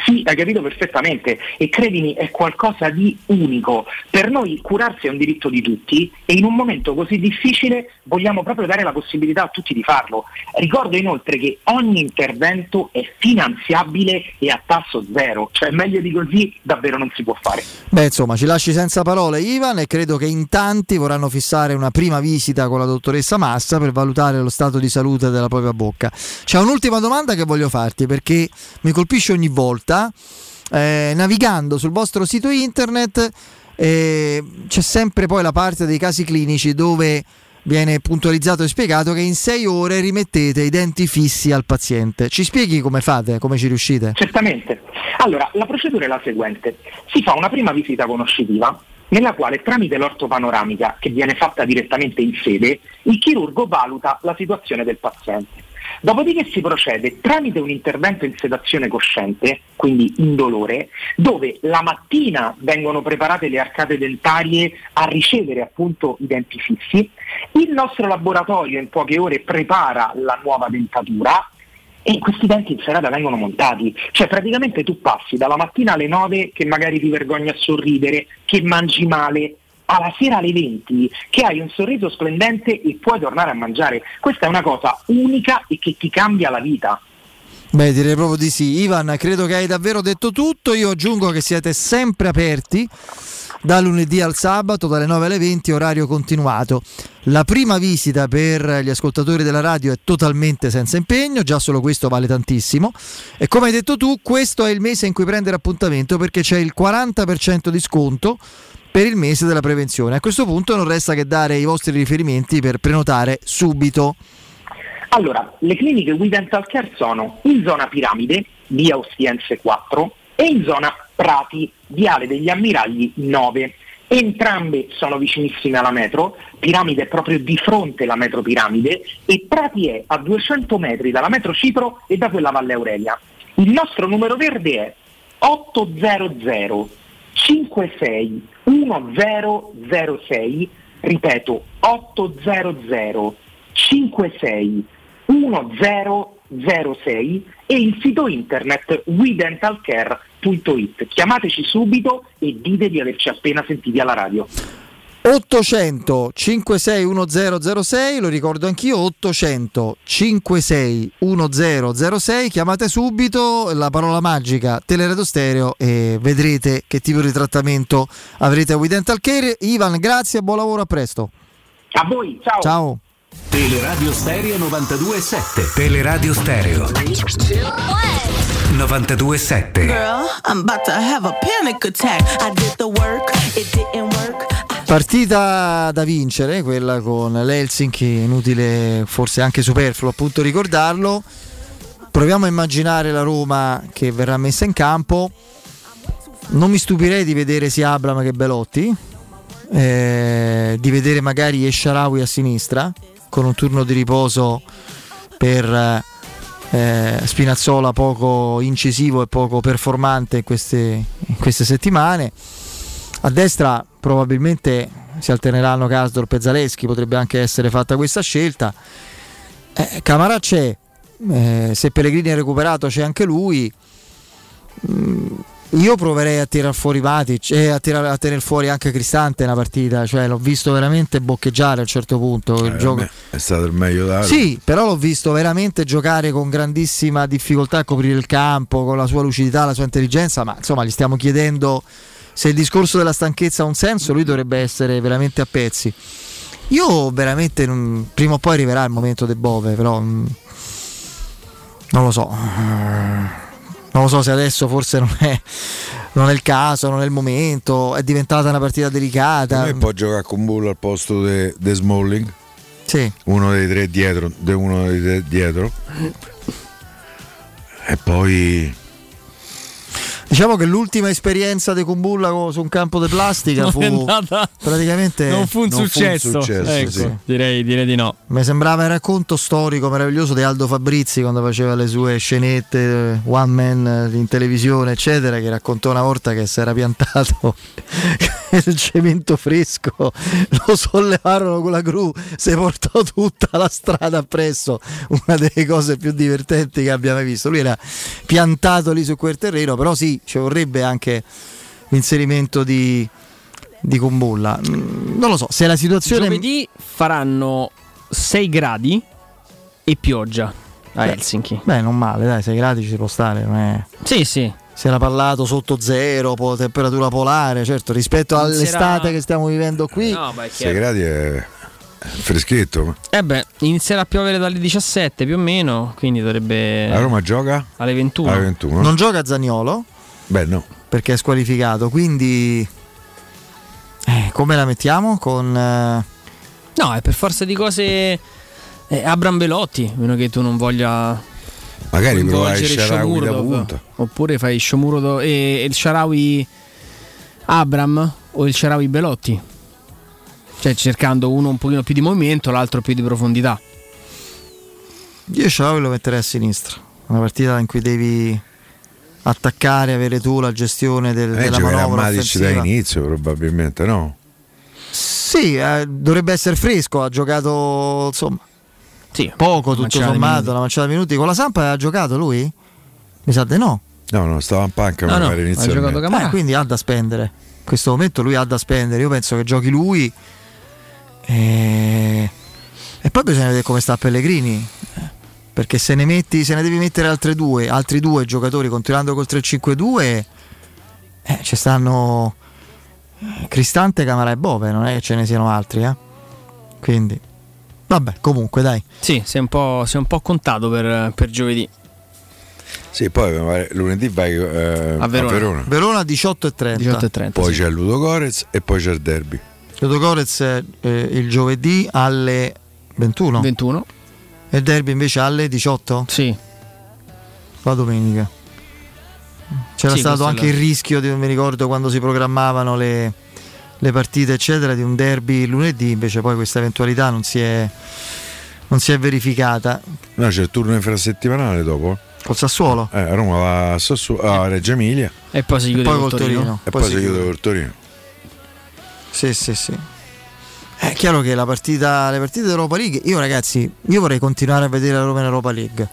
Sì, hai capito perfettamente e credimi è qualcosa di unico. Per noi curarsi è un diritto di tutti e in un momento così difficile vogliamo proprio dare la possibilità a tutti di farlo. Ricordo inoltre che ogni intervento è finanziabile e a tasso zero, cioè meglio di così davvero non si può fare. Beh insomma ci lasci senza parole Ivan e credo che in tanti vorranno fissare una prima visita con la dottoressa Massa per valutare lo stato di salute della propria bocca. C'è un'ultima domanda che voglio farti perché mi colpisce ogni volta volta, eh, navigando sul vostro sito internet, eh, c'è sempre poi la parte dei casi clinici dove viene puntualizzato e spiegato che in sei ore rimettete i denti fissi al paziente. Ci spieghi come fate, come ci riuscite? Certamente. Allora, la procedura è la seguente. Si fa una prima visita conoscitiva nella quale tramite l'ortopanoramica che viene fatta direttamente in sede, il chirurgo valuta la situazione del paziente. Dopodiché si procede tramite un intervento in sedazione cosciente, quindi indolore, dove la mattina vengono preparate le arcate dentarie a ricevere appunto i denti fissi, il nostro laboratorio in poche ore prepara la nuova dentatura e questi denti in serata vengono montati. Cioè praticamente tu passi dalla mattina alle 9 che magari ti vergogni a sorridere, che mangi male, alla sera alle 20 che hai un sorriso splendente e puoi tornare a mangiare. Questa è una cosa unica e che ti cambia la vita. Beh, direi proprio di sì. Ivan, credo che hai davvero detto tutto. Io aggiungo che siete sempre aperti da lunedì al sabato dalle 9 alle 20 orario continuato. La prima visita per gli ascoltatori della radio è totalmente senza impegno, già solo questo vale tantissimo e come hai detto tu questo è il mese in cui prendere appuntamento perché c'è il 40% di sconto per il mese della prevenzione. A questo punto non resta che dare i vostri riferimenti per prenotare subito. Allora, le cliniche We Dental Care sono in zona Piramide, via Ostiense 4, e in zona Prati, viale degli Ammiragli 9. Entrambe sono vicinissime alla metro, Piramide è proprio di fronte alla metro Piramide e Prati è a 200 metri dalla metro Cipro e da quella Valle Aurelia. Il nostro numero verde è 800 56 1006, ripeto 800 56 1006 e il sito internet wedentalcare.it. Chiamateci subito e dite di averci appena sentiti alla radio. 800 561006, lo ricordo anch'io, 800 561006, chiamate subito la parola magica Teleradio Stereo e vedrete che tipo di trattamento avrete a We Dental Care. Ivan, grazie, buon lavoro, a presto. A voi, ciao. Ciao. Teleradio Stereo 92.7 Teleradio Stereo 92.7 Girl, I'm about to have a panic attack. I did the work, it didn't work. Partita da vincere, quella con l'Helsinki, inutile, forse anche superfluo appunto ricordarlo. Proviamo a immaginare la Roma che verrà messa in campo. Non mi stupirei di vedere sia Abram che Belotti, eh, di vedere magari Esharawi a sinistra con un turno di riposo per eh, Spinazzola poco incisivo e poco performante in queste, in queste settimane. A destra probabilmente si alterneranno Casdorp e Zaleschi, potrebbe anche essere fatta questa scelta. Eh, Camara c'è, eh, se Pellegrini è recuperato c'è anche lui. Mm, io proverei a tirare fuori Matic e a, tirare, a tenere fuori anche Cristante una partita, cioè l'ho visto veramente boccheggiare a un certo punto. Eh, gioco... È stato il meglio da Sì, però l'ho visto veramente giocare con grandissima difficoltà a coprire il campo, con la sua lucidità, la sua intelligenza, ma insomma gli stiamo chiedendo se il discorso della stanchezza ha un senso, lui dovrebbe essere veramente a pezzi. Io veramente non, prima o poi arriverà il momento del Bove, però mm, non lo so. Non lo so se adesso forse non è, non è il caso, non è il momento, è diventata una partita delicata. E può giocare con Bull al posto di Smalling. Sì. Uno dei tre dietro, de uno dei tre dietro. E poi Diciamo che l'ultima esperienza di Kumbulla su un campo di plastica Non fu andata- praticamente non fu un non successo. Ecco, sì. direi, direi di no. Mi sembrava il racconto storico meraviglioso di Aldo Fabrizi quando faceva le sue scenette one man in televisione, eccetera, che raccontò una volta che si era piantato il cemento fresco, lo sollevarono con la gru, si portò tutta la strada appresso, una delle cose più divertenti che abbia mai visto. Lui era piantato lì su quel terreno, però sì, ci vorrebbe anche l'inserimento di, di Kumbulla. Mm, Non lo so, se la situazione... Giovedì faranno 6 gradi e pioggia a Beh, Helsinki. Beh, non male, dai, 6 gradi ci può stare, non è... Sì, sì. Si era parlato sotto zero, po- temperatura polare, certo, rispetto all'estate Inizierà- che stiamo vivendo qui. No, beh, è 6 chiaro. gradi è freschetto. Eh beh, inizierà a piovere dalle 17 più o meno, quindi dovrebbe... La Roma gioca? Alle 21. Alle 21. Non gioca Zagnolo Beh, no. perché è squalificato, quindi eh, come la mettiamo? Con eh, No, è per forza di cose eh, Abram Belotti, meno che tu non voglia Magari provare coinvolgere Sharawi da punta. Oppure fai Shomurodov e, e il Sharawi Abram o il Sharawi Belotti. Cioè cercando uno un pochino più di movimento, l'altro più di profondità. io Sciavi lo metterei a sinistra. Una partita in cui devi attaccare, avere tu la gestione del, Eh, della manovra Matic da offensiva. inizio probabilmente, no? Sì, eh, dovrebbe essere fresco, ha giocato insomma poco tutto sommato, una manciata di minuti. Con la Sampa ha giocato lui? Mi sa di no. No, no, stava in panca No, mi no, pare ha inizialmente. Eh, quindi ha da spendere. In questo momento lui ha da spendere. Io penso che giochi lui. E, e poi bisogna vedere come sta Pellegrini. Perché se ne metti, se ne devi mettere altre due, altri due giocatori continuando col 3-5-2, eh, ci stanno eh, Cristante, Camara e Bove, non è che ce ne siano altri, eh? Quindi, vabbè, comunque dai. Sì, si è un po', si è un po' contato per, per giovedì. Sì, poi lunedì vai eh, A Verona. Verona. Verona 18.30. Poi c'è Ludo Gorez e poi c'è il derby. Ludo Gorez eh, il giovedì alle 21. 21. E il derby invece alle 18? Sì. La domenica. C'era Sì, stato anche il rischio, di, non mi ricordo quando si programmavano le, le partite, eccetera, di un derby lunedì, invece poi questa eventualità non si è, non si è verificata. No, c'è il turno infrasettimanale dopo. Col Sassuolo? Eh, Roma va a, Sassu- a Reggio Emilia. E poi si E chiude poi col Torino. Torino. E Poi poi, si si chiude chiude. col Torino. Sì, sì, sì. È chiaro che la partita, le partite d'Europa League, io ragazzi, io vorrei continuare a vedere la Roma in Europa League.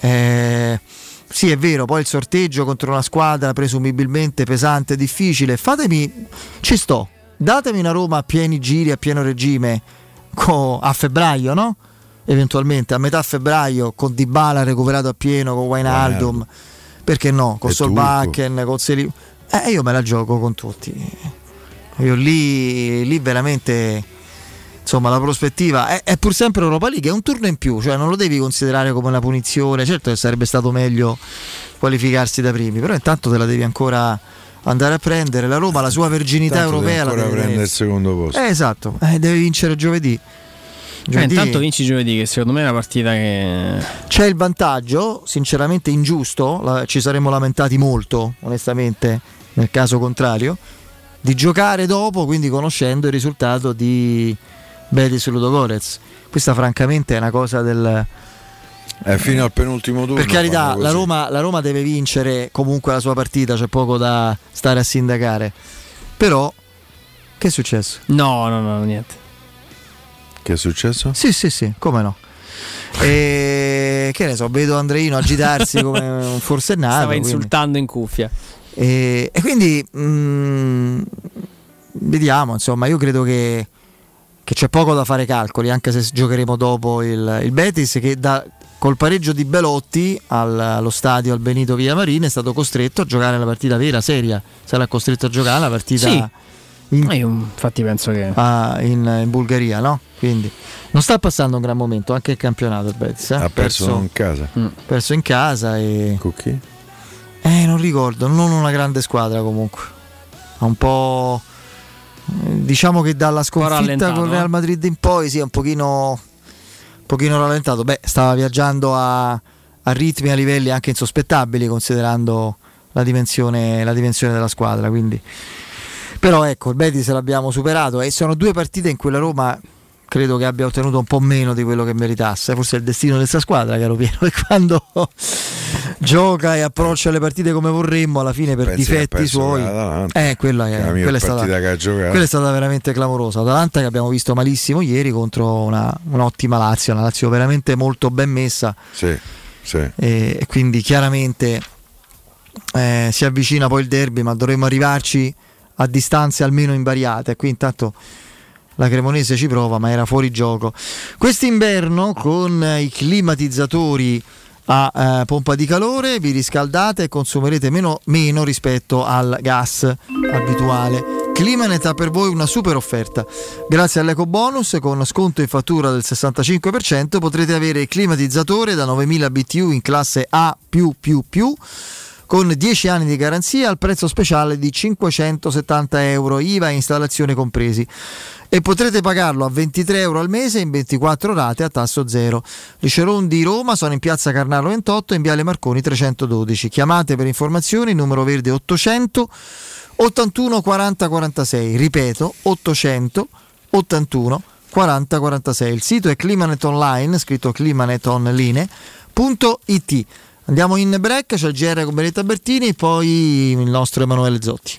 Eh, sì, è vero, poi il sorteggio contro una squadra presumibilmente pesante difficile. Fatemi, ci sto, datemi una Roma a pieni giri, a pieno regime co- a febbraio, no? Eventualmente a metà febbraio con Dybala recuperato a pieno, con Wijnaldum, perché no? Con Solbakken, con Seli... Eh, io me la gioco con tutti. Io lì, lì veramente insomma la prospettiva è, è, pur sempre Europa League, è un turno in più, cioè non lo devi considerare come una punizione, certo che sarebbe stato meglio qualificarsi da primi, però intanto te la devi ancora andare a prendere, la Roma la sua verginità Tanto europea deve la ancora deve prendere il secondo posto. Eh, esatto, eh, deve vincere giovedì. Eh, Giovedì intanto vinci giovedì, che secondo me è una partita che. c'è il vantaggio, sinceramente ingiusto, la- ci saremmo lamentati molto, onestamente, nel caso contrario, di giocare dopo, quindi conoscendo il risultato di Betis Ludogorets. Questa francamente è una cosa del... È fino al penultimo turno. Per carità, la. Roma, la Roma deve vincere comunque la sua partita, c'è poco da stare a sindacare. Però, che è successo? No, no, no, niente. Che è successo? Sì, sì, sì, come no? E che ne so, vedo Andreino agitarsi come un forsennato. Stava quindi- insultando in cuffia. E, e quindi mm, vediamo, insomma, io credo che, che c'è poco da fare calcoli, anche se giocheremo dopo il, il Betis che da, col pareggio di Belotti al- allo stadio al Benito Villamarin è stato costretto a giocare la partita vera, seria. Sarà costretto a giocare la partita Sì. in, Eh, Io infatti penso che. a- in- in Bulgaria, no? Quindi non sta passando un gran momento, anche il campionato il Betis. eh. Ha perso in casa. perso in casa e... Con chi? Eh, non ricordo, non una grande squadra comunque. Ha un po'. eh, Diciamo che dalla sconfitta con il Real. Madrid in poi sì, è un pochino, un pochino rallentato. Beh, stava viaggiando a, a ritmi e a livelli anche insospettabili considerando la dimensione, la dimensione della squadra. Quindi. Però ecco, il Betis l'abbiamo superato e sono due partite in cui la Roma credo che abbia ottenuto un po' meno di quello che meritasse. Forse è il destino di questa squadra, caro Piero, e quando gioca e approccia le partite come vorremmo, alla fine per Pensi difetti suoi. Eh, quella è quella è stata, quella è stata veramente clamorosa. Atalanta che abbiamo visto malissimo ieri contro una, un'ottima Lazio, una Lazio veramente molto ben messa Sì, sì. e, e quindi chiaramente eh, si avvicina poi il derby, ma dovremmo arrivarci a distanze almeno invariate. Qui intanto la Cremonese ci prova, ma era fuori gioco. Quest'inverno con eh, i climatizzatori a eh, pompa di calore vi riscaldate e consumerete meno, meno rispetto al gas abituale. Climanet ha per voi una super offerta. Grazie all'eco bonus con sconto in fattura del 65% potrete avere il climatizzatore da 9000 BTU in classe A con 10 anni di garanzia al prezzo speciale di 570 euro, IVA e installazione compresi. E potrete pagarlo a 23 euro al mese in 24 rate a tasso zero. Gli showroom di Roma sono in piazza Carnaro 28 e in viale Marconi 312. Chiamate per informazioni numero verde 800 81 40 46. Ripeto 800 81 40 46. Il sito è Climanet Online, scritto climanetonline.it. Andiamo in break, c'è il GR con Benetta Bertini poi il nostro Emanuele Zotti.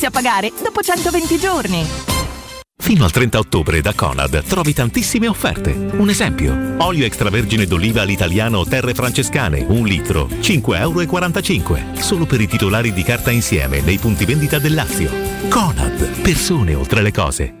a pagare dopo 120 giorni. Fino al 30 ottobre da Conad trovi tantissime offerte. Un esempio: olio extravergine d'oliva all'italiano Terre Francescane, un litro, 5,45 euro. Solo per i titolari di carta insieme nei punti vendita del Lazio. Conad, persone oltre le cose.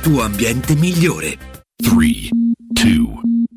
tuo ambiente migliore. 3, 2,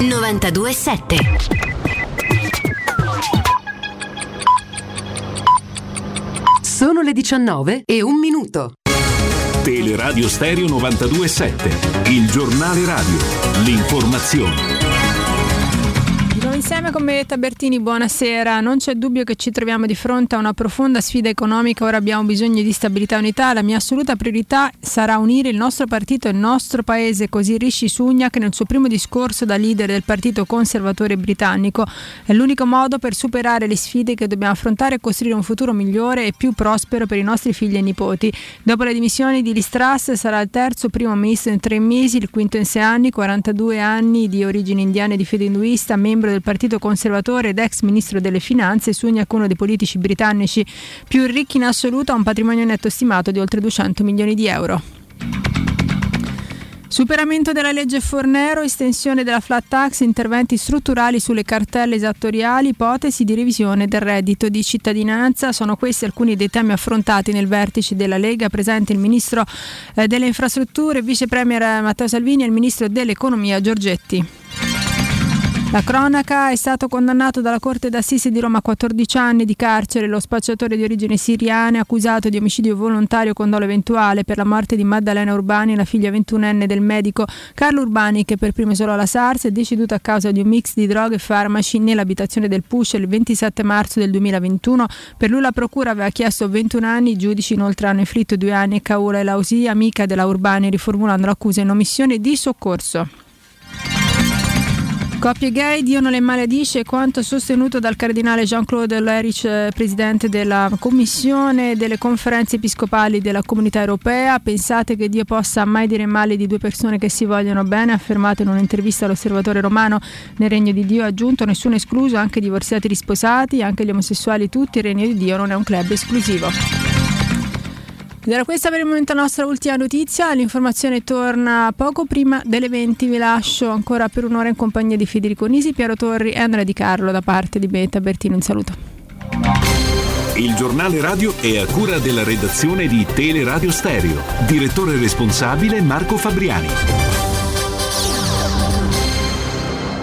92.7. Sono le 19 e un minuto. Teleradio Stereo 927, il giornale radio, l'informazione. Insieme con Benedetta Bertini, buonasera. Non c'è dubbio che ci troviamo di fronte a una profonda sfida economica, ora abbiamo bisogno di stabilità e unità. La mia assoluta priorità sarà unire il nostro partito e il nostro paese, così Rishi Sunak nel suo primo discorso da leader del partito conservatore britannico. È l'unico modo per superare le sfide che dobbiamo affrontare e costruire un futuro migliore e più prospero per i nostri figli e nipoti. Dopo le dimissioni di Listras sarà il terzo primo ministro in tre mesi, il quinto in sei anni, 42 anni di origini indiane e di fede induista, membro del Partito Conservatore ed ex ministro delle Finanze, Sunak uno dei politici britannici più ricchi in assoluto, ha un patrimonio netto stimato di oltre 200 milioni di euro. Superamento della legge Fornero, estensione della flat tax, interventi strutturali sulle cartelle esattoriali, ipotesi di revisione del reddito di cittadinanza. Sono questi alcuni dei temi affrontati nel vertice della Lega, presente il Ministro eh, delle Infrastrutture, Vice Premier Matteo Salvini e il Ministro dell'Economia Giorgetti. La cronaca è stato condannato dalla Corte d'Assise di Roma a 14 anni di carcere lo spacciatore di origine siriana accusato di omicidio volontario con dolo eventuale per la morte di Maddalena Urbani, la figlia 21enne del medico Carlo Urbani che per primo isolò la SARS è deceduto a causa di un mix di droghe e farmaci nell'abitazione del Push il 27 marzo del 2021. Per lui la procura aveva chiesto 21 anni, i giudici inoltre hanno inflitto due anni a Caula e Lausi, amica della Urbani, riformulando l'accusa in omissione di soccorso. Coppie gay, Dio non le maledisce, quanto sostenuto dal cardinale Jean-Claude Lerich, eh, presidente della Commissione delle conferenze episcopali della Comunità Europea. Pensate che Dio possa mai dire male di due persone che si vogliono bene? Affermato in un'intervista all'osservatore romano nel Regno di Dio, ha aggiunto nessuno escluso, anche divorziati risposati, anche gli omosessuali tutti, il Regno di Dio non è un club esclusivo. Ed era questa per il momento la nostra ultima notizia, l'informazione torna poco prima delle 20, vi lascio ancora per un'ora in compagnia di Federico Nisi, Piero Torri e Andrea Di Carlo da parte di Beta Bertino, un saluto. Il giornale radio è a cura della redazione di Teleradio Stereo. Direttore responsabile Marco Fabriani.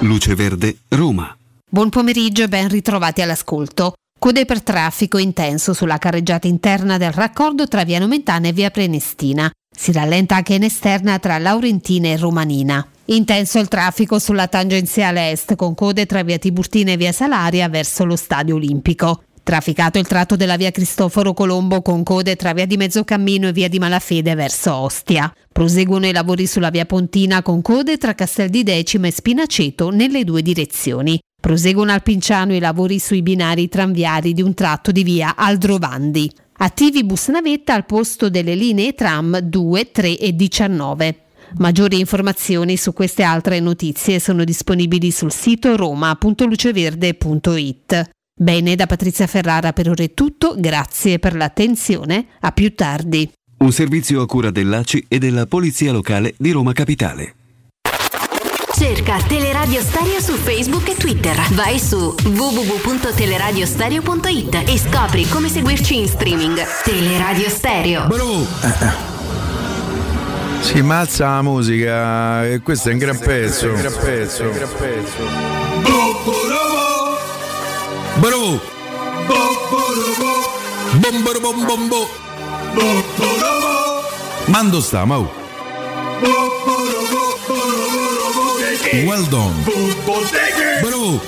Luce Verde, Roma. Buon pomeriggio e ben ritrovati all'ascolto. Code per traffico intenso sulla carreggiata interna del raccordo tra via Nomentana e via Prenestina. Si rallenta anche in esterna tra Laurentina e Romanina. Intenso il traffico sulla tangenziale est con code tra via Tiburtina e via Salaria verso lo stadio olimpico. Trafficato il tratto della via Cristoforo Colombo con code tra via di Mezzocammino e via di Malafede verso Ostia. Proseguono i lavori sulla via Pontina con code tra Castel di Decima e Spinaceto nelle due direzioni. Proseguono al Pinciano i lavori sui binari tranviari di un tratto di via Aldrovandi. Attivi bus navetta al posto delle linee tram 2, 3 e 19. Maggiori informazioni su queste altre notizie sono disponibili sul sito roma.luceverde.it. Bene, da Patrizia Ferrara per ora è tutto, grazie per l'attenzione, a più tardi. Un servizio a cura dell'ACI e della Polizia Locale di Roma Capitale. Cerca Teleradio Stereo su Facebook e Twitter. Vai su www.teleradiostereo.it e scopri come seguirci in streaming. Teleradio Stereo. Si mazza la musica e questo è un gran pezzo. Un gran pezzo. Un gran pezzo. Bravo! Bomboro bom bombo! Mando sta, mau! Well done! Bravo!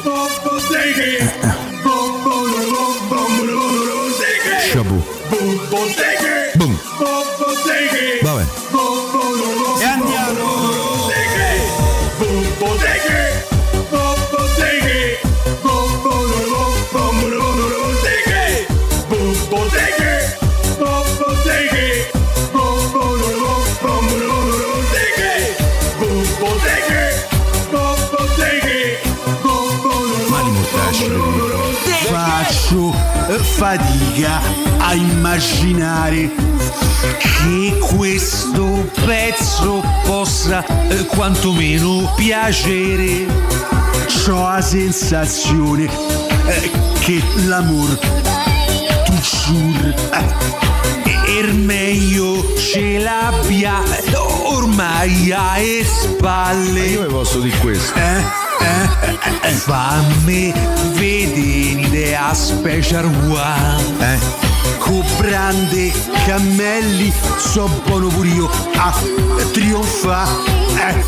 Shabu! Boom! Vabbè! E andiamo! Fatica a immaginare che questo pezzo possa eh, quantomeno piacere. Ho la sensazione eh, che l'amor toujours eh, er meglio ce l'abbia eh, ormai alle spalle. Io vi posso dire questo. Eh? Eh? Eh? Fammi vedere l'idea special one. Eh? Con brande cammelli so buono pure io a trionfare.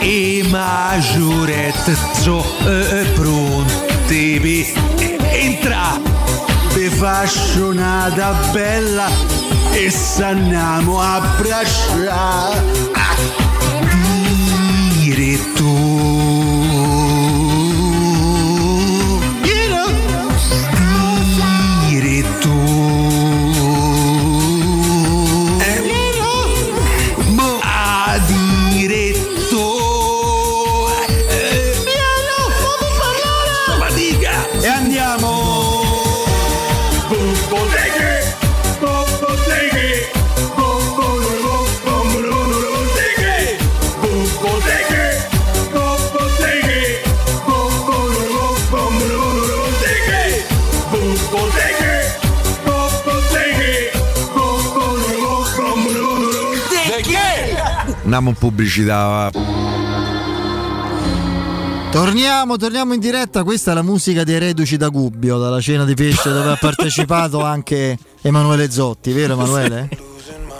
Eh? E maggiorette so eh, pronte per entrare. Be fascionata bella e s'andiamo a abbracciare. Diretto. Andiamo in pubblicità. Torniamo, torniamo in diretta, questa è la musica dei reduci da Gubbio, dalla cena di pesce dove ha partecipato anche Emanuele Zotti, vero Emanuele?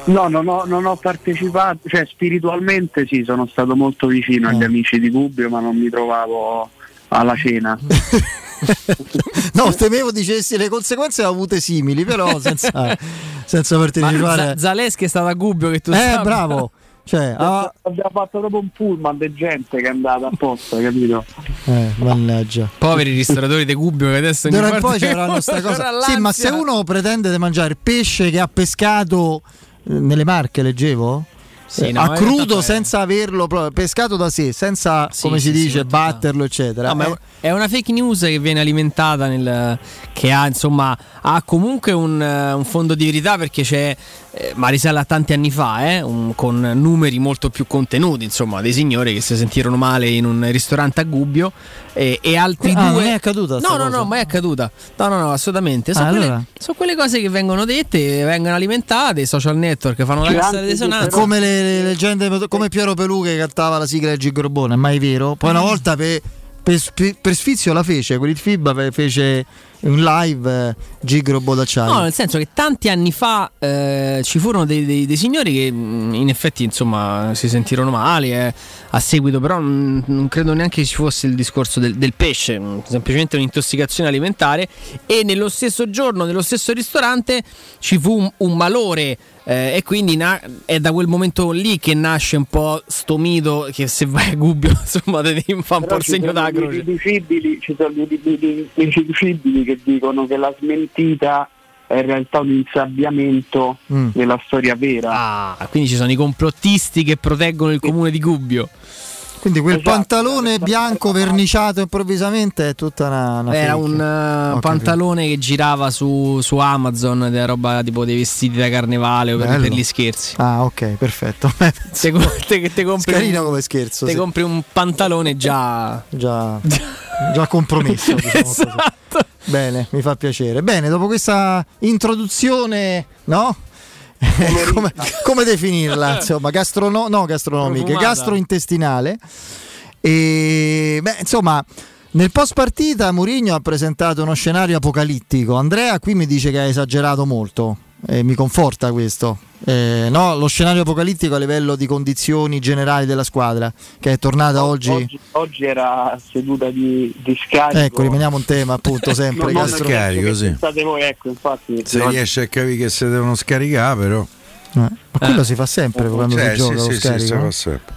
No, non ho, non ho partecipato, cioè spiritualmente sì, sono stato molto vicino agli amici di Gubbio, ma non mi trovavo alla cena. no, temevo dicessi le conseguenze avute simili, però senza, senza partecipare. Z- Zaleschi è stato a Gubbio che tu Eh, sappia. bravo. Cioè, ah, Abbiamo fatto proprio un pullman di gente che è andata apposta, capito? eh, mannaggia. Poveri ristoratori di Gubbio che adesso ogni D'ora poi c'avranno sta cosa. Sì, ma se uno pretende di mangiare pesce che ha pescato eh, nelle Marche, leggevo? Sì, Eh, no, a crudo senza averlo proprio pescato da sé, senza Sì, come sì, si sì, dice batterlo, eccetera. No, ma è Eh, è una fake news che viene alimentata nel, che ha insomma ha comunque un, un fondo di verità perché c'è ma risale a tanti anni fa eh, un- con numeri molto più contenuti insomma dei signori che si sentirono male in un ristorante a Gubbio e, e altri Ah, due non è accaduta no no cosa? no mai accaduta no no no assolutamente sono, Ah, quelle, allora? sono quelle cose che vengono dette vengono alimentate i social network fanno la cassa risonanza come le, le leggende, come Piero Pelù che cantava la sigla del Gigrobone, è mai vero? Poi una Mm. volta per, per, per sfizio la fece, il FIBA fe- fece un live eh, Gigrobo d'acciaio. No, nel senso che tanti anni fa eh, ci furono dei, dei- dei signori che mh, in effetti insomma si sentirono male eh, a seguito, però mh, non credo neanche ci fosse il discorso del, del pesce, mh, semplicemente un'intossicazione alimentare e nello stesso giorno, nello stesso ristorante ci fu un, un malore. eh, e quindi na- è da quel momento lì che nasce un po' sto mito che se vai a Gubbio insomma devi fare un po' il segno croce. irriducibili, ci sono gli irriducibili- irriducibili che dicono che la smentita è in realtà un insabbiamento Mm. della storia vera. Ah, quindi ci sono i complottisti che proteggono il comune di Gubbio. Quindi quel Esatto. pantalone bianco verniciato improvvisamente è tutta una, una Era fake. un uh, pantalone che girava su, su Amazon ed era roba tipo dei vestiti da carnevale o per, Bello. per gli scherzi. Ah, ok, perfetto. Te, te, te compri Carino un, come scherzo. te sì. compri un pantalone già già, già compromesso. diciamo così. Esatto. Bene, mi fa piacere. Bene, dopo questa introduzione, no? come, come definirla? Insomma, gastrono- no, gastronomica, Profumata. gastrointestinale. E beh, insomma, nel post partita Mourinho ha presentato uno scenario apocalittico. Andrea qui mi dice che ha esagerato molto e mi conforta questo. Eh, no, lo scenario apocalittico a livello di condizioni generali della squadra che è tornata oggi. Oggi, oggi era seduta di, di scarico. Ecco, rimaniamo un tema appunto sempre senso Scarico, sì. Voi, ecco, infatti. Se no, riesce a capire che si devono scaricare, però. Eh, Ma quello si fa sempre quando Cioè, si gioca sì, lo sì, sì, scarico. si no? fa sempre.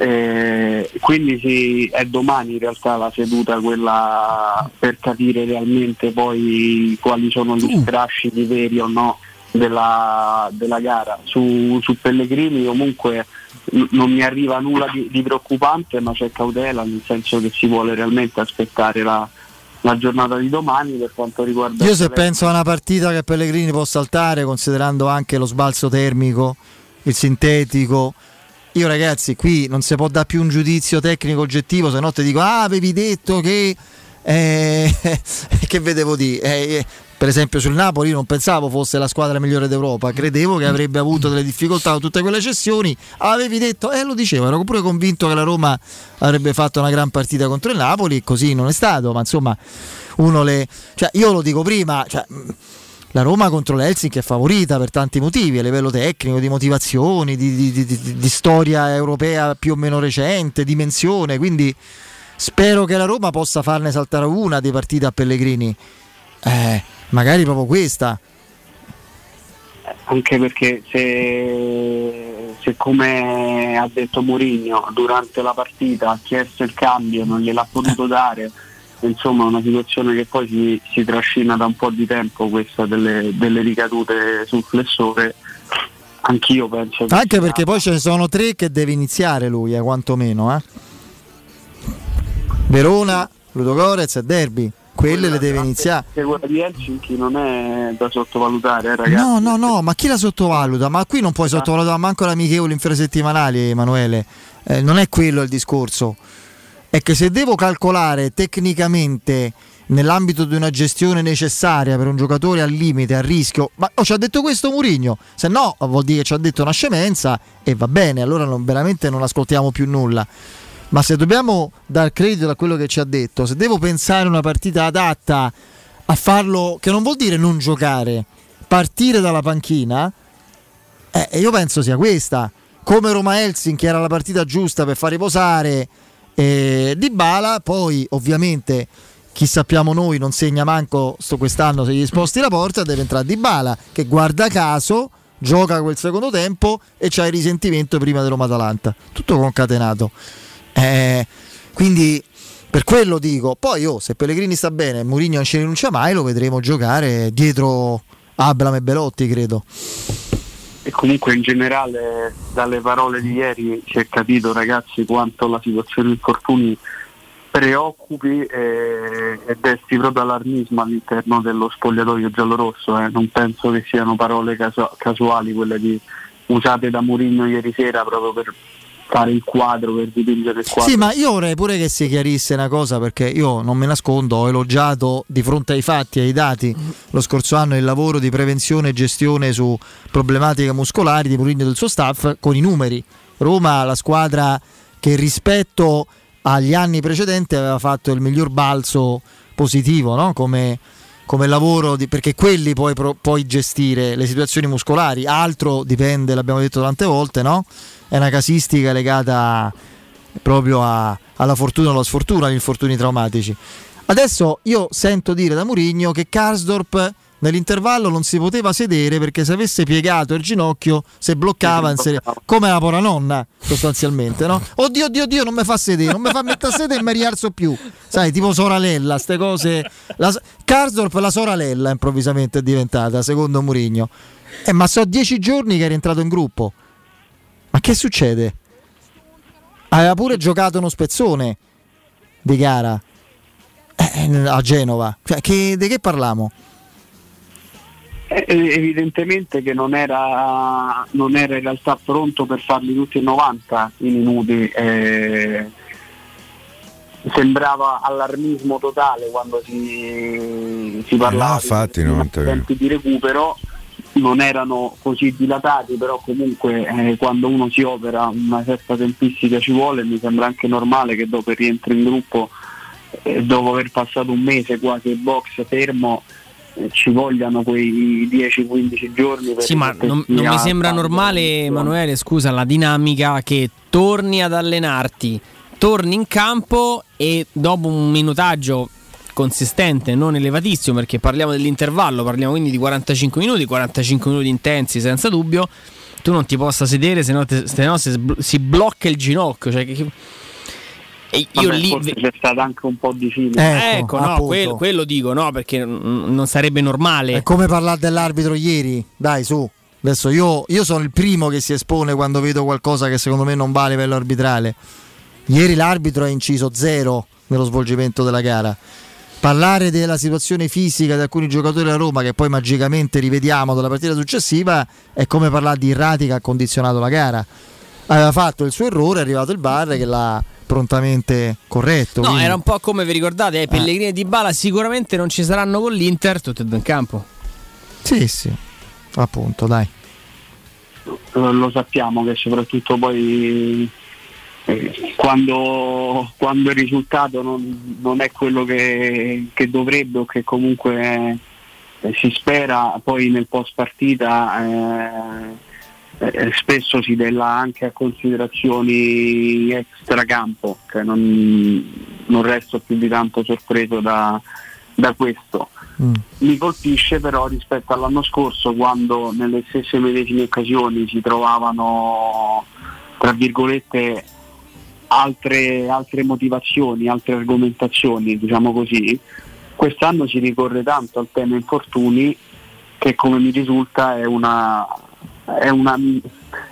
Eh, quindi sì, è domani in realtà la seduta quella per capire realmente poi quali sono gli Uh. strascichi veri o no della, della gara. Su, su Pellegrini comunque n- non mi arriva nulla di, di preoccupante ma c'è cautela nel senso che si vuole realmente aspettare la, la giornata di domani per quanto riguarda Io se penso a una partita che Pellegrini può saltare, considerando anche lo sbalzo termico, il sintetico, io ragazzi qui non si può dare più un giudizio tecnico oggettivo, se no ti dico, ah avevi detto che... eh, che vedevo di... eh, per esempio sul Napoli io non pensavo fosse la squadra migliore d'Europa, credevo che avrebbe avuto delle difficoltà con tutte quelle cessioni, avevi detto, eh lo dicevo, ero pure convinto che la Roma avrebbe fatto una gran partita contro il Napoli, così non è stato, ma insomma uno le... Cioè, io lo dico prima, cioè, la Roma contro l'Helsinki è favorita per tanti motivi, a livello tecnico, di motivazioni, di, di- di- di- storia europea più o meno recente, dimensione, quindi spero che la Roma possa farne saltare una di partite a Pellegrini. Eh, magari proprio questa. anche perché se, se come ha detto Mourinho durante la partita ha chiesto il cambio non gliel'ha potuto dare insomma è una situazione che poi si, si trascina da un po' di tempo questa delle, delle ricadute sul flessore anch'io penso che Anche perché poi ce ne sono tre che deve iniziare lui, eh, quantomeno. Eh. Verona, Ludogorez e Derby. Quelle le deve iniziare. quella di Helsinki non è da sottovalutare eh, ragazzi No, no, no, ma chi la sottovaluta? Ma qui non puoi sottovalutare manco l'amichevole infrasettimanali, Emanuele. Eh, non è quello il discorso. È che se devo calcolare tecnicamente nell'ambito di una gestione necessaria per un giocatore al limite, a rischio. Ma oh, ci ha detto questo Murigno, se no vuol dire che ci ha detto una scemenza e va bene, allora non, veramente non ascoltiamo più nulla. Ma se dobbiamo dar credito a quello che ci ha detto, se devo pensare una partita adatta a farlo, che non vuol dire non giocare, partire dalla panchina, eh, io penso sia questa. Come Roma Helsinki era la partita giusta per far riposare eh, Di Bala, poi ovviamente chi sappiamo noi non segna manco sto quest'anno se gli sposti la porta, deve entrare Di Bala che guarda caso gioca quel secondo tempo e c'ha il risentimento prima di Roma Atalanta. Tutto concatenato. Eh, quindi per quello dico, poi oh, se Pellegrini sta bene e Mourinho non ci rinuncia mai, lo vedremo giocare dietro Abram e Belotti, credo. E comunque in generale dalle parole di ieri si è capito ragazzi quanto la situazione infortuni preoccupi e, e desti proprio allarmismo all'interno dello spogliatoio giallorosso. Eh. Non penso che siano parole casu- casuali quelle di, usate da Mourinho ieri sera proprio per fare il quadro, per dipingere il quadro. Sì, ma io vorrei pure che si chiarisse una cosa perché io non me nascondo, ho elogiato di fronte ai fatti e ai dati lo scorso anno il lavoro di prevenzione e gestione su problematiche muscolari di Mourinho e del suo staff con i numeri. Roma, la squadra che rispetto agli anni precedenti aveva fatto il miglior balzo positivo no? come, come, lavoro, di, perché quelli puoi, pro, puoi, gestire le situazioni muscolari, altro dipende, l'abbiamo detto tante volte, no? è una casistica legata proprio a, alla fortuna o alla sfortuna, agli infortuni traumatici. Adesso io sento dire da Murigno che Karsdorp nell'intervallo non si poteva sedere perché se avesse piegato il ginocchio se bloccava se... come la pora nonna sostanzialmente no? oddio oddio oddio non mi fa sedere non mi fa mettere a sedere e mi rialzo più sai tipo soralella ste cose la... Karsdorp la soralella improvvisamente è diventata secondo Murigno eh, ma so dieci giorni che è rientrato in gruppo ma che succede? aveva pure giocato uno spezzone di gara eh, a Genova cioè, che, di che parliamo? Eh, evidentemente che non era, non era, in realtà pronto per farli tutti i 90 i minuti. Eh, sembrava allarmismo totale quando si, si parlava no, infatti, di tempi di recupero non erano così dilatati però comunque eh, quando uno si opera una certa tempistica ci vuole mi sembra anche normale che dopo il rientro in gruppo eh, dopo aver passato un mese quasi il box fermo ci vogliano quei 10-15 giorni. Sì, ma non, non mi sembra normale, Emanuele, scusa, la dinamica che torni ad allenarti, torni in campo e dopo un minutaggio consistente, non elevatissimo, perché parliamo dell'intervallo, parliamo quindi di 45 minuti, 45 minuti intensi senza dubbio, tu non ti possa sedere, se no, te, se no si, si blocca il ginocchio. Cioè, che, e io Vabbè, lì c'è stato anche un po' di fine. Ecco, ecco no, quello, quello, dico, no, perché non sarebbe normale. È come parlare dell'arbitro ieri, dai, su. Adesso io, io, sono il primo che si espone quando vedo qualcosa che secondo me non va a livello arbitrale. Ieri l'arbitro ha inciso zero nello svolgimento della gara. Parlare della situazione fisica di alcuni giocatori della Roma che poi magicamente rivediamo dalla partita successiva è come parlare di Irrati che ha condizionato la gara. Aveva fatto il suo errore, è arrivato il bar che l'ha prontamente corretto. No, quindi... era un po' come vi ricordate, eh, Pellegrini e Di Bala sicuramente non ci saranno con l'Inter, tutto in campo. Sì, sì, appunto, dai. Lo, lo sappiamo che soprattutto poi eh, quando, quando, il risultato non, non è quello che, che, dovrebbe o che comunque eh, si spera, poi nel post partita eh, eh, spesso si della anche a considerazioni extracampo, che non, non resto più di tanto sorpreso da, da questo. Mm. Mi colpisce però rispetto all'anno scorso quando nelle stesse medesime occasioni si trovavano tra virgolette altre, altre motivazioni, altre argomentazioni, diciamo così, quest'anno si ricorre tanto al tema infortuni che come mi risulta è una, è, una,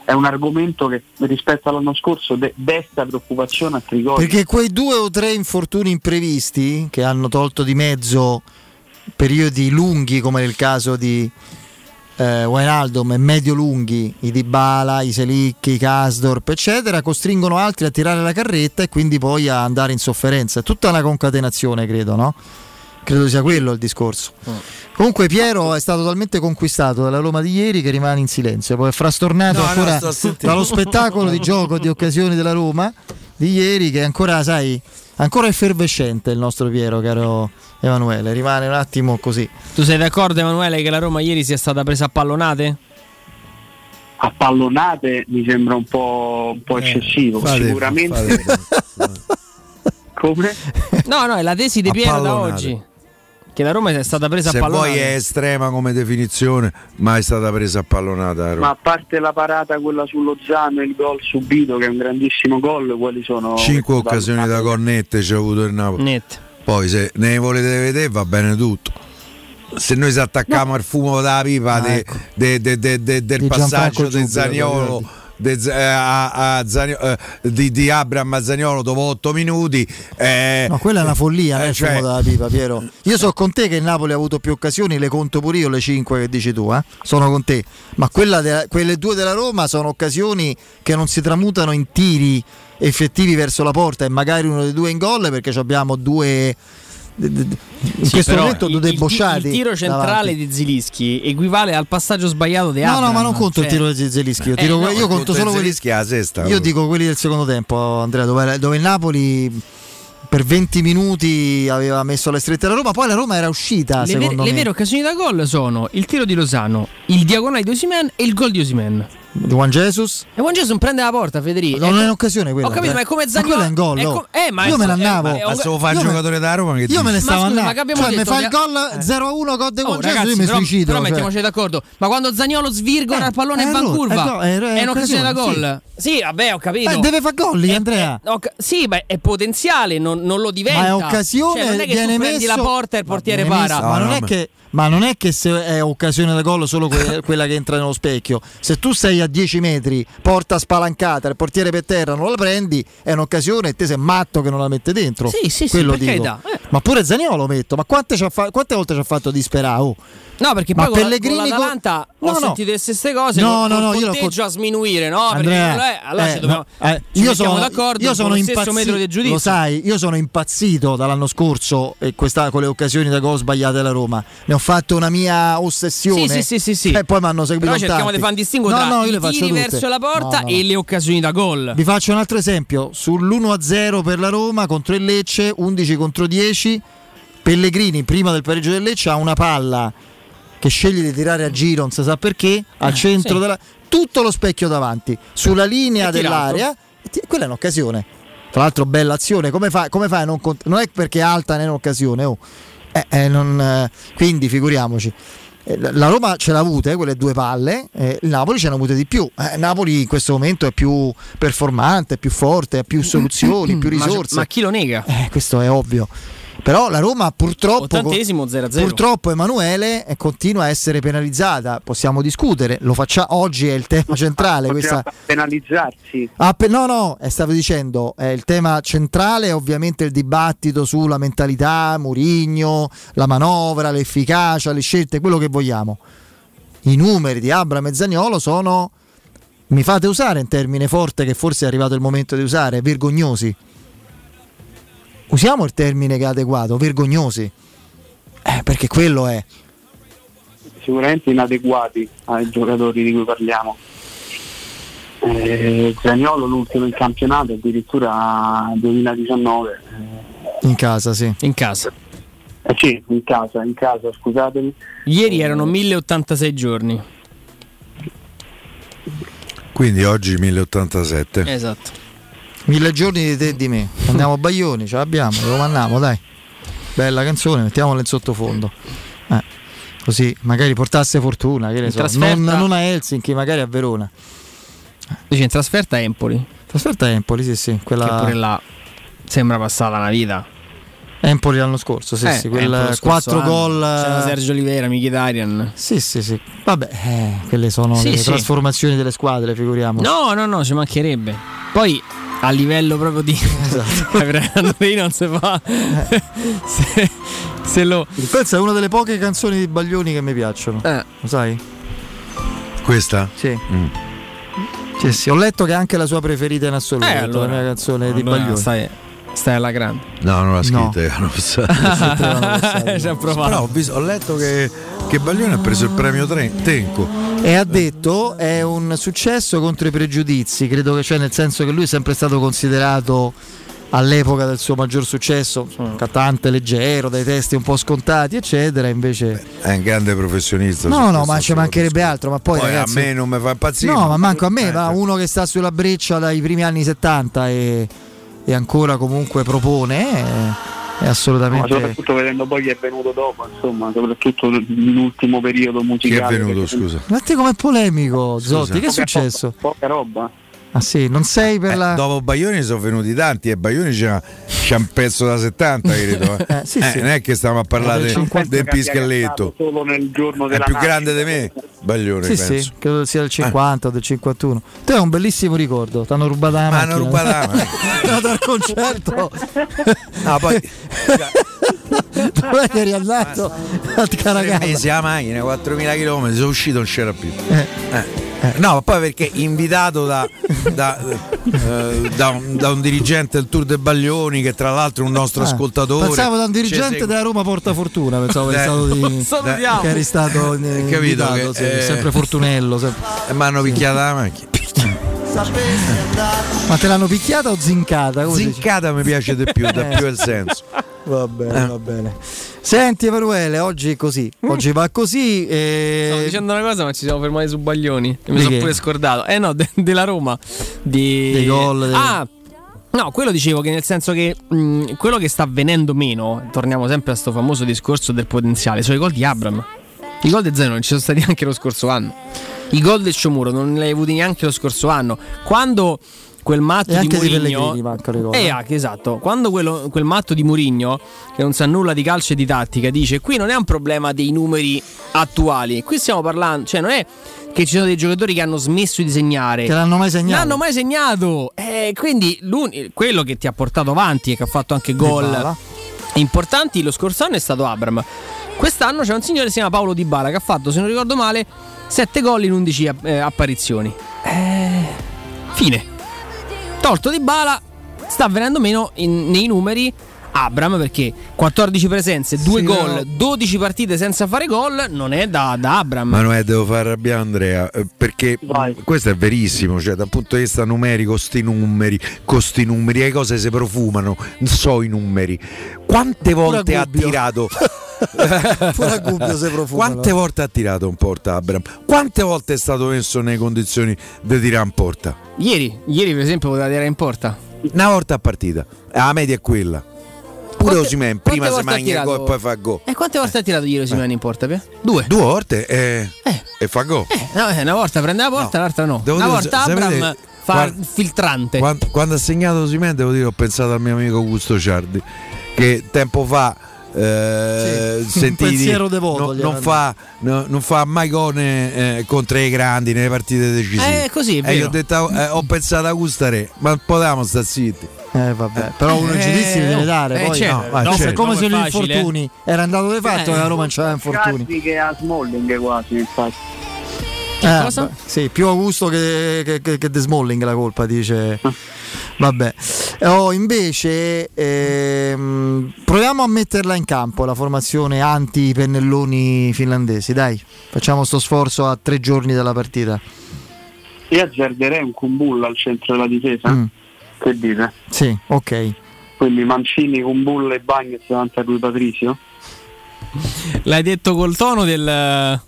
è, un argomento che rispetto all'anno scorso de- desta preoccupazione a Trigoria. Perché quei due o tre infortuni imprevisti che hanno tolto di mezzo periodi lunghi come nel caso di eh, Wijnaldum e medio lunghi, i Dybala, i Selicchi, i Kasdorp eccetera, costringono altri a tirare la carretta e quindi poi a andare in sofferenza. È tutta una concatenazione credo, no? Credo sia quello il discorso. Comunque Piero è stato talmente conquistato dalla Roma di ieri che rimane in silenzio, poi è frastornato No, no, ancora sentendo. dallo spettacolo di gioco di occasioni della Roma di ieri che ancora, sai, ancora effervescente il nostro Piero, caro Emanuele, rimane un attimo così. Tu sei d'accordo, Emanuele, che la Roma ieri sia stata presa a pallonate? A pallonate mi sembra un po', un po' eccessivo. fate- Sicuramente. Come? No, no, è la tesi di Piero da oggi. Che la Roma è stata presa Se a pallonate. poi è estrema come definizione, ma è stata presa a pallonata. Ma a parte la parata, quella sullo Zano e il gol subito, che è un grandissimo gol, quali sono? Cinque occasioni da gol nette ci ha avuto il Napoli. Poi se ne volete vedere va bene tutto. Se noi si attacchiamo al fumo della pipa de- de- de- de- de- del Di passaggio di Giubilo, Zaniolo de eh, a, a Zanio- eh, di, di Abram a dopo 8 minuti eh, No, quella è una follia, eh, eh, cioè- della pipa, Piero. Io sono con te che il Napoli ha avuto più occasioni, le conto pure io le 5 che dici tu, eh? sono con te. Ma de- quelle due della Roma sono occasioni che non si tramutano in tiri effettivi verso la porta e magari uno dei due in gol perché ci abbiamo due in Sì, questo momento due il- il- debosciati Il tiro centrale davanti. di Zilischi equivale al passaggio sbagliato di No, Abraham. no, ma non conto il Cioè- tiro di Zelischi. Io, Eh, tiro- no, io conto solo quelli. Sesta. Io dico quelli del secondo tempo, Andrea, dove, dove il Napoli per 20 minuti aveva messo le strette alla Roma, poi la Roma era uscita. Le, vere, le vere occasioni da gol sono il tiro di Lozano, il diagonale di Osimen e il gol di Osimen. Juan Jesus? E Juan Jesus prende la porta, Federico. Non è un'occasione quella. Ho capito, eh. ma è come Ma Zaniolo. quello è un gol. è oh. com- eh, ma io me ne eh, andavo. ma Ma se lo fa il io me- giocatore da Roma che Io me ne stavo Ma ma andando. abbiamo Cioè, mi fa il gol 0-1 gol di Juan Jesus, ragazzi, io mi però, suicido. però cioè. mettiamoci d'accordo. Ma quando Zagnolo svirgola Eh, il pallone eh, e va in curva, eh, no, è- un'occasione da gol. Sì. vabbè, ho capito. Eh, deve fare gol lì, Andrea. Eh, sì, beh, è potenziale, non, non lo diventa. Ma è occasione, Cioè, non è che viene messo- la porta e il portiere para. ma, non è che, ma non è che se è occasione da gol solo que- quella che entra nello specchio. Se tu sei a 10 metri, porta spalancata, il portiere per terra non la prendi, è un'occasione e te sei matto che non la mette dentro. Sì, sì, sì, Quello per dico. Eh. Ma pure Zaniolo lo metto. Ma quante, fa- quante volte ci ha fatto disperare? oh? No, perché Ma poi Pellegrini con l'Atalanta No, ho no. sentito le stesse cose. No, no, no, io con- a sminuire, no? Andrea, perché eh, allora eh, ci dobbiamo, no, eh, ci io sono, d'accordo io sono lo impazzito. Lo sai, io sono impazzito dall'anno scorso e questa, con le occasioni da gol sbagliate alla Roma. Ne ho fatto una mia ossessione. Sì, sì, sì, sì. E poi mi hanno seguito Però cerchiamo tanti. di fare un distinguo no, tra no, io le i faccio tiri verso la porta e le occasioni da gol. Vi faccio un altro esempio. Sull'1-0 per la Roma contro il Lecce, 11 contro 10. Pellegrini, prima del pareggio del Lecce, ha una palla che sceglie di tirare a giro, non si sa perché, al centro sì. della. tutto lo specchio davanti, sulla linea dell'area. Quella è un'occasione. Tra l'altro, bella azione. Come fai, come fai a non cont- Non è perché è alta, è un'occasione. oh. Eh, eh, non, eh, quindi figuriamoci. Eh, la- Roma ce l'ha avute, eh, quelle due palle, eh, il Napoli ce ne ha avute di più. Eh, Napoli in questo momento è più performante, è più forte, ha più soluzioni, più Ma- risorse. Ma, chi lo nega? Eh, questo è ovvio. Però la Roma purtroppo, Ottantesimo 0-0. purtroppo Emanuele eh, continua a essere penalizzata. Possiamo discutere, lo facciamo oggi è il tema centrale. Questa... penalizzarsi. Ah, pe- no, no, eh, stavo dicendo, è il tema centrale è ovviamente il dibattito sulla mentalità, Murigno, la manovra, l'efficacia, le scelte, quello che vogliamo. I numeri di Abram e Zagnolo sono, mi fate usare un termine forte che forse è arrivato il momento di usare, vergognosi. Usiamo il termine che è adeguato, vergognosi. Eh, perché quello è. Sicuramente inadeguati ai giocatori di cui parliamo. Eh, Zaniolo l'ultimo in campionato addirittura 2019 In casa, sì. In casa. eh sì in casa in casa scusatemi Ieri erano 1086 giorni. Quindi oggi 1087. Esatto. Mille giorni di te e di me. Andiamo a Baglioni, ce l'abbiamo, lo mandiamo, dai. Bella canzone, mettiamola in sottofondo. Eh, così magari portasse fortuna, che ne so. trasferta- Non, non a Helsinki, magari a Verona. Dice in trasferta a Empoli. Trasferta a Empoli, sì, sì. Quella... Che pure là sembra passata una vita. Empoli l'anno scorso, sì, Eh, sì. Quel lo scorso 4 anno. gol. C'era Sergio Olivera, Mkhitaryan. Sì, sì, sì. Vabbè, eh, quelle sono Sì, le sì. trasformazioni delle squadre, figuriamoci. No, no, no, ci mancherebbe. Poi a livello proprio di Esatto. lì non si fa. se, se lo Questa è una delle poche canzoni di Baglioni che mi piacciono. Eh. Lo sai? Questa? Sì. Mm. Sì, sì, ho letto che è anche la sua preferita in assoluto, Eh, allora. la mia canzone di Allora, Baglioni. stai- Stai alla grande. No, non l'ha No. passato. Ci ha provato. Però ho, visto- ho letto che, che Baglione ha preso il premio Tre- Tenco. E ha detto è un successo contro i pregiudizi, credo che cioè nel senso che lui è sempre stato considerato all'epoca del suo maggior successo, un cantante leggero, dai testi un po' scontati, eccetera, invece È un grande professionista. No, no, ma ci mancherebbe altro, ma poi, Poi ragazzi, a me non mi fa impazzire. No, ma manco a me, Eh, ma uno che sta sulla breccia dai primi anni 70 e, e ancora comunque propone è, è assolutamente soprattutto vedendo poi chi è venuto dopo, insomma, soprattutto nell'ultimo periodo musicale. perché- Ma te com'è polemico, Zotti? Che è Poca successo? roba, Poca roba. Ah sì, non sei per Eh, la Dopo Baglioni sono venuti tanti e Baglioni c'ha, c'ha un pezzo da 70, credo. eh. sì, Eh, sì. Non è che stiamo a parlare del del, 50 del che abbia pischelletto. cantato Solo nel giorno È della più nascita. grande di me, Baglione, Sì, penso. sì, credo sia del 50 o del 51. Te hai un bellissimo ricordo, ti hanno rubato la Ma macchina. hanno rubato la macchina. Sei andato al concerto. No, poi Dove eri andato? A tre Caracalla. mesi la macchina, 4.000 km, sono uscito, non c'era più. Eh. No, ma poi perché invitato da, da, eh, da un, da un dirigente del Tour de Baglioni, che tra l'altro un nostro Ah, ascoltatore. Pensavo da un dirigente della Roma Porta Fortuna, pensavo che, Eh, stato di, salutiamo. che eri stato eh, Capito invitato, che, sì, eh, sempre Fortunello. sempre. E mi hanno picchiato la macchina. Ma te l'hanno picchiata o zincata? Come? Zincata mi piace di più, dà Eh. più il senso. Va bene, Eh. va bene. Senti Emanuele, oggi è così. Oggi va così. E... Stavo dicendo una cosa, ma ci siamo fermati su Baglioni. E mi sono pure scordato. Eh no, de- della Roma. Di... Dei gol, delle- Ah! No, quello dicevo che nel senso che mh, quello che sta avvenendo meno, torniamo sempre a sto famoso discorso del potenziale, sono i gol di Abram. I gol di Zeno non ci sono stati neanche lo scorso anno. I gol del Sciomuro non li hai avuti neanche lo scorso anno. Quando quel matto E di Murigno. Eh, anche, esatto. Quando quello- quel matto di Murigno, che non sa nulla di calcio e di tattica, dice: Qui non è un problema dei numeri attuali. Qui stiamo parlando, cioè, non è che ci sono dei giocatori che hanno smesso di segnare. Che l'hanno mai segnato. L'hanno mai segnato. Eh, quindi quello che ti ha portato avanti e che ha fatto anche gol importanti lo scorso anno è stato Abram. Quest'anno c'è un signore che si chiama Paolo Di Bala che ha fatto, se non ricordo male, 7 gol in 11 eh, apparizioni. Eh, fine. Tolto Di Bala, sta venendo meno in- nei numeri Abram perché 14 presenze, 2 Sì, gol, no. 12 partite senza fare gol non è da, da Abram. Ma non è, devo far arrabbiare Andrea, eh, perché questo è verissimo, cioè dal punto di vista numerico, sti numeri, con sti numeri, le cose si profumano, non so i numeri. Quante volte ha Gubbio. tirato? Quante volte ha tirato in porta Abram? Quante volte è stato messo nelle condizioni di tirare in porta? Ieri, ieri per esempio poteva tirare in porta. Una volta a partita, la media è quella. Pure Osimen prima si mangia gol e poi fa gol. E quante volte ha tirato ieri Osimhen in porta? Pia? Due. Due volte eh, e fa gol. No, eh, una volta prende la porta, l'altra no. Devo una dire, volta Abram sapete, fa il filtrante. Quando, quando ha segnato Osimhen, devo dire, ho pensato al mio amico Augusto Ciardi, che tempo fa. Eh, Sì, sentiti, un pensiero devoto no- non, era fa, no- non fa mai gol eh, contro i grandi nelle partite decisive. Eh, così, E vero. ho, detto, eh, ho pensato a Gustare, ma potevamo stare zitti. Eh, vabbè. Però uno i giudizi li deve dare. eh, poi certo. no, Ma no, certo. è come se gli infortuni. Era andato di fatto Eh. che la Roma non c'aveva infortuni. Che a Smalling quasi, infatti. Eh, cosa? beh, sì, più Augusto che, che, che, che De Smalling la colpa, dice. Vabbè. Oh, invece, ehm, proviamo a metterla in campo la formazione anti-pennelloni finlandesi. Dai, facciamo sto sforzo a tre giorni dalla partita. Io azzarderei un Kumbulla al centro della difesa. Mm. Che dite? Sì, ok. Quindi Mancini, Kumbulla e Bagnes davanti a lui Patrizio? L'hai detto col tono del,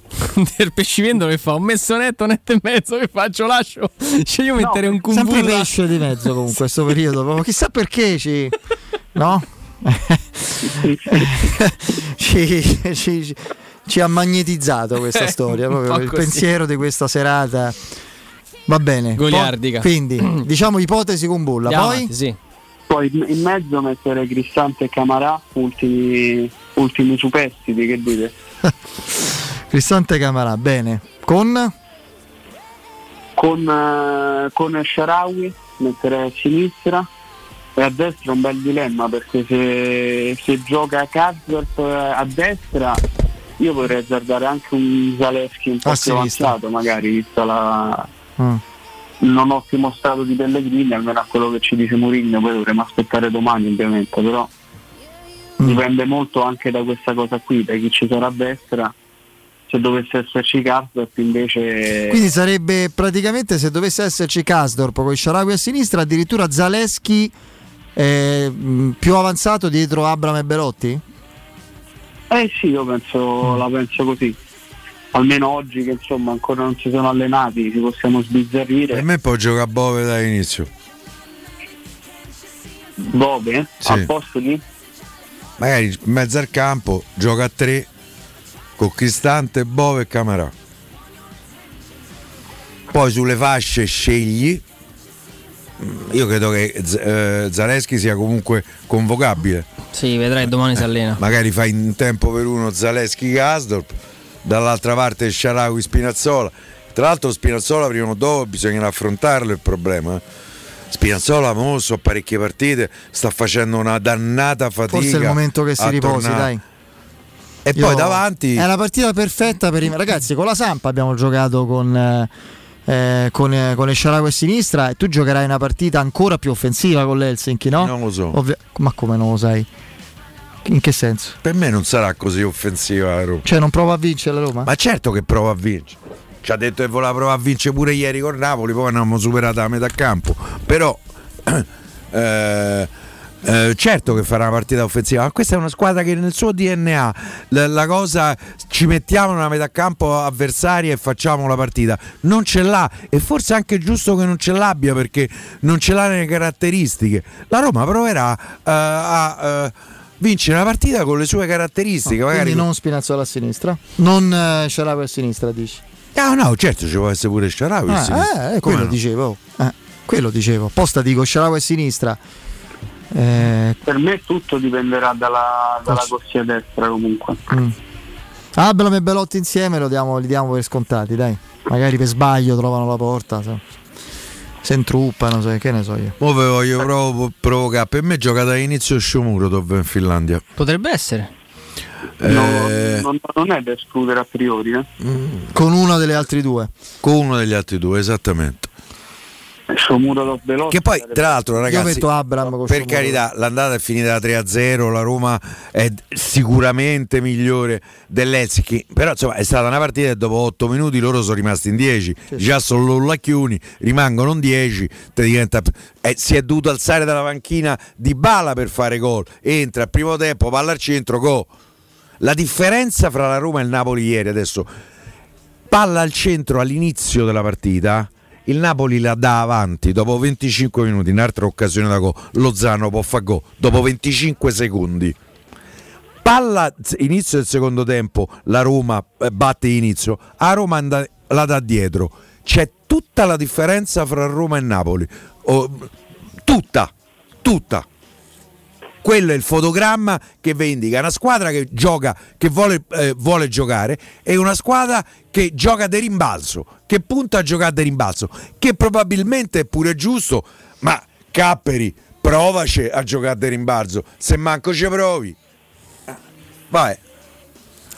del pescivendolo che fa un messo netto, netto e mezzo che faccio, lascio. Cioè io metterei un Sempre cumbulla. pesce di mezzo comunque questo periodo. proprio. Chissà perché ci. No? ci, ci- ci- ci ha magnetizzato questa Eh, storia. un proprio il così. pensiero di questa serata. Va bene. Goliardica. Poi- quindi, diciamo ipotesi con bulla. Andiamo Poi avanti, sì. Poi in mezzo mettere Cristante e Camarà, ultimi, ultimi superstiti, che dite? Cristante Camarà, bene. Con Con, eh, con Sharawi metterei a sinistra e a destra un bel dilemma perché se, se gioca Karsdorp a destra io potrei azzardare anche un Zalewski un po' più avanzato magari vista la, Mm. non ottimo stato di Pellegrini, almeno a quello che ci dice Mourinho, poi dovremo aspettare domani ovviamente, però dipende molto anche da questa cosa qui, da chi ci sarà a destra. Se dovesse esserci Karsdorp invece Quindi sarebbe praticamente se dovesse esserci Kasdorp con Sharawi a sinistra, addirittura Zaleschi eh, mh, più avanzato dietro Abram e Belotti? Eh sì, io penso, la penso così. Almeno oggi che insomma ancora non si sono allenati, ci possiamo sbizzarrire. Per me può giocare Bove dall'inizio. Bove Sì. a posto di Magari in mezzo al campo gioca a tre con Cristante, Bove e Camarà. Poi sulle fasce scegli. Mm, Io credo che Z- eh, Zaleschi sia comunque convocabile. Sì, vedrai domani si allena. Magari fai in tempo per uno Zaleschi Gasdorp, dall'altra parte Sharawi Spinazzola. Tra l'altro Spinazzola prima o dopo bisogna affrontarlo il problema. eh. Spinazzola mo so parecchie partite, sta facendo una dannata fatica. Forse è il momento che si riposi, tornare. dai. E Io- poi davanti È la partita perfetta per i ragazzi. Con la Sampa abbiamo giocato con, eh, eh, con, eh, con a sinistra e tu giocherai una partita ancora più offensiva con l'Helsinki, no? Non lo so. Ovvia- ma come non lo sai? In che senso? Per me non sarà così offensiva la Roma. Cioè non prova a vincere la Roma? Ma certo che prova a vincere. Ci ha detto che voleva provare a vincere pure ieri con Napoli, poi abbiamo superata la metà campo. Però eh, eh, certo che farà una partita offensiva, ma questa è una squadra che nel suo DNA la, la cosa ci mettiamo nella metà campo avversaria e facciamo la partita. Non ce l'ha e forse è anche giusto che non ce l'abbia perché non ce l'ha nelle caratteristiche. La Roma proverà eh, a eh, vincere la partita con le sue caratteristiche. magari Quindi non Spinazzola a sinistra? Non eh, Esciarago a sinistra, dici? No, no, certo ci può essere pure Sharawi. Ah, sì. eh, eh, Come quello no? dicevo. Eh, quello dicevo. Apposta dico Esciarago a sinistra. Eh, Per me tutto dipenderà dalla, dalla corsia destra comunque. mm. Abram e Belotti insieme lo diamo, li diamo per scontati, dai. Magari per sbaglio trovano la porta. Se, se intruppano, se, che ne so io. Ve voglio provo- provocare. Per me gioca da inizio Sciomuro dove in Finlandia. Potrebbe essere. No, Eh, non, non è da escludere a priori. Eh. Con una delle altre due. con uno degli altri due, esattamente. Che poi, tra l'altro, ragazzi, metto Abram per carità, l'andata è finita 3-0, la Roma è sicuramente migliore dell'Helsinki, però insomma è stata una partita e dopo 8 minuti loro sono rimasti in 10, già sono Lacchiuni, rimangono in 10, te diventa- eh, si è dovuto alzare dalla panchina di Bala per fare gol, entra al primo tempo, palla al centro, gol. La differenza fra la Roma e il Napoli ieri adesso, palla al centro all'inizio della partita, il Napoli la dà avanti dopo 25 minuti, in altra occasione da gol, Lozano può fare gol dopo 25 secondi. Palla inizio del secondo tempo, la Roma eh, batte inizio, a Roma anda- la dà dietro. C'è tutta la differenza fra Roma e Napoli. Oh, tutta, tutta. Quello è il fotogramma che vi indica una squadra che gioca, che vuole, eh, vuole giocare e una squadra che gioca di rimbalzo, che punta a giocare di rimbalzo, che probabilmente è pure giusto, ma Capperi, provaci a giocare di rimbalzo, se manco ci provi. Vai.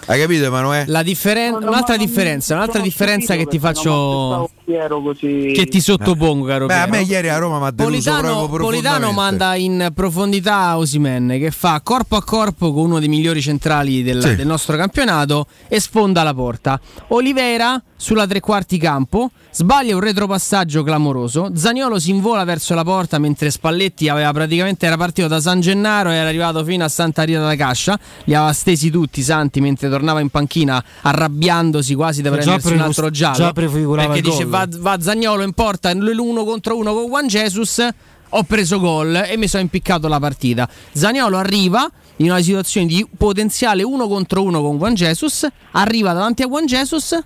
Hai capito Emanuele? La differen- un'altra differenza, un'altra differenza che ti faccio. Piero così. Che ti sottopongo, caro Beh, a me ieri a Roma mi ha deluso Politano, proprio Politano manda in profondità Osimen che fa corpo a corpo con uno dei migliori centrali del, Sì. del nostro campionato e sfonda la porta. Oliveira sulla tre quarti campo sbaglia un retropassaggio clamoroso. Zaniolo si invola verso la porta mentre Spalletti aveva praticamente era partito da San Gennaro e era arrivato fino a Santa Rita da Cascia. Li aveva stesi tutti Santi mentre tornava in panchina arrabbiandosi quasi da Già prendersi un altro giallo. già prefigurava perché il dice gol. Va, va Zagnolo in porta l'uno contro uno con Juan Jesus ho preso gol e mi sono impiccato la partita. Zagnolo arriva in una situazione di potenziale uno contro uno con Juan Jesus arriva davanti a Juan Jesus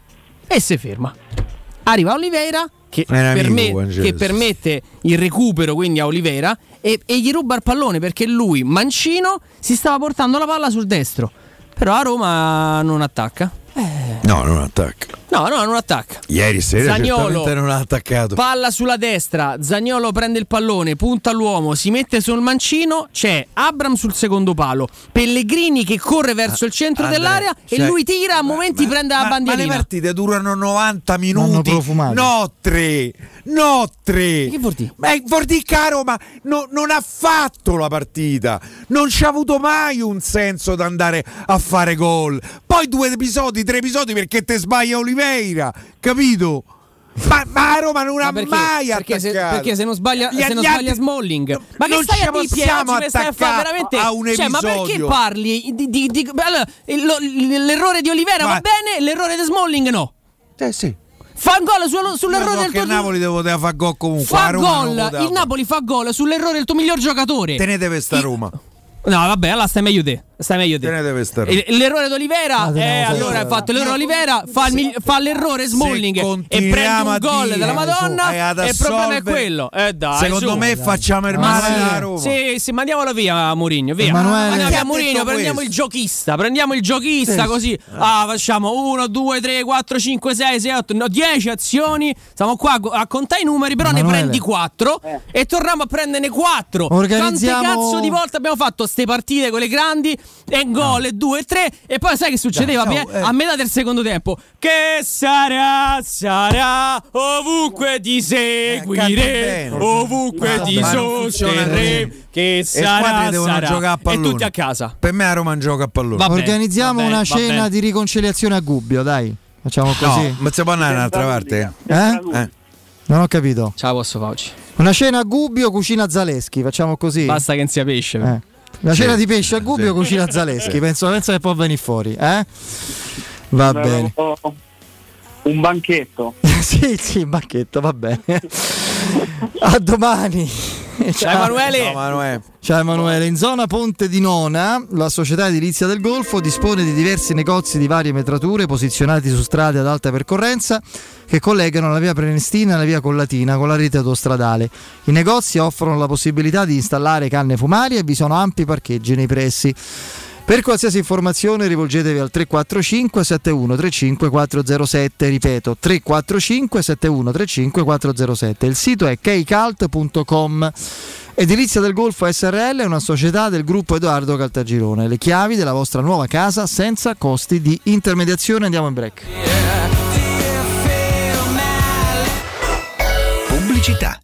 e si ferma. Arriva Oliveira che, perme- che permette il recupero quindi a Oliveira e, e gli ruba il pallone perché lui mancino si stava portando la palla sul destro. Però a Roma non attacca. No, non attacca. No, no, non attacca. Ieri sera Zaniolo. certamente non ha attaccato. Palla sulla destra, Zagnolo prende il pallone, punta all'uomo, si mette sul mancino, c'è Abram sul secondo palo, Pellegrini che corre verso il centro Andrea, dell'area e cioè- lui tira, a momenti prende la Ma le bandierina. partite durano 90 Vanno minuti. No, tre. No, tre. Che dire? Ma vuol dire che a Roma no- non ha fatto la partita. Non c'ha avuto mai un senso da andare a fare gol. Poi due episodi, tre episodi perché te sbaglia Oliveira. Capito? Ma, ma Roma non Ma ha perché, mai perché, se, perché se non sbaglia, Gli- se non gli sbaglia altri- Smalling, ma che non stai a dire stai a fare veramente a un cioè, ma perché episodio. parli di, di- di- allora, l'errore di Olivera va Ma- bene, l'errore di Smalling no. Eh sì. Fa gol su- sull'errore so del tuo il Napoli deve fare gol comunque. fa gol, il. Napoli fa gol sull'errore del tuo miglior giocatore. Tenete questa Roma. No, vabbè, allora stai meglio te. Stai meglio te. L'errore d'Olivera, Ah, eh, allora ha fatto l'errore d'Olivera, fa, il fa l'errore Smalling e prende un gol dire, della eh, Madonna eh, e il problema è quello. Eh, dai, Secondo su. me facciamo il Ma male sì, alla Roma. Sì, sì, mandiamolo via Mourinho, via. Emanuele- via Mourinho, prendiamo questo? il giochista, prendiamo il giochista Sì. così. Ah, facciamo 1 2 3 4 5 6 7 8 no, 10 azioni. Stiamo qua a- contare i numeri, però ne Emanuele. prendi 4 e torniamo a prenderne 4. Organizziamo- Quante cazzo di volte abbiamo fatto ste partite quelle grandi e gol e 2 e 3 e poi sai che succedeva Dai, no, eh. a metà del secondo tempo? Che sarà sarà ovunque ti seguire, bene. ovunque ti sosterremo. Che Le sarà squadre devono sarà. giocare a e pallone. tutti a casa. Per me a Roma gioca a pallone. Va bene, Organizziamo va bene, una va cena di riconciliazione a Gubbio, dai. Facciamo così. No, ma si può andare un'altra parte? Eh? Eh. Non ho capito. Ce la posso oggi. Una cena a Gubbio, cucina Zaleschi. Facciamo così. Basta che non sia pesce. Eh. La Sì, cena di pesce a Gubbio, sì. cucina Zaleschi. Penso, penso che può venire fuori. Eh? Va bene. Un banchetto. sì, sì, banchetto, va bene. A domani. Ciao Emanuele. No, Emanuele. Ciao Emanuele, in zona Ponte di Nona la società edilizia del Golfo dispone di diversi negozi di varie metrature posizionati su strade ad alta percorrenza che collegano la via Prenestina e la via Collatina con la rete autostradale. I negozi offrono la possibilità di installare canne fumarie e vi sono ampi parcheggi nei pressi. Per qualsiasi informazione rivolgetevi al 345 7135 407, ripeto 345 7135 407. Il sito è keycult.com. Edilizia del Golfo SRL è una società del gruppo Edoardo Caltagirone. Le chiavi della vostra nuova casa senza costi di intermediazione. Andiamo in break. Pubblicità.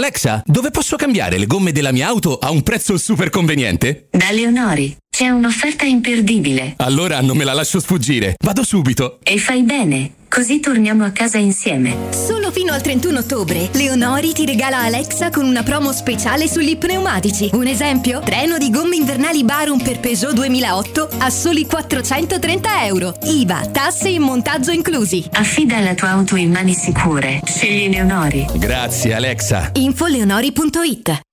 Alexa, dove posso cambiare le gomme della mia auto a un prezzo super conveniente? Da Leonori c'è un'offerta imperdibile. Allora non me la lascio sfuggire. Vado subito. E fai bene, così torniamo a casa insieme. Solo fino al 31 ottobre, Leonori ti regala Alexa con una promo speciale sugli pneumatici. Un esempio? Treno di gomme invernali Barum per Peugeot 2008 a soli 430 euro. IVA, tasse e montaggio inclusi. Affida la tua auto in mani sicure. Scegli Leonori. Grazie Alexa. Info leonori.it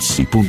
Secur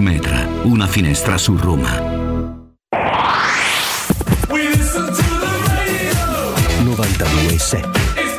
Metra, una finestra su Roma. 92.7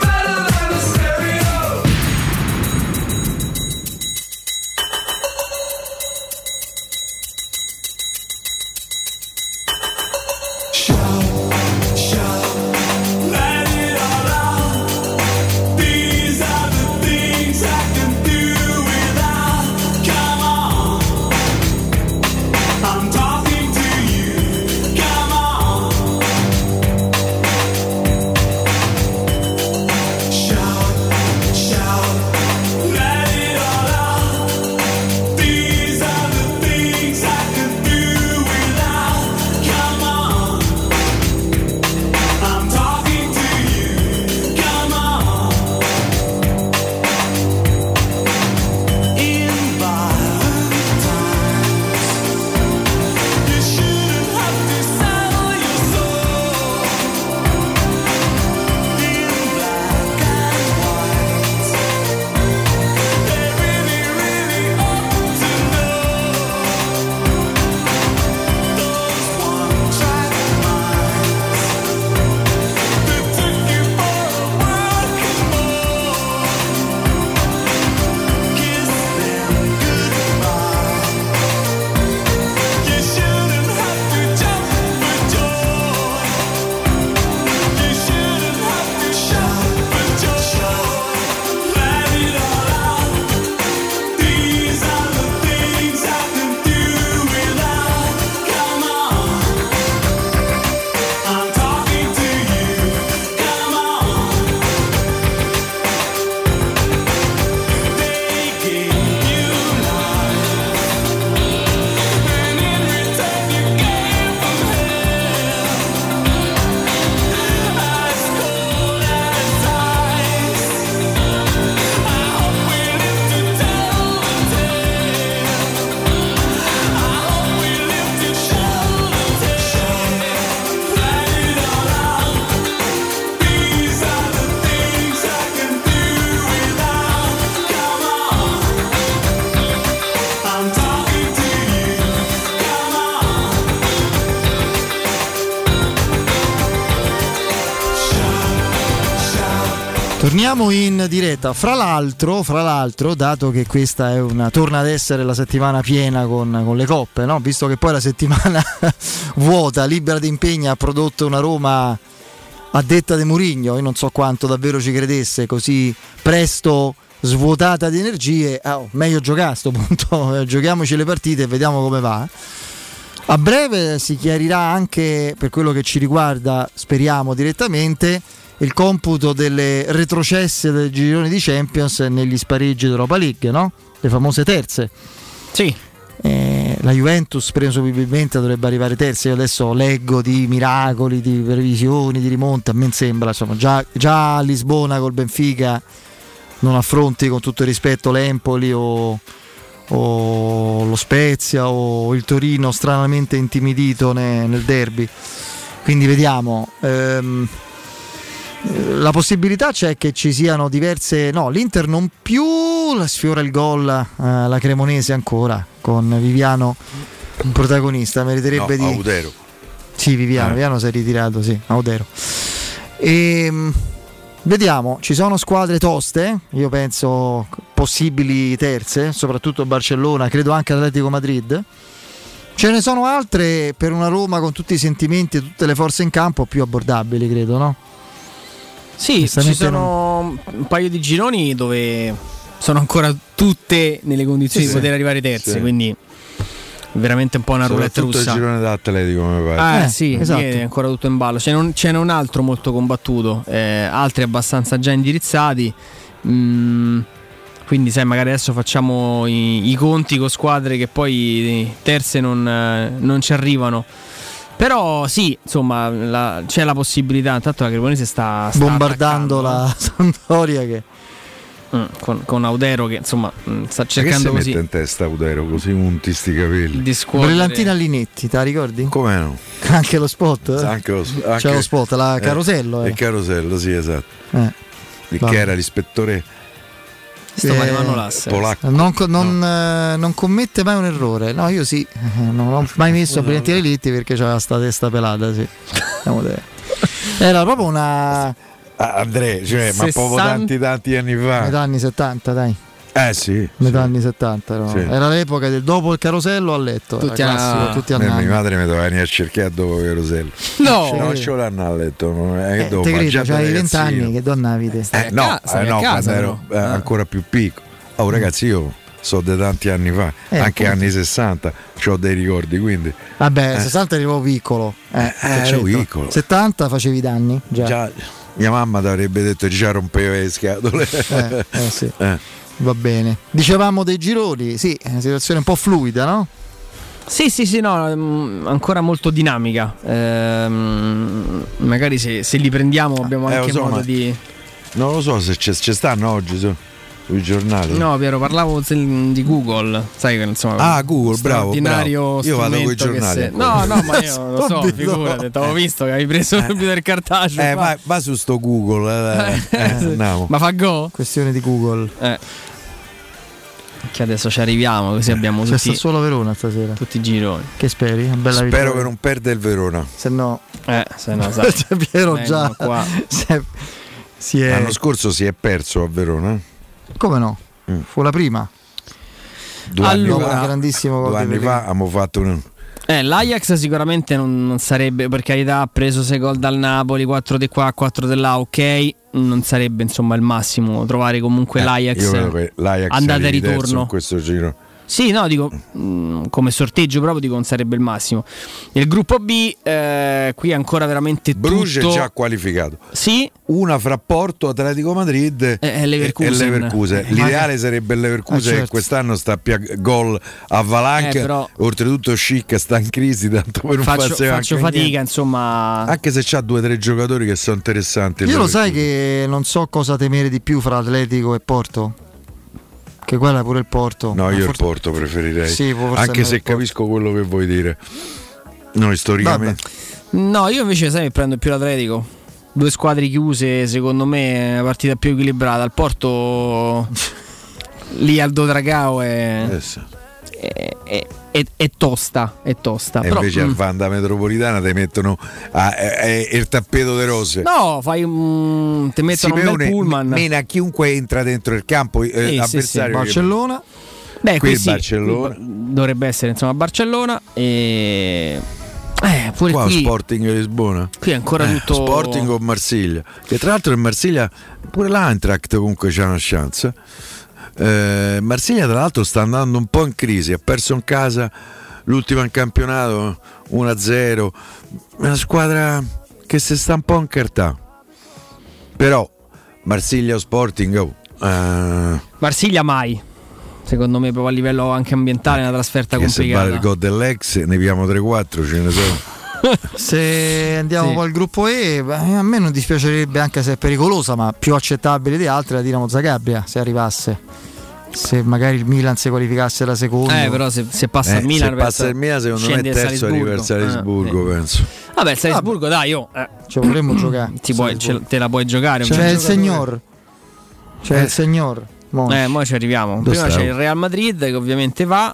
Torniamo in diretta. Fra l'altro, fra l'altro, dato che questa è una, torna ad essere la settimana piena con, con le coppe, no? visto che poi la settimana vuota, libera di impegni, ha prodotto una Roma a detta di Murigno. Io non so quanto davvero ci credesse così presto svuotata di energie. Ah, oh, meglio giocare a sto punto. Giochiamoci le partite e vediamo come va. A breve si chiarirà anche per quello che ci riguarda, speriamo direttamente, il computo delle retrocesse del girone di Champions negli spareggi d'Europa League, no? Le famose terze. Sì. Eh, la Juventus presumibilmente dovrebbe arrivare terza. Io adesso leggo di miracoli, di previsioni, di rimonte. A me sembra, insomma, già, già a Lisbona col Benfica non affronti con tutto il rispetto l'Empoli o, o lo Spezia o il Torino stranamente intimidito ne- nel derby. Quindi vediamo. Ehm, la possibilità c'è che ci siano diverse. No, l'Inter non più la sfiora il gol, eh, la Cremonese ancora con Viviano protagonista. Meriterebbe No, di. Audero. Sì, Viviano, Eh. Viviano si è ritirato, sì, Audero. Ehm, vediamo, ci sono squadre toste, io penso possibili terze, soprattutto Barcellona, credo anche Atletico Madrid. Ce ne sono altre per una Roma con tutti i sentimenti e tutte le forze in campo più abbordabili, credo, no? Sì, ci sono un paio di gironi dove sono ancora tutte nelle condizioni Sì, di poter arrivare terze, Sì. quindi veramente un po' una roulette Soprattutto il russa. girone d'Atletico mi pare. Ah, Eh, sì, esatto. è ancora tutto in ballo. Ce n'è un, ce n'è un altro molto combattuto, eh, altri abbastanza già indirizzati. Mm, quindi, sai, magari adesso facciamo i, i conti con squadre che poi terze non, eh, non ci arrivano. Però sì, insomma, la- c'è la possibilità. Intanto la Cremonese sta, sta Bombardando attaccando, la Sampdoria che eh. Mm, con, con Audero che insomma mm, sta Ma che si cercando così mette in testa Audero così unti sti capelli? di scuotere. Brillantina Linetti, te la ricordi? Come no? Anche lo spot? eh? Anche lo, C'è anche- lo spot, la eh, carosello. eh. Il carosello, sì, esatto. Eh. Che era l'ispettore Sto Eh, Lasser. polacco. Non, co- non, eh, non commette mai un errore. No, io sì, eh, non ho mai messo Brillantina Linetti perché c'aveva sta testa pelata. Sì. A. Era proprio una Ah, Andrea, cioè, ma proprio 60 tanti tanti anni fa. metà anni 70, dai. Eh sì. Metà anni 70. no? Sì. Era l'epoca del dopo il carosello a letto. era Tutti a- classico, tutti a Eh, mia madre mi doveva venire a cercare dopo il carosello. No! non ce l'hanno a letto. non è che Eh, dopo, te ma credo, c'hai 20 ragazzino. anni, che donna avete? Eh, a no, eh, a no, casa, quando ero eh, ancora più piccolo. Oh ragazzi, io so di tanti anni fa, Eh, anche appunto. anni 60, ho dei ricordi, quindi Vabbè, Eh. 60 eri proprio piccolo. Eh, Eh, ero piccolo. 70 facevi danni. Già. già mia mamma ti avrebbe detto che già rompeva le scatole. Eh, eh, sì. Eh. Va bene. Dicevamo dei gironi, sì, è una situazione un po' fluida, no? Sì, sì, sì, no, mm, ancora molto dinamica. Ehm, magari se, se li prendiamo abbiamo Eh, anche so, modo ma- di... Non lo so se ci stanno oggi su- sui giornali. No, Piero, parlavo di Google, sai che insomma... Ah, Google, bravo, straordinario bravo. Io vado strumento che giornali se-. No, no, ma io lo so, figurati, t'avevo visto che avevi preso il computer cartaceo. Eh, va, va su sto Google. eh, eh. Ma fa go? Questione di Google. Eh. Che adesso ci arriviamo, così abbiamo C'è tutti, sta solo Verona stasera. tutti i gironi. Che speri? Una bella Spero vittoria. che non perde il Verona. Se no, Eh, se no, sai. Cioè, Piero già qua. si è, si è- L'anno scorso si è perso a Verona. Come no? Mm. Fu la prima. Due Allora, anni fa, grandissimo due anni fa abbiamo fatto un. Eh, L'Ajax sicuramente non, non sarebbe, per carità, ha preso 6 gol dal Napoli, 4 di qua, 4 di là, ok. Non sarebbe insomma il massimo trovare comunque Eh, l'Ajax, io credo che l'Ajax andata e ritorno. in questo giro. Sì, no, dico mm, come sorteggio proprio dico non sarebbe il massimo. Il gruppo B, eh, qui è ancora veramente Bruges tutto. è già qualificato. Sì, Una fra Porto, Atletico Madrid e, e Leverkusen. e Leverkusen. L'ideale sarebbe il Leverkusen Ah, certo. che quest'anno sta più a gol a Valanche. Eh, però- Oltretutto Schick sta in crisi, tanto per non faccio, faccio anche fatica, niente. insomma. Anche se c'ha due o tre giocatori che sono interessanti. Io lo sai che non so cosa temere di più fra Atletico e Porto. Che guarda pure il Porto. No, io il forse- Porto preferirei. Sì, Anche se capisco quello che vuoi dire. Noi storicamente. No, io invece sai prendo più l'Atletico. Due squadre chiuse, secondo me è una partita più equilibrata. Al Porto lì Aldo Dragao è, Eh sì. È, è- è- è tosta, è tosta. E Però, invece mm, al Vanda Metropolitana ti mettono a- eh, eh, il tappeto de rose. No, fai un. ti mettono un Simeone pullman. mena chiunque entra dentro il campo eh, Sì, sì, avversario. sì. che- Barcellona. Beh, qui sì, Barcellona. dovrebbe essere insomma Barcellona e. Eh, pure Qua qui, Sporting Lisbona. qui è ancora Eh, tutto. Sporting o Marsiglia. Che tra l'altro in Marsiglia pure l'Eintracht comunque c'ha una chance. Eh, Marsiglia tra l'altro sta andando un po' in crisi, ha perso in casa l'ultimo in campionato 1-0. È una squadra che si sta un po' in cartà. Però Marsiglia o Sporting oh, eh, Marsiglia mai. Secondo me, proprio a livello anche ambientale, è una trasferta che se complicata. vale il gol dell'ex ne piamo 3-4, ce ne sono. Se andiamo Sì. poi al gruppo E, beh, a me non dispiacerebbe anche se è pericolosa, ma più accettabile di altre la Dinamo Zagabria se arrivasse. Se magari il Milan si qualificasse da secondo. Eh, però se, se passa Eh, il Milan, se passa il Milan secondo me è il terzo arriva il Salisburgo, Eh, penso. Vabbè, il Salisburgo, dai, io. Eh, Ci vorremmo giocare. ti puoi- ce- te la puoi giocare. C'è il signor. C'è il signor. Monchi. Eh, mo ci arriviamo. Dove Prima c'è il Real Madrid che ovviamente va.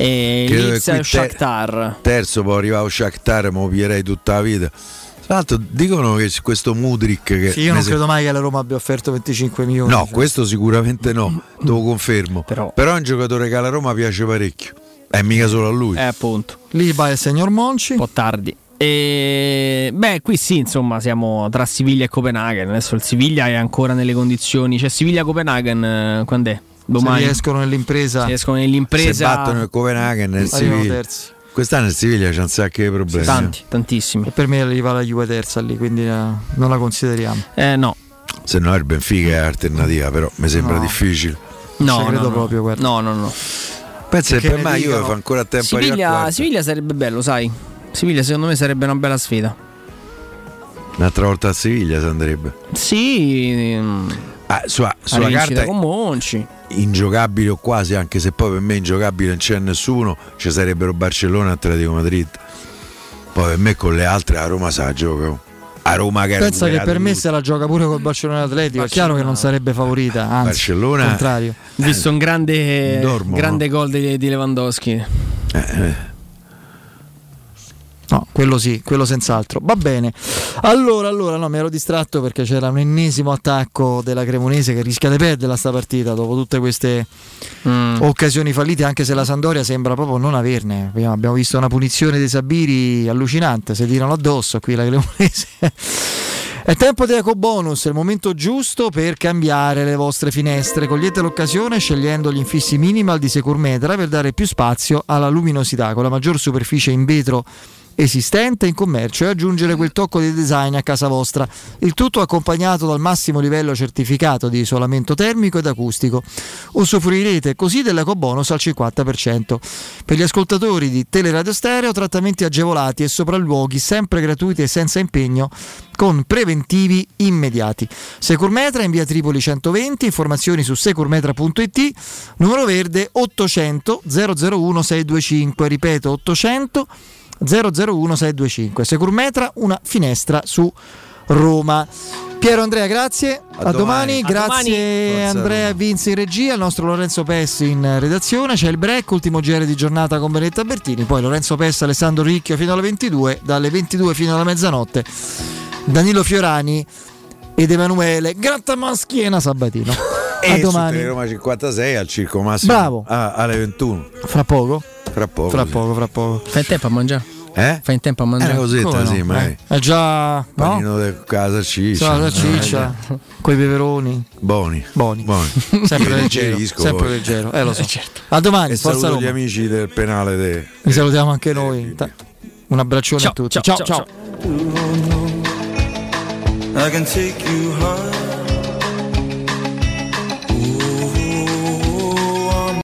E che inizia il Shakhtar. Terzo poi arriva lo Shakhtar, me lo pierei tutta la vita. Tra l'altro dicono che questo Mudrik che Sì, io non se- credo mai che la Roma abbia offerto 25 milioni. No, Cioè, questo sicuramente no, te lo confermo. Però- Però... è un giocatore che alla Roma piace parecchio. È mica solo a lui. Eh, appunto. Lì va il signor Monci. Un po' tardi. E beh, qui sì, insomma, siamo tra Siviglia e Copenaghen. Adesso il Siviglia è ancora nelle condizioni. Cioè, Siviglia-Copenaghen, eh, quando è? Domani. Se riescono nell'impresa. Se riescono nell'impresa. Se battono il Copenaghen nel Siviglia. Quest'anno il Siviglia c'ha un sacco di problemi. Tanti, tantissimi. E per me arriva la Juve terza lì, quindi eh, non la consideriamo. Eh, no. Se no il Benfica è alternativa, però mi sembra No. difficile. No, credo no, no. proprio, guarda. No, no, no. Pensa che per me io dicano? fa ancora tempo a arrivare a Siviglia, quarta. Siviglia sarebbe bello, sai. Siviglia secondo me sarebbe una bella sfida. Un'altra volta a Siviglia si andrebbe. Sì, mm, Ah, sulla, la sulla carta con Monci. ingiocabile o quasi, anche se poi per me ingiocabile non c'è nessuno, ci sarebbero Barcellona e Atletico Madrid. Poi per me con le altre a Roma sa gioca. oh. A Roma che Pensa che per me tutto. se la gioca pure col Barcellona Atletico, è chiaro che non sarebbe favorita, anzi, Barcellona- contrario. Ho visto un grande, Dormo, grande gol di, di Lewandowski. Eh, eh. No, quello sì, quello senz'altro. Va bene. Allora, allora, no, mi ero distratto perché c'era un ennesimo attacco della Cremonese che rischia di perderla sta partita dopo tutte queste Mm. occasioni fallite, anche se la Sandoria sembra proprio non averne. Abbiamo visto una punizione dei Sabiri allucinante, si tirano addosso qui la Cremonese. È tempo di ecobonus, è il momento giusto per cambiare le vostre finestre. Cogliete l'occasione scegliendo gli infissi minimal di Securmetra per dare più spazio alla luminosità con la maggior superficie in vetro esistente in commercio e aggiungere quel tocco di design a casa vostra. Il tutto accompagnato dal massimo livello certificato di isolamento termico ed acustico. Usufruirete così dell'ecobonus al 50%. Per gli ascoltatori di Teleradio Stereo trattamenti agevolati e sopralluoghi sempre gratuiti e senza impegno con preventivi immediati. Securmetra in via Tripoli 120, informazioni su securmetra.it, numero verde 800 001 625, ripeto 800 001 625. Securmetra, una finestra su Roma. Piero Andrea, grazie. A, A domani. domani. A Grazie domani. Andrea Roma. Vince in regia, il nostro Lorenzo Pessi in redazione. C'è il break, ultimo GR di giornata con Benetta Bertini. Poi Lorenzo Pessi, Alessandro Ricchio fino alle 22, dalle 22 fino alla mezzanotte. Danilo Fiorani ed Emanuele Grattamaschiena Sabatino. A E su domani. Teleroma 56 al Circo Massimo Bravo. ah, alle 21. Fra poco? Fra poco. Fra sì. poco, fra poco. Fai in tempo a mangiare? Eh? Fai in tempo a È mangiare? una cosetta, Come no? sì, ma Eh, È già no? panino di casa ciccia. Sì, la ciccia, coi peperoni. Buoni. Buoni. Buoni. Sempre leggero. Sempre poi. leggero. Eh, lo so. A domani, E forza saluto gli Roma. amici del penale de... Vi salutiamo anche noi. Ta- Un abbraccione Ciao, a tutti. ciao, ciao. ciao, ciao. I can take you home.